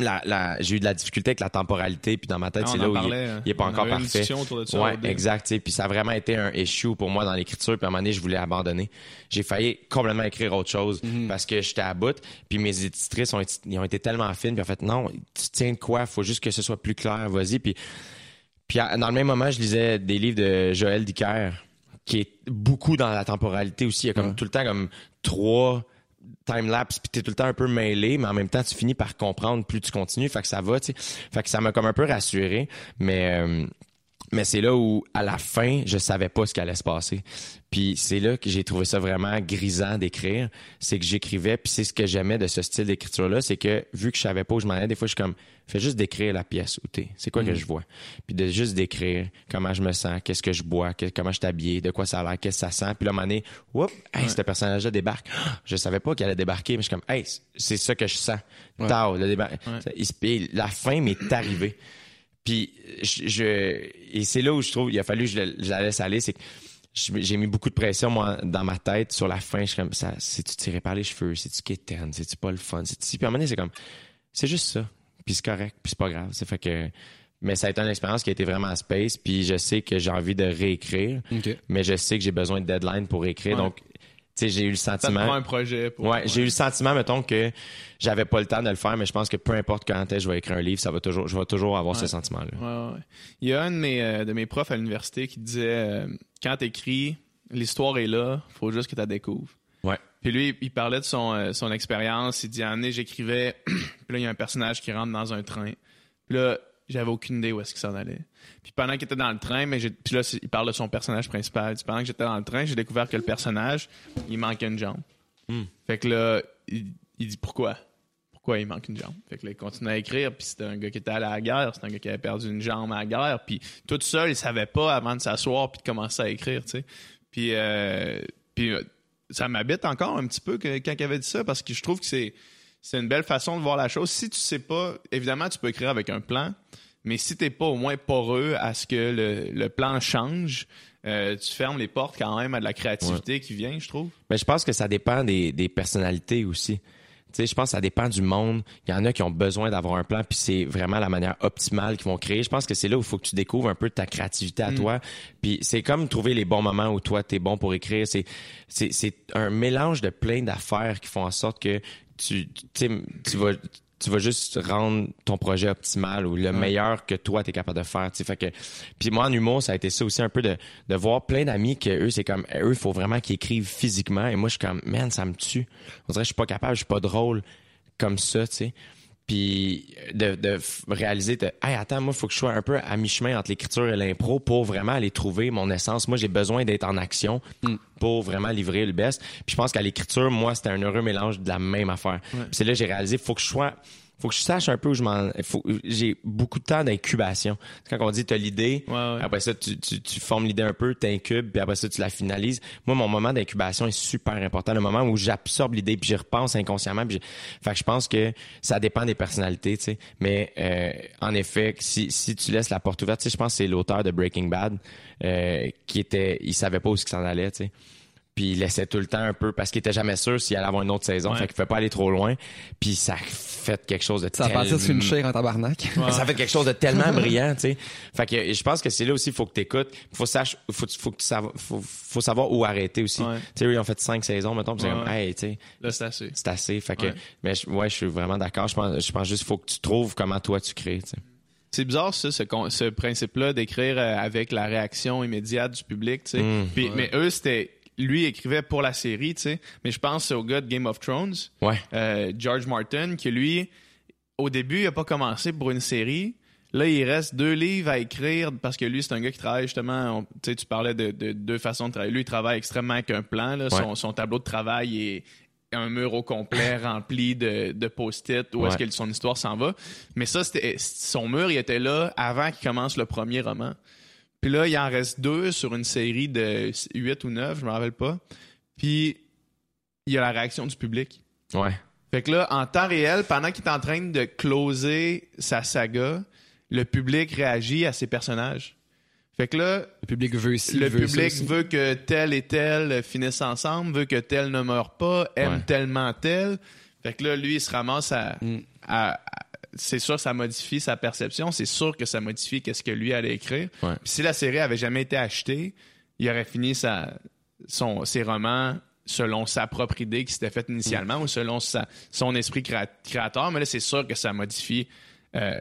la, la, j'ai eu de la difficulté avec la temporalité, puis dans ma tête, Ah, c'est là où il, parlait, est- hein. il est pas encore parfait. autour de ça Ouais, exact. Puis ça a vraiment été un issue pour moi dans l'écriture. Puis à un moment donné, je voulais abandonner. J'ai failli complètement écrire autre chose Mhm. parce que j'étais à bout. Puis mes éditrices ont, été- ils ont été tellement fines. Puis en fait, non, tu tiens de quoi? Faut juste que ce soit plus clair. Vas-y. Puis, puis dans le même moment, je lisais des livres de Joël Dicker qui est beaucoup dans la temporalité aussi. Il y a comme Ouais. tout le temps comme trois time-lapse puis t'es tout le temps un peu mêlé mais en même temps tu finis par comprendre plus tu continues fait que ça va tu sais. Fait que ça m'a comme un peu rassuré mais euh, mais c'est là où à la fin je savais pas ce qui allait se passer. Puis c'est là que j'ai trouvé ça vraiment grisant d'écrire. C'est que j'écrivais puis c'est ce que j'aimais de ce style d'écriture là c'est que vu que je savais pas où je m'en allais des fois je suis comme fais juste d'écrire la pièce où t'es. C'est quoi que je vois? Puis de juste d'écrire comment je me sens qu'est-ce que je bois que- comment je suis habillé de quoi ça a l'air qu'est-ce que ça sent. Puis là à un moment donné whoop hey, ce personnage là débarque. Je savais pas qu'il allait débarquer mais je suis comme hey c'est ça que je sens. Tao, le débar- Ça, il se- puis la fin m'est arrivée puis je, je- et c'est là où je trouve il a fallu que je, la laisse aller c'est que j'ai mis beaucoup de pression, moi, dans ma tête, sur la fin. Je suis comme, ça, c'est-tu tiré par les cheveux? C'est-tu quétaine? C'est-tu pas le fun? C'est-tu... Puis à un moment donné, c'est comme, c'est juste ça. Puis c'est correct, puis c'est pas grave. C'est fait que... Mais ça a été une expérience qui a été vraiment space, puis je sais que j'ai envie de réécrire, mais je sais que j'ai besoin de deadline pour écrire. Ouais. Donc, tu j'ai eu le Ça sentiment... prend un projet pour. Ouais, j'ai eu le sentiment, mettons, que j'avais pas le temps de le faire, mais je pense que peu importe quand je vais écrire un livre, ça va toujours, je vais toujours avoir ce sentiment-là. Ouais, ouais. Il y a un de mes, euh, de mes profs à l'université qui disait euh, quand t'écris, l'histoire est là, faut juste que tu la découvres. Ouais. Puis lui, il parlait de son, euh, son expérience. Il dit, donné, j'écrivais, puis là, il y a un personnage qui rentre dans un train. Puis là, j'avais aucune idée où est-ce qu'il s'en allait. Puis pendant qu'il était dans le train, mais j'ai- puis là, il parle de son personnage principal. Dit, pendant que j'étais dans le train, j'ai découvert que le personnage, il manquait une jambe. Hmm. Fait que là, il, il dit, pourquoi? Pourquoi il manque une jambe? Fait que là, il continue à écrire, puis c'était un gars qui était allé à la guerre, c'était un gars qui avait perdu une jambe à la guerre, puis tout seul, il savait pas avant de s'asseoir puis de commencer à écrire, tu sais. Puis, euh, puis euh, ça m'habite encore un petit peu que, quand il avait dit ça, parce que je trouve que c'est c'est une belle façon de voir la chose. Si tu sais pas, évidemment, tu peux écrire avec un plan, mais si t'es pas au moins poreux à ce que le, le plan change, euh, tu fermes les portes quand même à de la créativité qui vient, je trouve. Mais je pense que ça dépend des, des personnalités aussi. Tu sais, je pense que ça dépend du monde. Il y en a qui ont besoin d'avoir un plan, puis c'est vraiment la manière optimale qu'ils vont créer. Je pense que c'est là où il faut que tu découvres un peu ta créativité à toi. Puis c'est comme trouver les bons moments où toi, t'es bon pour écrire. C'est un mélange de plein d'affaires qui font en sorte que tu, tu, tu tu vas tu vas juste rendre ton projet optimal ou le meilleur que toi t'es capable de faire tu fait que puis moi en humour ça a été ça aussi un peu de, de voir plein d'amis que eux c'est comme eux il faut vraiment qu'ils écrivent physiquement et moi je suis comme man ça me tue. On dirait que je suis pas capable je suis pas drôle comme ça tu sais puis de, de réaliser de hey attends moi faut que je sois un peu à mi-chemin entre l'écriture et l'impro pour vraiment aller trouver mon essence. Moi j'ai besoin d'être en action pour vraiment livrer le best puis je pense qu'à l'écriture moi c'était un heureux mélange de la même affaire. Puis c'est là que j'ai réalisé faut que je sois faut que je sache un peu où je m'en j'ai beaucoup de temps d'incubation. Quand on dit t'as l'idée Ouais, ouais. après ça tu, tu, tu formes l'idée un peu t'incubes puis après ça tu la finalises. Moi mon moment d'incubation est super important. Le moment où j'absorbe l'idée puis j'y repense inconsciemment puis j'ai- fait que je pense que ça dépend des personnalités tu sais. Mais euh, en effet si, si tu laisses la porte ouverte tu sais je pense que c'est l'auteur de Breaking Bad euh, qui était il savait pas où il s'en allait tu sais puis il laissait tout le temps un peu parce qu'il était jamais sûr s'il allait avoir une autre saison Ouais. fait qu'il pouvait pas aller trop loin puis ça fait quelque chose de Ça a parti sur une tellement- chair en tabarnak. Ça fait quelque chose de tellement brillant, tu sais. Fait que je pense que c'est là aussi, il faut que tu écoutes. Faut, sache, faut, faut, que tu sav- faut, faut savoir où arrêter aussi. Ouais. Tu sais, ils ont fait cinq saisons, mettons, puis c'est Ouais, comme, hey, tu sais, Là, c'est assez. c'est assez. Fait que, Ouais. mais je- ouais, je suis vraiment d'accord. Je pense, je pense juste qu'il faut que tu trouves comment toi tu crées, tu sais. C'est bizarre, ça, ce, ce principe-là d'écrire euh, avec la réaction immédiate du public, tu sais. Mm. Puis- Mais eux, c'était. Lui écrivait pour la série, tu sais. Mais je pense au gars de Game of Thrones, Ouais. euh, George Martin, qui lui, au début, il a pas commencé pour une série. Là, il reste deux livres à écrire parce que lui, c'est un gars qui travaille justement. on- Tu sais, tu parlais de, de deux façons de travailler. Lui, il travaille extrêmement avec un plan. Là. Son, Ouais. son tableau de travail est un mur au complet rempli de, de post-it où est-ce que son histoire s'en va. Mais ça, c'était son mur, il était là avant qu'il commence le premier roman. Puis là, il en reste deux sur une série de huit ou neuf, je me rappelle pas. Puis il y a la réaction du public. Ouais. Fait que là, en temps réel, pendant qu'il est en train de closer sa saga, le public réagit à ses personnages. Fait que là, Le public veut ici. le veut public veut que tel et tel finissent ensemble, veut que tel ne meure pas, aime Ouais. tellement tel. Fait que là, lui, il se ramasse à... Mm. à- à- c'est sûr que ça modifie sa perception, c'est sûr que ça modifie qu'est-ce que lui allait écrire. Ouais. Puis si la série avait jamais été achetée, il aurait fini sa, son, ses romans selon sa propre idée qui s'était faite initialement Mm. ou selon sa, son esprit créa- créateur. Mais là, c'est sûr que ça modifie. euh,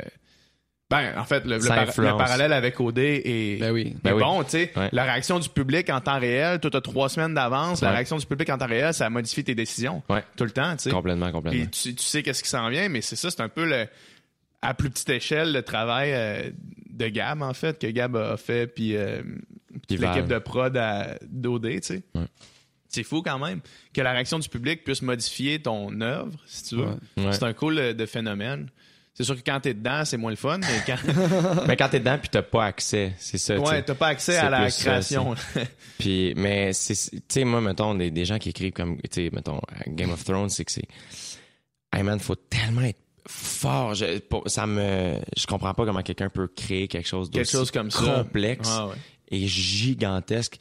ben, en fait, le, le Ça par- le influence. parallèle avec OD est, Ben oui. Ben est oui. bon. Tu sais, Ouais. la réaction du public en temps réel, toi, tu as trois semaines d'avance. La réaction du public en temps réel, ça modifie tes décisions Ouais. tout le temps. tu sais. Complètement, complètement. Puis tu, tu sais qu'est-ce qui s'en vient, mais c'est ça, c'est un peu le, à plus petite échelle le travail euh, de Gab, en fait, que Gab a fait, puis euh, l'équipe de prod d'OD, tu sais. C'est fou quand même que la réaction du public puisse modifier ton œuvre, si tu veux. C'est un cool euh, de phénomène. C'est sûr que quand t'es dedans, c'est moins le fun, mais quand Mais quand t'es dedans puis t'as pas accès, c'est ça. tu ouais, t'as pas accès à la création. Puis, mais c'est, tu sais, moi, mettons, des, des gens qui écrivent comme, tu sais, mettons, à Game of Thrones, c'est que c'est, hey man, faut tellement être fort. Je, pour- ça me, je comprends pas comment quelqu'un peut créer quelque chose Quelque d'aussi chose comme ça. complexe Ah ouais. et gigantesque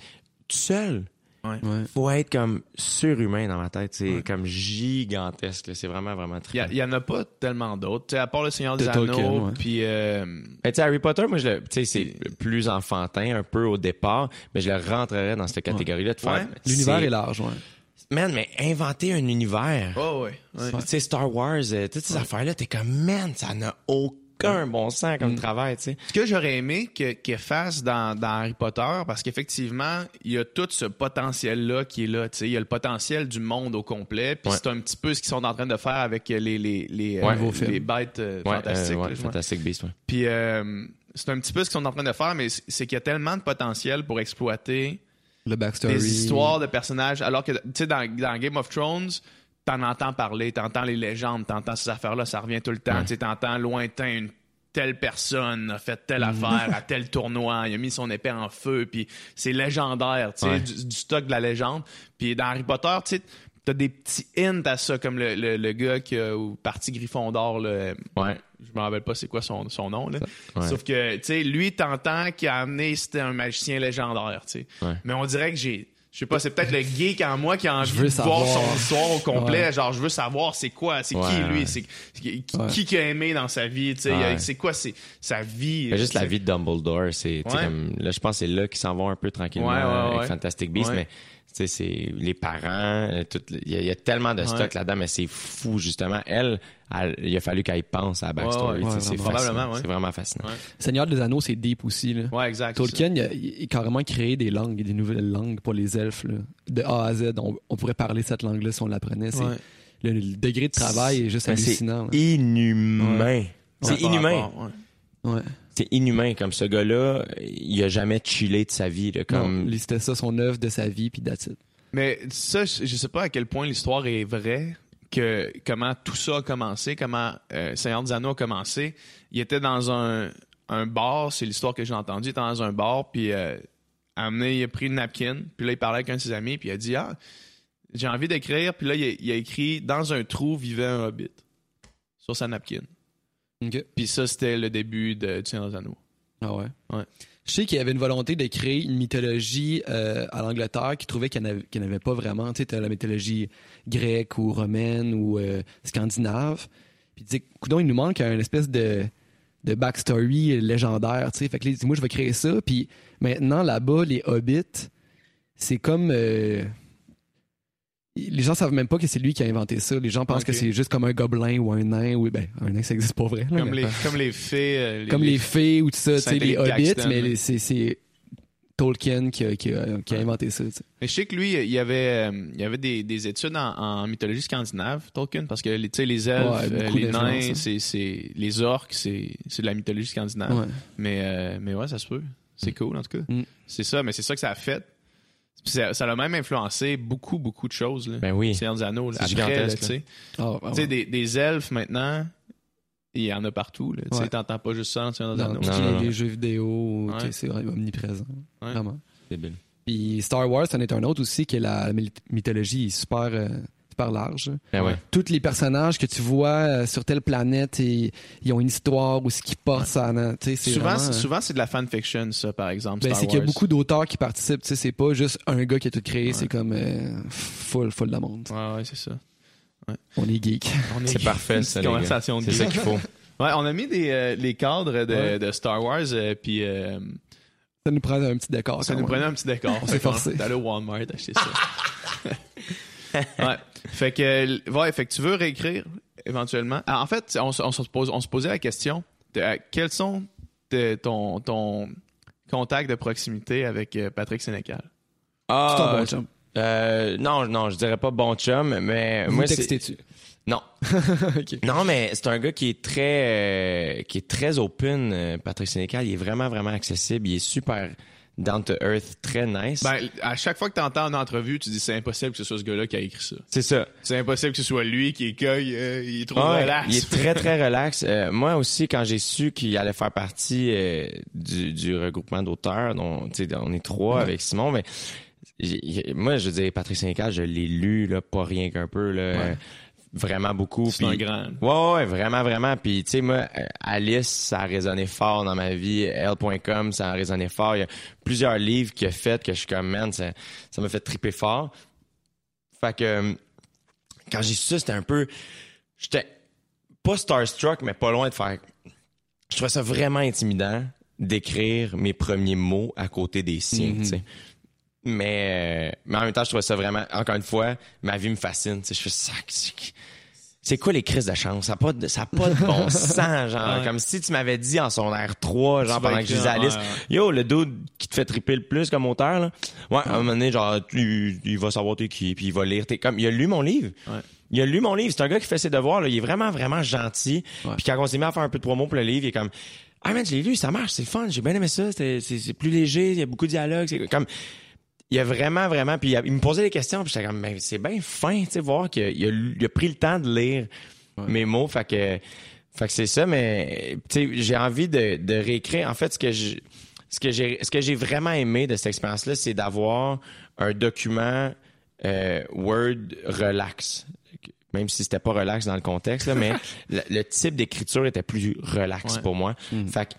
seul. Ouais. Ouais. Faut être comme surhumain dans ma tête. C'est comme gigantesque. C'est vraiment, vraiment très. Il y, en a pas tellement d'autres. À part le Seigneur des Tolkien, Anneaux, ouais. puis euh, Harry Potter, moi, je le, c'est plus enfantin un peu au départ, mais je le rentrerais dans cette catégorie-là de faire. Ouais. L'univers est large, ouais. Man, mais inventer un univers. oh ouais. ouais. Tu sais, Star Wars, euh, toutes ces affaires-là, t'es comme, man, ça n'a aucun bon sens comme travail, tu sais. Ce que j'aurais aimé que- qu'il fasse dans, dans Harry Potter, parce qu'effectivement, il y a tout ce potentiel-là qui est là. tu sais. Il y a le potentiel du monde au complet. Puis Ouais. c'est un petit peu ce qu'ils sont en train de faire avec les, les, les, Ouais. euh, film. les bêtes euh, Ouais, fantastiques. euh, ouais. Fantastic ouais. Puis euh, c'est un petit peu ce qu'ils sont en train de faire, mais c'est c'est qu'il y a tellement de potentiel pour exploiter Le backstory. des histoires de personnages. Alors que, tu sais, dans, dans Game of Thrones, t'en entends parler, t'entends les légendes, t'entends ces affaires-là, ça revient tout le temps. Ouais. Tu t'entends lointain une telle personne a fait telle affaire à tel tournoi, il a mis son épée en feu, puis c'est légendaire, tu sais, Ouais. du, du stock de la légende. Puis dans Harry Potter, tu sais, t'as des petits hints à ça, comme le, le, le gars qui a ou parti Gryffondor, là, Ouais. je me rappelle pas c'est quoi son, son nom, là. Ouais. Sauf que, tu sais, lui, t'entends qu'il a amené, c'était un magicien légendaire, tu sais. Mais on dirait que j'ai. Je sais pas, c'est peut-être le geek en moi qui a envie veux de voir savoir. son histoire au complet. Ouais. Genre, je veux savoir c'est quoi, c'est Ouais, qui lui, ouais. c'est qui, qui, Ouais. qui qu'il a aimé dans sa vie, tu sais. C'est quoi c'est, sa vie. Mais juste la vie de Dumbledore, c'est tu sais, Ouais. comme là je pense que c'est là qu'ils s'en vont un peu tranquillement Ouais, ouais, avec ouais. Fantastic Beasts Ouais. mais c'est les parents euh, il y, a- il y a tellement de stock Ouais. là-dedans mais c'est fou justement elle, elle- il a fallu qu'elle pense à la backstory Ouais, ouais. tu sais, Ouais, c'est. Probablement, c'est vraiment fascinant Ouais. Seigneur des Anneaux, c'est deep aussi, là. Ouais, exact. Tolkien, il a, il a carrément créé des langues, des nouvelles langues pour les elfes. là. De A à Z, on, on pourrait parler cette langue-là si on l'apprenait. C'est- Ouais. Le, le degré de travail est juste c'est hallucinant. là. inhumain c'est inhumain rapport, ouais. C'est inhumain comme ce gars-là il a jamais chillé de sa vie là, comme C'était ça, son œuvre de sa vie, puis that's it. Mais ça, je sais pas à quel point l'histoire est vraie, que comment tout ça a commencé, comment euh, Seigneur des Anneaux a commencé. Il était dans un, un bar, c'est l'histoire que j'ai entendue, il était dans un bar, puis euh, moment donné, il a pris une napkin, puis là, il parlait avec un de ses amis, puis il a dit « Ah, j'ai envie d'écrire », puis là, il a, il a écrit « Dans un trou vivait un hobbit » sur sa napkin. OK. Puis ça, c'était le début de Seigneur des Anneaux. Ah ouais? Ouais. Je sais qu'il y avait une volonté de créer une mythologie euh, à l'Angleterre qui trouvait qu'il n'y en, avait- en pas vraiment. Tu sais, la mythologie grecque ou romaine ou euh, scandinave. Puis tu sais, il nous manque une espèce de, de backstory légendaire. Tu sais, fait que là, il dit, moi, je vais créer ça. Puis maintenant, là-bas, les hobbits, c'est comme... euh, les gens savent même pas que c'est lui qui a inventé ça. Les gens pensent que c'est juste comme un gobelin ou un nain. Ou, ben, un nain, ça existe pas vrai. là, Comme les, comme les fées. euh, comme les fées ou tout ça, tu sais, les hobbits, mais c'est, Tolkien qui a, qui a- qui a Ouais. inventé ça. Mais je sais que lui, il y avait, euh, il y avait des, des études en, en mythologie scandinave, Tolkien, parce que les- tu sais, les elfes, Ouais, euh, les nains, hein. c'est, les orques, c'est, c'est de la mythologie scandinave. Ouais. Mais, euh, mais ouais, ça se peut. C'est cool, en tout cas. Mm. C'est ça, mais c'est ça que ça a fait. Puis Ça, ça a même influencé beaucoup, beaucoup de choses. Là. ben oui Seigneur des Anneaux, là. C'est Après, tu sais. Ah, ah, Tu sais, ouais. des, des elfes, maintenant, il y en a partout. Tu sais, Ouais. t'entends pas juste ça dans Seigneur des Dans Anneaux. des jeux vidéo, Ouais. c'est omniprésent. Ouais. Vraiment. débile Puis Star Wars, c'en est un autre aussi, que la myth- mythologie est super, euh, super large. ben ouais Tous les personnages que tu vois euh, sur telle planète, et, ils ont une histoire ou ce qu'ils portent ça. Souvent, vraiment, c'est- euh, souvent, c'est de la fanfiction, ça, par exemple. ben, Star c'est qu'il y a beaucoup d'auteurs qui participent. C'est pas juste un gars qui a tout créé, Ouais. c'est comme euh, full, full de monde. Ouais, ouais, c'est ça. On est geek. On est- c'est parfait ça conversation de c'est ça qu'il faut Ouais, on a mis des, euh, les cadres de, Ouais. de Star Wars, euh, puis euh, Ça nous prend un petit décor. ça nous même. prenait un petit décor. On s'est forcé. allé au Walmart acheter ça. ouais. Fait que, ouais, fait que tu veux réécrire éventuellement. Ah, en fait, on, se- on se pose, on se posait la question de, euh, quels sont de- ton, ton contact de proximité avec euh, Patrick Sénécal? C'est un ah bon chum. euh, non non je dirais pas bon chum mais Vous moi c'est textez-tu? non. Non, mais c'est un gars qui est très, euh, qui est très open, Patrick Sénécal. Il est vraiment, vraiment accessible. Il est super down to earth, très nice. Ben, à chaque fois que tu entends une entrevue, tu dis c'est impossible que ce soit ce gars-là qui a écrit ça. c'est ça. C'est impossible que ce soit lui qui écueille, euh, il est trop Ouais, relax. Il est très, très relax. Euh, moi aussi, quand j'ai su qu'il allait faire partie euh, du, du regroupement d'auteurs, dont, tu sais, on est trois avec Simon, mais moi, je veux dire, Patrick Sénécal, je l'ai lu, là, pas rien qu'un peu, là. Ouais. Vraiment beaucoup. C'est un grand. Ouais, ouais, vraiment, vraiment. Puis, tu sais, moi, Alice, ça a résonné fort dans ma vie. Elle.com, ça a résonné fort. Il y a plusieurs livres qu'il a fait que je suis comme, man, ça m'a fait triper fort. Fait que, euh, quand j'ai su ça, c'était un peu... J'étais pas starstruck, mais pas loin de faire... Je trouvais ça vraiment intimidant d'écrire mes premiers mots à côté des siens, tu sais. Mais, euh, mais en même temps, je trouvais ça vraiment, encore une fois, ma vie me fascine. Je fais ça. c'est- quoi les crises de chance? Ça n'a pas, de- ça a pas de bon sens, genre. Ouais. Comme si tu m'avais dit en son r 3, genre, Tu pendant que je écrire, lisais Alice, yo, le dude qui te fait triper le plus comme auteur, là. Ouais, à un moment donné, genre, tu- il va savoir t'es qui, puis il va lire. T'es comme, il a lu mon livre. Ouais. Il a lu mon livre. C'est un gars qui fait ses devoirs, là. Il est vraiment, vraiment gentil. Ouais. Puis quand on s'est mis à faire un peu de promo pour le livre, il est comme, ah, man, je l'ai lu, ça marche, c'est fun, j'ai bien aimé ça, c'est c'est plus léger, il y a beaucoup de dialogues, c'est comme, il a vraiment, vraiment, puis il, a- il me posait des questions, puis j'étais comme, mais c'est bien fin, tu sais, voir qu'il a, il pris le temps de lire mes mots, fait que, fait que c'est ça, mais, tu sais, j'ai envie de, de réécrire. En fait, ce que je, ce que j'ai, ce que j'ai vraiment aimé de cette expérience-là, c'est d'avoir un document euh, Word relax. Même si c'était pas relax dans le contexte, là, mais le, le type d'écriture était plus relax Ouais. pour moi. Fait que,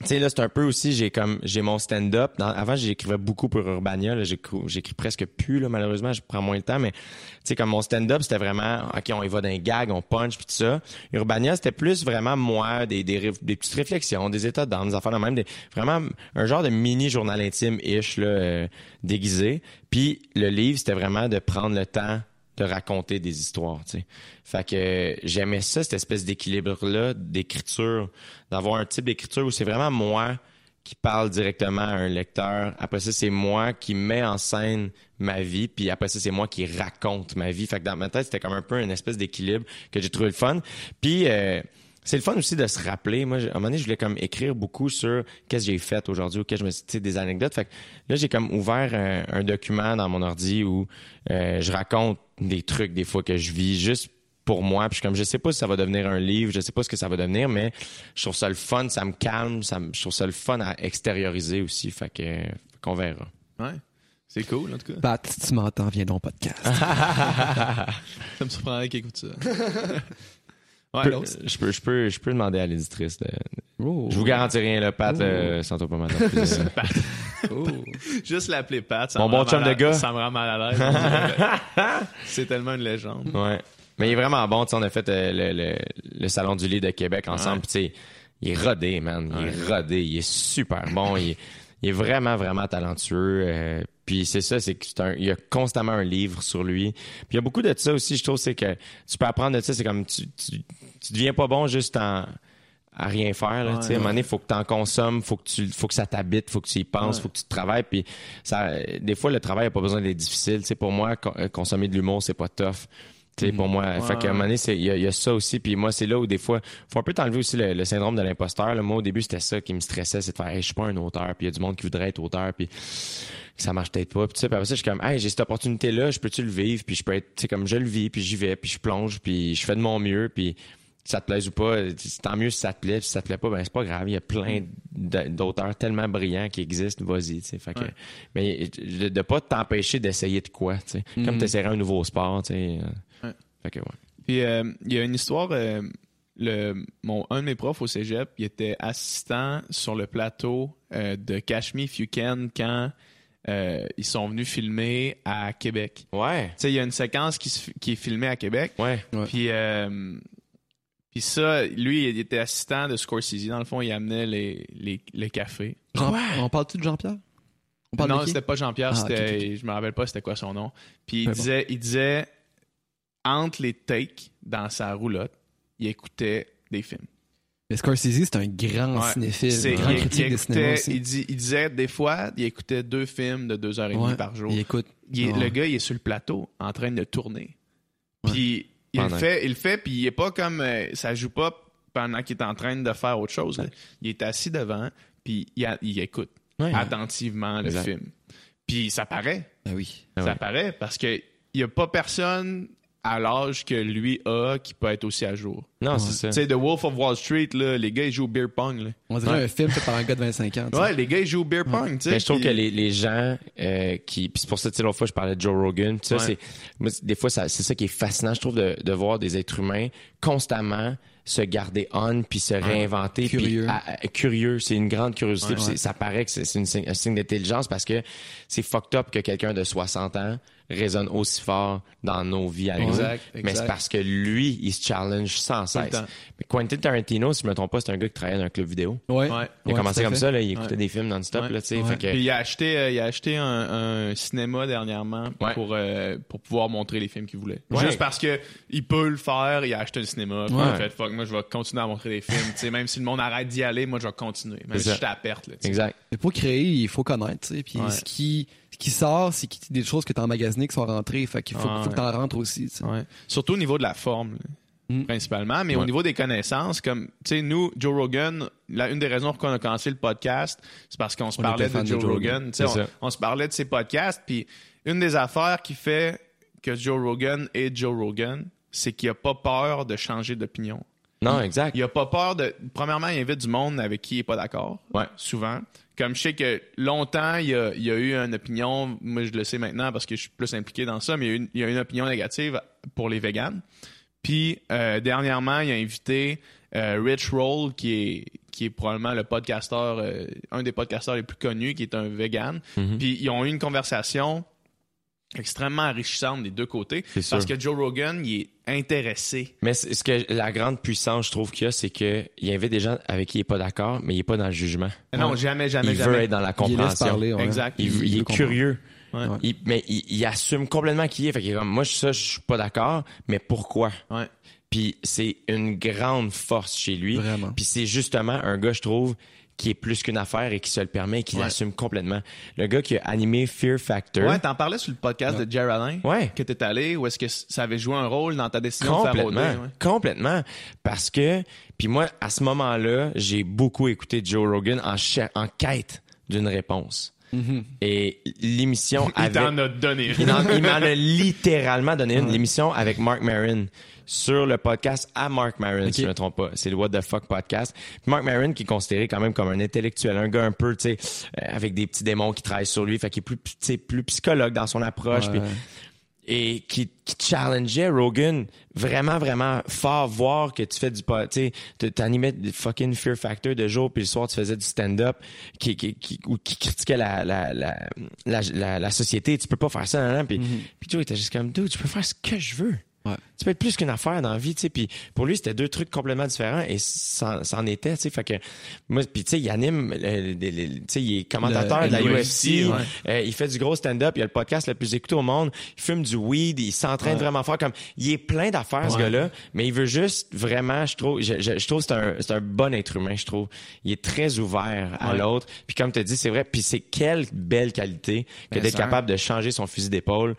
tu sais, là, c'est un peu aussi, j'ai comme, j'ai mon stand-up. Avant, j'écrivais beaucoup pour Urbania. Là, j'écris, presque plus, là, malheureusement. Je prends moins de temps, mais, tu sais, comme mon stand-up, c'était vraiment, OK, on y va d'un gag, on punch, puis tout ça. Urbania, c'était plus vraiment moi, des, des, des petites réflexions, des états d'âme, des affaires de même, des, vraiment un genre de mini-journal intime-ish, là, euh, déguisé. Puis le livre, c'était vraiment de prendre le temps de raconter des histoires, tu sais. Fait que j'aimais ça, cette espèce d'équilibre-là, d'écriture, d'avoir un type d'écriture où c'est vraiment moi qui parle directement à un lecteur. Après ça, c'est moi qui mets en scène ma vie, puis après ça, c'est moi qui raconte ma vie. Fait que dans ma tête, c'était comme un peu une espèce d'équilibre que j'ai trouvé le fun. Puis euh, c'est le fun aussi de se rappeler. Moi, à un moment donné, je voulais comme écrire beaucoup sur qu'est-ce que j'ai fait aujourd'hui ou qu'est-ce que je me suis, des anecdotes. Fait que là, j'ai comme ouvert un, un document dans mon ordi où euh, je raconte des trucs des fois que je vis juste pour moi. Puis je suis comme, je sais pas si ça va devenir un livre, je sais pas ce que ça va devenir, mais je trouve ça le fun, ça me calme, ça me- je trouve ça le fun à extérioriser aussi. Fait que, fait qu'on verra. Ouais. C'est cool, en tout cas. Pat, si tu m'entends, viens dans le podcast. Ça me surprendrait qu'il écoute ça. ouais, Je peux, je peux, je peux, je peux demander à l'éditrice. de- Oh. Je vous garantis rien, là, Pat, euh, sans toi pas mal. Oh. Juste l'appeler Pat, ça Mon bon chum de gars. Ça me rend mal à l'aise. c'est tellement une légende. Ouais. Mais il est vraiment bon. Tu sais, on a fait euh, le, le, le Salon du livre de Québec ensemble. Ouais. Il est rodé, man. Il est rodé. Il est super bon. il, est, il est vraiment, vraiment talentueux. Puis c'est ça, c'est que c'est un, il y a constamment un livre sur lui. Puis il y a beaucoup de ça aussi, je trouve, c'est que tu peux apprendre de ça. C'est comme tu, tu, tu deviens pas bon juste en à rien faire là, Ouais, à un moment donné, faut que tu en consommes, faut que tu faut que ça t'habite, faut que tu y penses, Ouais. faut que tu travailles puis ça des fois le travail a pas besoin d'être difficile, pour moi euh, consommer de l'humour, c'est pas tough. Sais, pour moi, fait qu'à un moment donné, il y, a- il y a ça aussi. Puis moi, c'est là où des fois, faut un peu t'enlever aussi le, le syndrome de l'imposteur. Moi, au début, c'était ça qui me stressait, c'est de faire, hey, je suis pas un auteur. Puis il y a du monde qui voudrait être auteur. Puis ça marche peut-être pas. Puis tu sais, puis après ça, je suis comme, hey, j'ai cette opportunité-là, je peux-tu le vivre? Puis je peux être, tu sais, comme je le vis, puis j'y vais, puis je plonge, puis je fais de mon mieux, puis ça te plaise ou pas, tant mieux si ça te plaît, si ça te plaît pas, ben c'est pas grave. Il y a plein d'auteurs tellement brillants qui existent, vas-y, tu sais. Ouais. mais de, de pas t'empêcher d'essayer de quoi, tu sais. Comme t'essaierais un nouveau sport, tu sais. Ouais. Fait que ouais. Puis euh, il y a une histoire. euh, le, mon, un de mes profs au cégep, il était assistant sur le plateau euh, de Catch Me If You Can quand euh, ils sont venus filmer à Québec. Ouais. Tu sais, il y a une séquence qui, se- qui est filmée à Québec. Ouais. Ouais. Puis, euh, puis ça, lui, il était assistant de Scorsese. Dans le fond, il amenait les, les, le café. Jean- On parle-tu de Jean-Pierre? On parle non, c'était pas Jean-Pierre, Ah, c'était, ok, ok, je me rappelle pas c'était quoi son nom. Puis il bon. disait, il disait, entre les takes dans sa roulotte, il écoutait des films. Mais Scorsese, c'est un grand Ouais. cinéphile, C'est- un grand il, critique il de cinéma aussi. il, dit- il disait des fois, il écoutait deux films de deux heures et demie Ouais, par jour. Il écoute. Il est- Ouais. Le gars, il est sur le plateau en train de tourner. Puis il le fait, il le fait, puis il est pas comme euh, ça joue pas pendant qu'il est en train de faire autre chose. Il est assis devant, puis il, écoute Ouais. attentivement le Exact. film. Puis ça paraît, Ah oui. Ah ça paraît parce que il y a pas personne à l'âge que lui a qui peut être aussi à jour. Non, c'est ça. Tu sais, The Wolf of Wall Street, là, les gars, ils jouent au beer pong. Là. On dirait un film fait par un gars de 25 ans. Ouais, les gars, ils jouent au beer pong. tu sais, Mais je trouve que les, les gens euh, qui puis c'est pour ça tu sais l'autre fois je parlais de Joe Rogan ça Ouais. c'est moi des fois ça c'est ça qui est fascinant je trouve de, de voir des êtres humains constamment se garder on puis se réinventer Curieux. à- à- curieux c'est une grande curiosité Ouais. ça paraît que c'est c'est une signe- un signe d'intelligence parce que c'est fucked up que quelqu'un de 60 ans résonne aussi fort dans nos vies à nous. Exact, mais c'est parce que lui il se challenge sans cesse mais Quentin Tarantino si je me trompe pas c'est un gars qui travaillait dans un club vidéo Ouais. Ouais. il a Ouais, commencé comme fait. ça là, il écoutait Ouais. des films non-stop Ouais. que Puis il a acheté, euh, il a acheté un, un cinéma dernièrement Ouais. pour, euh, pour pouvoir montrer les films qu'il voulait. Ouais. Juste parce que il peut le faire, il a acheté un cinéma. Puis il a fait, fuck, moi je vais continuer à montrer des films. Tu sais, même si le monde arrête d'y aller, moi je vais continuer. Même si j'étais à perte. Là, exact Mais pour créer, il faut connaître. Puis Ouais. ce qui, qui sort, c'est des choses que t'as emmagasinées qui sont rentrées. Fait qu'il faut, Ah, faut que t'en rentres aussi. Ouais. Surtout au niveau de la forme, Mm. principalement, mais Ouais. au niveau des connaissances, comme, tu sais, nous, Joe Rogan, la, une des raisons pour qu'on a commencé le podcast, c'est parce qu'on se parlait de de Joe Joe Rogan. On, on se parlait de ses podcasts, puis une des affaires qui fait que Joe Rogan est Joe Rogan, c'est qu'il a pas peur de changer d'opinion. non exact Il a pas peur de. Premièrement, il invite du monde avec qui il est pas d'accord. Ouais. Souvent. Comme je sais que longtemps, il y a, il y a eu une opinion, moi je le sais maintenant parce que je suis plus impliqué dans ça, mais il y a eu une, il y a eu une opinion négative pour les véganes. Puis euh, dernièrement, il a invité euh, Rich Roll, qui est, qui est probablement le podcasteur, euh, un des podcasteurs les plus connus, qui est un vegan. Mhm. Puis ils ont eu une conversation extrêmement enrichissante des deux côtés. Parce que Joe Rogan, il est intéressé. Mais ce que la grande puissance, je trouve qu'il y a, c'est que il invite des gens avec qui il est pas d'accord, mais il est pas dans le jugement. Non, jamais, jamais, il veut être dans la Il laisse compréhension. parler, ouais. Exact. Il, il est comprendre. curieux. Ouais. Il- mais il, il assume complètement qui il est. Fait qu'il est comme, moi, ça, je suis pas d'accord, mais pourquoi? Ouais. Puis c'est une grande force chez lui. Vraiment. Puis c'est justement un gars, je trouve, qui est plus qu'une affaire et qui se le permet et qui Ouais. l'assume complètement. Le gars qui a animé Fear Factor. Ouais, t'en parlais sur le podcast de Jerry Alain. Ouais. Que t'es allé, ou est-ce que ça avait joué un rôle dans ta décision de faire Complètement, ouais? complètement. Parce que, puis moi, à ce moment-là, j'ai beaucoup écouté Joe Rogan en, en quête d'une réponse. Et l'émission Mm-hmm. Il avec... t'en a donné. En- il m'en a littéralement donné une. L'émission avec Mark Maron sur le podcast à Mark Maron, si je ne me trompe pas. C'est le What the Fuck podcast. Puis Mark Maron qui est considéré quand même comme un intellectuel, un gars un peu, tu sais, euh, avec des petits démons qui travaillent sur lui, fait qu'il est plus, tu plus psychologue dans son approche. Ouais. puis- et qui, qui challengeait Rogan vraiment, vraiment fort, voir que tu fais du... Tu sais, t'animais du fucking Fear Factor de jour, puis le soir, tu faisais du stand-up qui, qui, qui, ou qui critiquait la, la, la, la, société. Tu peux pas faire ça, nan, nan. Puis, puis Joe était juste comme, dude, tu peux faire ce que je veux. Ouais. Tu peux être plus qu'une affaire dans la vie, tu sais. Puis pour lui, c'était deux trucs complètement différents et c'en c'en était, tu sais. Fait que moi, puis tu sais, il anime, le- tu sais, il est commentateur Le- de la UFC. UFC, ouais. Euh, il fait du gros stand-up. Il a le podcast le plus écouté au monde. Il fume du weed. Il s'entraîne vraiment fort. Comme il est plein d'affaires, ce gars-là. Mais il veut juste vraiment, je trouve, je, je, je trouve c'est un, c'est un bon être humain. Je trouve, il est très ouvert à l'autre. Puis comme tu as dit, c'est vrai. Puis c'est quelle belle qualité que Mais d'être ça. capable de changer son fusil d'épaule.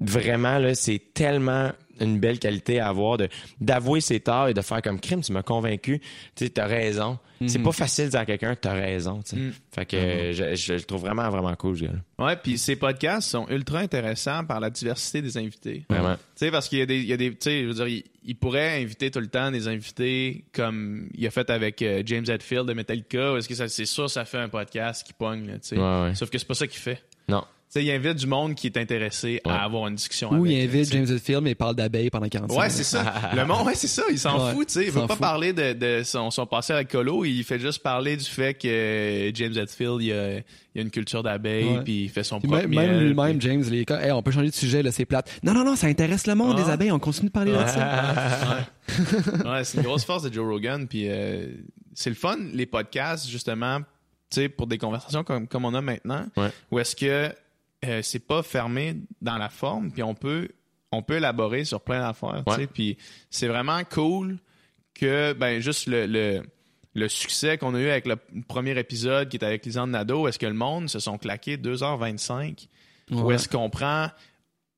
Vraiment là, c'est tellement une belle qualité à avoir de d'avouer ses torts et de faire comme crime. Tu m'as convaincu. Tu sais, t'as raison. C'est pas facile de dire à quelqu'un t'as raison. tu sais. Mm. Fait que euh, je, je le trouve vraiment vraiment cool, ce gars-là. Ouais, puis ces podcasts sont ultra intéressants par la diversité des invités. Vraiment. Tu sais, parce qu'il y a des, il y a des, tu sais, je veux dire, il, il pourrait inviter tout le temps des invités comme il a fait avec euh, James Hetfield de Metallica. Est-ce que ça, c'est sûr, ça fait un podcast qui pogne, là, tu sais. Ouais, ouais. Sauf que c'est pas ça qu'il fait. Non. Tu sais, il invite du monde qui est intéressé Ouais. à avoir une discussion Ou avec. il invite. James Hetfield, mais il parle d'abeilles pendant 45 Ouais, c'est ça. Le monde, ouais, c'est ça. Il s'en Ouais, fout, tu sais. Il veut pas fout. parler de, de son, son passé avec Colo. Il fait juste parler du fait que James Hetfield, il a, il a une culture d'abeilles, Ouais. puis il fait son Puis propre même, miel, lui-même, puis- James, les gars, Hey, on peut changer de sujet, là, c'est plate. Non, non, non, ça intéresse le monde, Ah. les abeilles, on continue de parler de ça. ouais, c'est une grosse force de Joe Rogan. Puis euh, c'est le fun, les podcasts, justement, tu sais, pour des conversations comme, comme on a maintenant, Ouais. où est-ce que euh, c'est pas fermé dans la forme, puis on peut, on peut élaborer sur plein d'affaires, Ouais. Puis c'est vraiment cool que, ben, juste le, le, le succès qu'on a eu avec le premier épisode qui est avec Lisande Nadeau, est-ce que le monde se sont claqués 2h25 ou est-ce qu'on prend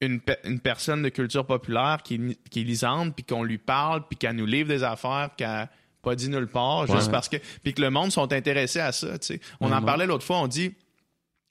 une, pe- une personne de culture populaire qui, est- qui est lisante, puis qu'on lui parle, puis qu'elle nous livre des affaires qu'elle n'a pas dit nulle part, juste parce que... Puis que le monde sont intéressés à ça, tu sais. On en parlait l'autre fois, on dit...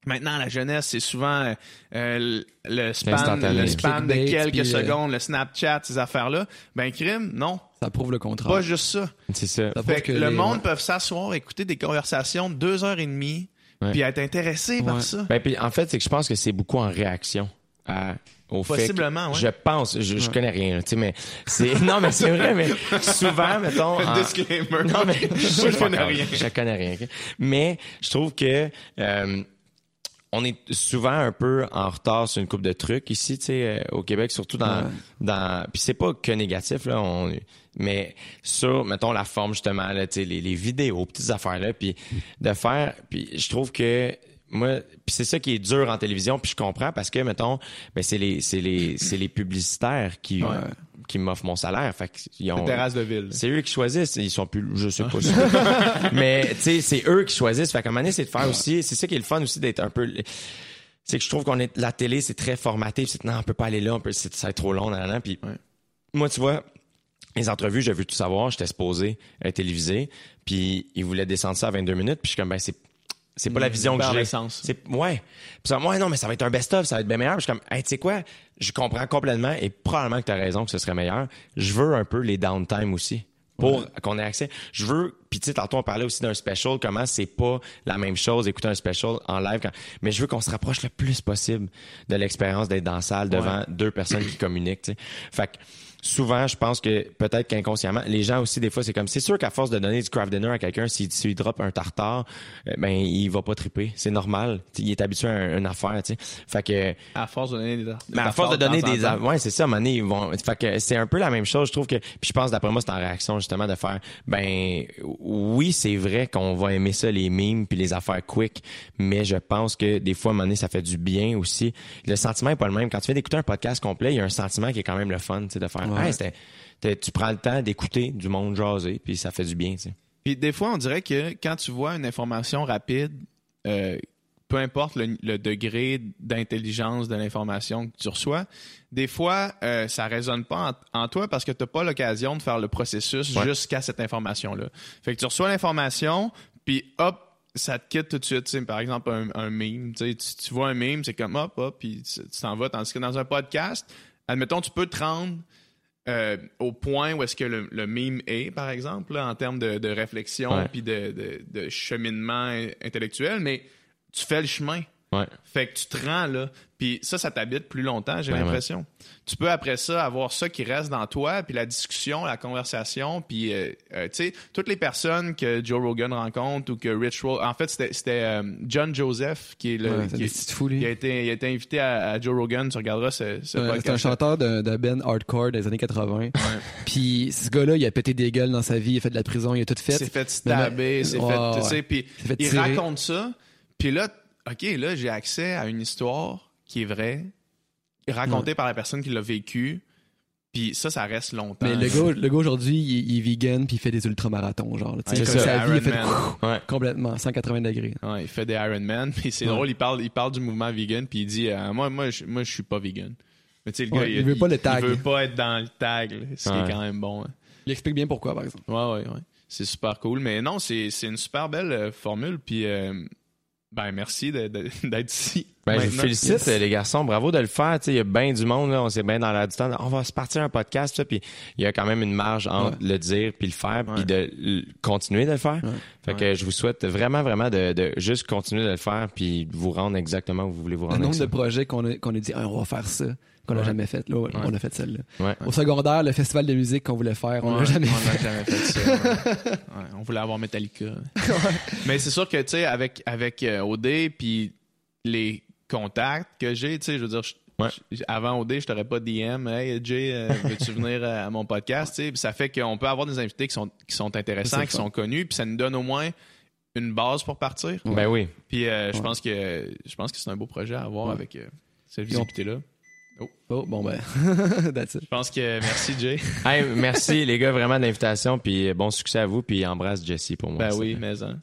Maintenant, la jeunesse, c'est souvent euh, le span, L'instantané. le span de quelques puis, euh, secondes, le Snapchat, ces affaires-là. Ben, crime, non. Ça prouve le contraire. Pas juste ça. C'est ça. Ça Fait que le les- monde peut s'asseoir, écouter des conversations de deux heures et demie, Ouais. puis être intéressé par ça. Ben, puis, en fait, c'est que je pense que c'est beaucoup en réaction à, au fait. que- Possiblement, ouais. Je pense, je, je connais rien, tu sais, mais c'est, non, mais c'est vrai, mais souvent, mettons. en- Disclaimer. Non, mais je connais rien. Je connais rien. ok? Mais je trouve que euh, on est souvent un peu en retard sur une coupe de trucs ici, tu sais, euh, au Québec, surtout dans, Ouais. dans. Puis c'est pas que négatif là, on, mais sur, mettons la forme justement, là, tu sais, les, les vidéos, petites affaires là, puis de faire, puis je trouve que moi, puis c'est ça qui est dur en télévision, puis je comprends parce que mettons, ben c'est les, c'est les, c'est les publicitaires qui, qui m'offrent mon salaire, fait qu'ils ont. Terrasse de ville. C'est eux qui choisissent. Ils sont plus, je sais pas. si- Mais, tu sais, c'est eux qui choisissent. Fait qu'à un moment donné, c'est de faire aussi, c'est ça qui est le fun aussi d'être un peu, c'est que je trouve qu'on est, la télé, c'est très formaté. C'est, non, on peut pas aller là, on peut, c'est, ça va être trop long, nan. Puis, Ouais. moi, tu vois, les entrevues, j'ai vu tout savoir, j'étais supposé être télévisé, puis ils voulaient descendre ça à 22 minutes, puis je suis comme, ben, c'est, c'est pas la vision que j'ai. C'est, ouais. Puis ça, ouais, non, mais ça va être un best-of, ça va être bien meilleur. Puis je suis comme, hey, tu sais quoi? Je comprends complètement et probablement que tu as raison que ce serait meilleur. Je veux un peu les downtime aussi pour qu'on ait accès. Je veux, puis tu sais, tantôt on parlait aussi d'un special, comment c'est pas la même chose écouter un special en live, quand- mais je veux qu'on se rapproche le plus possible de l'expérience d'être dans la salle devant deux personnes qui communiquent, tu sais. Fait que souvent, je pense que peut-être qu'inconsciemment, les gens aussi, des fois, c'est comme, c'est sûr qu'à force de donner du craft dinner à quelqu'un, s'il s'il drop un tartare, euh, ben, il va pas triper. C'est normal. Tu sais, il est habitué à un- une affaire, tu sais. Fait que, À force de donner des. mais à force de donner des ouais c'est ça à un moment donné, ils vont fait que c'est un peu la même chose je trouve que puis je pense d'après moi c'est en réaction justement de faire ben oui c'est vrai qu'on va aimer ça les memes puis les affaires quick mais je pense que des fois à un moment donné ça fait du bien aussi le sentiment est pas le même quand tu viens d'écouter un podcast complet il y a un sentiment qui est quand même le fun tu sais de faire Ouais. hey, c'était- t'es- tu prends le temps d'écouter du monde jaser puis ça fait du bien Puis des fois, on dirait que quand tu vois une information rapide, euh, peu importe le, le degré d'intelligence de l'information que tu reçois, des fois, euh, ça résonne pas en, en toi parce que tu n'as pas l'occasion de faire le processus Ouais. jusqu'à cette information-là. Fait que tu reçois l'information, puis hop, ça te quitte tout de suite. Par exemple, un, un meme. Tu, tu- vois un meme, c'est comme hop, hop, puis tu t'en vas. Tandis que dans un podcast, admettons, tu peux te rendre euh, au point où est-ce que le, le meme est, par exemple, là, en termes de, de réflexion puis de, de- de cheminement in- intellectuel, mais tu fais le chemin. Ouais Fait que tu te rends là. Puis ça, ça t'habite plus longtemps, j'ai Vraiment. l'impression. Tu peux après ça avoir ça qui reste dans toi, puis la discussion, la conversation, puis euh, euh, tu sais, toutes les personnes que Joe Rogan rencontre ou que Rich Roll... En fait, c'était c'était, euh, John Joseph qui est le... Ouais, c'est qui est- lui. il a été, il a été invité à, à Joe Rogan, tu regarderas ce, ce C'est un- c'est un podcast. chanteur de, de band hardcore des années 80. Puis ce gars-là, il a pété des gueules dans sa vie, il a fait de la prison, il a tout fait. s'est fait stabber, s'est Ouais, fait, tu sais, puis il tirer. raconte ça, puis là, ok, là j'ai accès à une histoire qui est vraie, racontée par la personne qui l'a vécue, puis ça, ça reste longtemps. Mais le gars, le gars aujourd'hui, il, il est vegan puis il fait des ultramarathons, genre. Ouais, c'est sa ça, vie, il fait Iron ouais complètement 180 degrés. Ouais, il fait des Iron Man, puis c'est drôle, il parle, il parle du mouvement vegan, puis il dit euh, moi, moi, je, moi, je suis pas vegan. Mais tu sais, le gars, il veut pas le tag. Il veut pas être dans le tag, là, ce qui est quand même bon. hein. Il explique bien pourquoi, par exemple. Ouais, ouais, ouais. C'est super cool. Mais non, c'est c'est une super belle euh, formule. Puis, euh, ben, merci d'être ici. Ben, je vous félicite, Yes. les garçons. Bravo de le faire. Tu sais, Il y a bien du monde, là. on s'est bien dans l'air du temps. On va se partir un podcast, ça, puis il y a quand même une marge entre le dire puis le faire, puis de continuer de le faire. Fait que je vous souhaite vraiment, vraiment de, de juste continuer de le faire, puis de vous rendre exactement où vous voulez vous rendre. nombre avec de projets qu'on a, qu'on a dit, Ah, on va faire ça, qu'on n'a Ouais. jamais fait. Là, on a fait celle-là. Ouais. Au secondaire, le festival de musique qu'on voulait faire, on Ouais, l'a jamais on fait. n'a jamais fait ça. ouais. Ouais, on voulait avoir Metallica. Mais c'est sûr que, tu sais, avec, avec euh, OD, puis les contacts que j'ai, tu sais, je veux dire, je- Ouais. je- avant OD, je t'aurais pas DM, hey Jay, euh, veux-tu venir à mon podcast, tu sais, puis ça fait qu'on peut avoir des invités qui sont, qui sont intéressants, qui fun. sont connus, puis ça nous donne au moins une base pour partir. Ben oui. Puis euh, je Ouais. pense que je pense que c'est un beau projet à avoir Ouais. avec euh, cette visibilité-là. Oh, bon, ben, that's it. Je pense que merci Jay. Hey, merci les gars vraiment de l'invitation, puis bon succès à vous, puis embrasse Jessie pour moi. ben oui, mais hein.